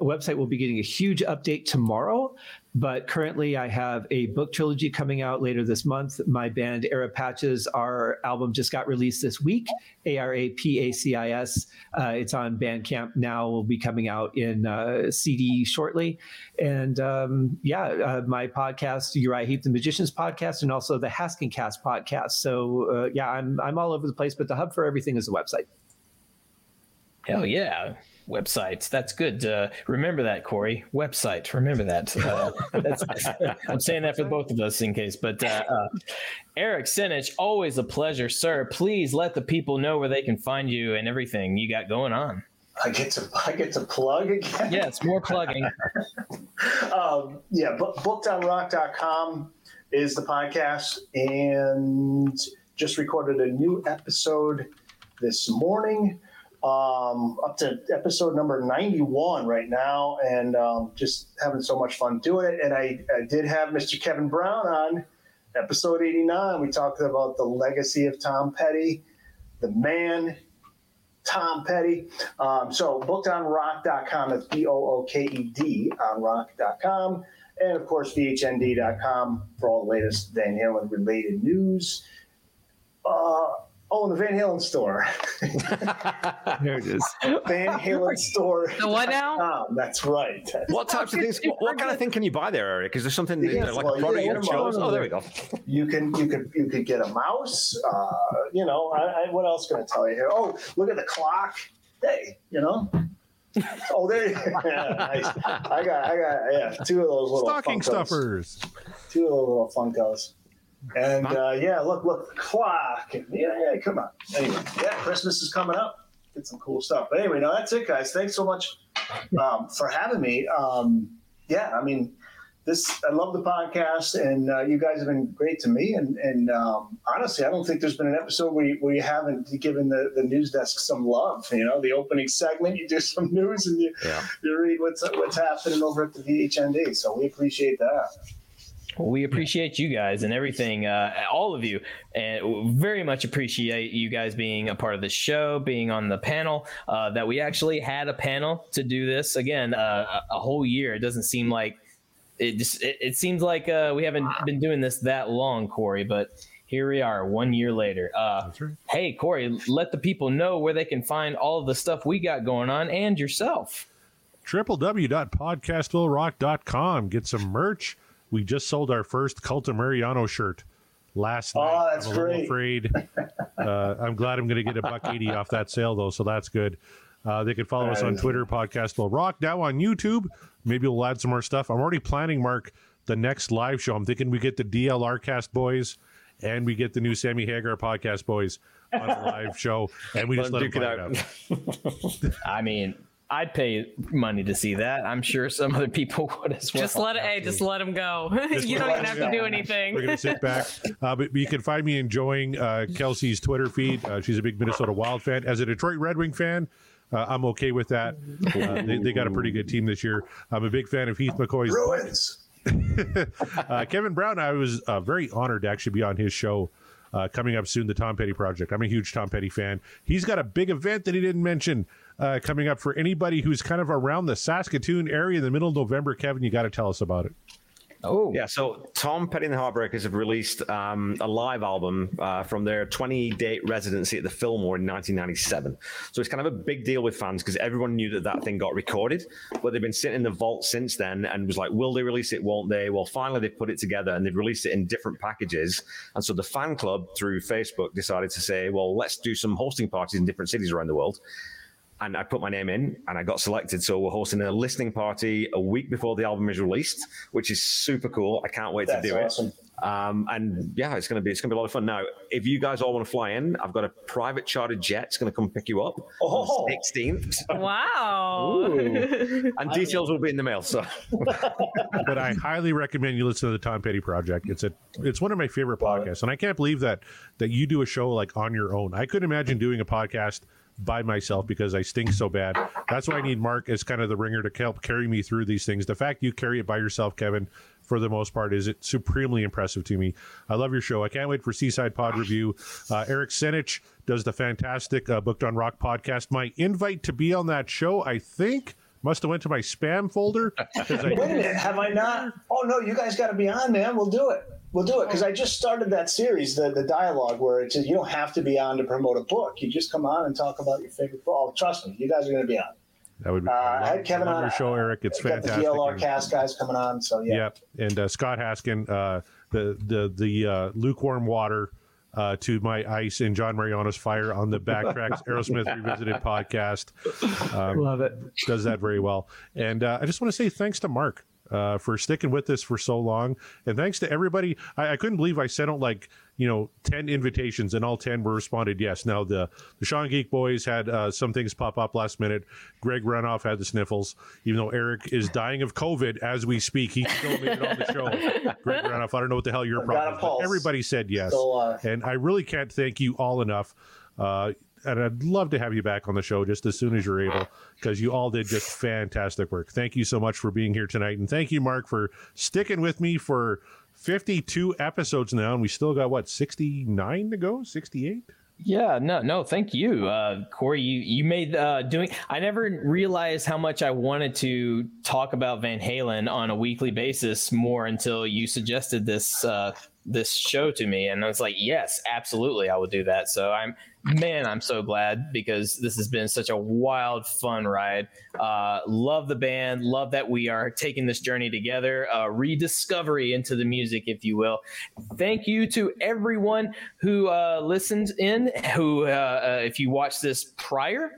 website will be getting a huge update tomorrow, but currently I have a book trilogy coming out later this month. My band Ara Pacis, our album just got released this week. A R A P A C I S. Uh, it's on Bandcamp now. Will be coming out in uh, CD shortly. And um, yeah, uh, my podcast, Uriah Heep, the Magicians podcast, and also the Haskin Cast podcast. So uh, yeah, I'm I'm all over the place, but the hub for everything is the website. Hell yeah. Websites. That's good. Uh, remember that, Corey. Website. Remember that. Uh, *laughs* that's, I'm saying that for both of us in case. But uh, uh, Eric Senich, always a pleasure, sir. Please let the people know where they can find you and everything you got going on. I get to I get to plug again. Yes, more plugging. *laughs* um, yeah, book, bookedonrock.com is the podcast, and just recorded a new episode this morning, um, up to episode number 91 right now, and um, just having so much fun doing it. And I, I did have Mr. Kevin Brown on episode 89. We talked about the legacy of Tom Petty, the man, Tom Petty. Um, so bookedonrock.com. That's B O O K E D on rock.com. And of course, VHND.com for all the latest Van Halen related news. Uh, oh, the Van Halen store. *laughs* there it is. Van Halen store. The what now? That's right. What types of things? What, what kind of thing can you buy there, Eric? Is there something Yes, like well, a product you you can get a chose? mouse. Oh, there we go. You can you could you could get a mouse. Uh, you know, I, I, what else can I tell you here? Oh, look at the clock. Hey, you know. Oh, there. You, *laughs* yeah, nice. I got I got yeah two of those little Stocking Funkos. stuffers. Two of those little Funkos. And uh, yeah, look, look, the clock. And, yeah, yeah, come on. Anyway, yeah, Christmas is coming up. Get some cool stuff. But anyway, no, that's it, guys. Thanks so much um, for having me. Um, yeah, I mean, this I love the podcast, and uh, you guys have been great to me. And, and um, honestly, I don't think there's been an episode where you, where you haven't given the, the news desk some love. You know, the opening segment, you do some news and you, you read what's what's happening over at the VHND. So we appreciate that. Well, we appreciate you guys and everything, uh, all of you, and very much appreciate you guys being a part of the show, being on the panel. Uh, that we actually had a panel to do this again uh, a whole year. It doesn't seem like it. Just it, it seems like uh, we haven't been doing this that long, Corey, but. Here we are, one year later. Uh, Hey, Corey, let the people know where they can find all of the stuff we got going on and yourself. www.podcastwillrock.com. Get some merch. We just sold our first Cult of Mariano shirt last night. Oh, that's I'm a little great. afraid. *laughs* Uh, I'm glad I'm going to get a buck eighty off that sale though, so that's good. Uh, they can follow us on Twitter, Podcast Will Rock. Now on YouTube, maybe we'll add some more stuff. I'm already planning, Mark, the next live show. I'm thinking we get the DLR Cast boys, and we get the new Sammy Hagar podcast boys on a *laughs* live show, and we just let them Duke it fight it out. *laughs* I mean, I'd pay money to see that. I'm sure some other people *laughs* would as well. Just let it. Hey, just let him go. *laughs* Just you don't even have to do anything. We're going to sit back. *laughs* Uh, but, but you can find me enjoying uh, Kelsey's Twitter feed. Uh, she's a big Minnesota Wild fan. As a Detroit Red Wing fan, uh, I'm okay with that. Uh, they, they got a pretty good team this year. I'm a big fan of Heath McCoy's. Bruins. uh, Kevin Brown, I was uh, very honored to actually be on his show. Uh, coming up soon, the Tom Petty Project. I'm a huge Tom Petty fan. He's got a big event that he didn't mention uh, coming up for anybody who's kind of around the Saskatoon area in the middle of November. Kevin, you got to tell us about it. Oh, yeah. So Tom Petty and the Heartbreakers have released um, a live album uh, from their 20 date residency at the Fillmore in 1997. So it's kind of a big deal with fans because everyone knew that that thing got recorded, but they've been sitting in the vault since then and was like, will they release it? Won't they? Well, finally they put it together and they've released it in different packages. And so the fan club through Facebook decided to say, well, let's do some hosting parties in different cities around the world and I put my name in and I got selected. So we're hosting a listening party a week before the album is released, which is super cool. I can't wait That's to do awesome. it. Um, and yeah, it's gonna be it's gonna be a lot of fun. Now, if you guys all want to fly in, I've got a private chartered jet. It's gonna come pick you up Oh. on the 16th. Wow. *laughs* and details will be in the mail. So *laughs* but I highly recommend you listen to the Tom Petty Project. It's a it's one of my favorite podcasts, and I can't believe that that you do a show like on your own. I couldn't imagine doing a podcast by myself because I stink so bad. That's why I need Mark as kind of the ringer to help carry me through these things. The fact you carry it by yourself, Kevin, for the most part, is it supremely impressive to me. I love your show. I can't wait for Seaside Pod Review. Uh, Eric Senich does the fantastic uh, Booked on Rock podcast. My invite to be on that show, I think. Must have went to my spam folder. I- Wait a minute, have I not? Oh no, you guys got to be on, man. We'll do it. We'll do it because I just started that series, the the dialogue, where it's you don't have to be on to promote a book. You just come on and talk about your favorite book. Oh, trust me, you guys are going to be on. That would be. Uh, I I had Kevin on. your show, Eric. It's Got fantastic. The DLR And- cast guys coming on, so yeah. Yep, and uh, Scott Haskin, uh, the the the uh, lukewarm water uh, to my ice and John Mariano's fire on the Backtracks *laughs* Aerosmith Revisited podcast. Um, Love it. Does that very well, and uh, I just want to say thanks to Mark. Uh, for sticking with this for so long, and thanks to everybody. I, I couldn't believe I sent out like you know ten invitations, and all ten were responded yes. Now the the Sean Geek Boys had uh, some things pop up last minute. Greg Renoff had the sniffles, even though Eric is dying of COVID as we speak. He still made it on the show. *laughs* Greg Renoff, I don't know what the hell your I've problem is. Everybody said yes, Still alive. and I really can't thank you all enough. Uh, and I'd love to have you back on the show just as soon as you're able because you all did just fantastic work. Thank you so much for being here tonight. And thank you, Mark, for sticking with me for 52 episodes now. And we still got, what, 69 to go? 68? Yeah, no, no, thank you, uh, Corey. You you made uh, doing. I never realized how much I wanted to talk about Van Halen on a weekly basis more until you suggested this uh, this show to me, and I was like, yes, absolutely, I will do that. So I'm man, I'm so glad because this has been such a wild, fun ride. Uh, love the band, love that we are taking this journey together, uh, rediscovery into the music, if you will. Thank you to everyone who uh, listened in. Who, uh, uh, if you watched this prior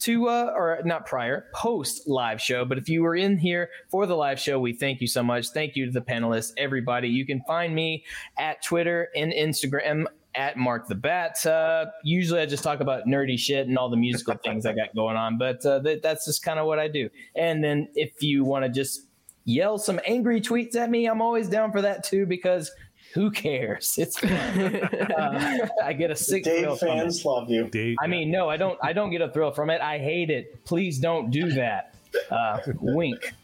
to uh, or not prior post live show. But if you were in here for the live show we thank you so much. Thank you to the panelists everybody. You can find me at twitter and instagram at mark the bat. Uh, usually i just talk about nerdy shit and all the musical *laughs* things i got going on but uh, that, that's just kind of what i do. And then if you want to just yell some angry tweets at me, I'm always down for that too because who cares? It's fun. uh, I get a sick Dave thrill from fans it. love you. Dave, I mean, no, I don't. I don't get a thrill from it. I hate it. Please don't do that. Uh, wink.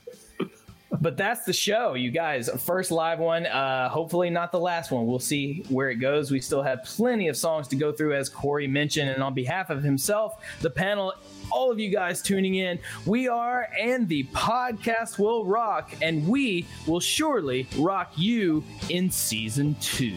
But that's the show, you guys. First live one. Uh, hopefully not the last one. We'll see where it goes. We still have plenty of songs to go through, as Corey mentioned. And on behalf of himself, the panel, all of you guys tuning in, we are, and the podcast will rock, and we will surely rock you in season two.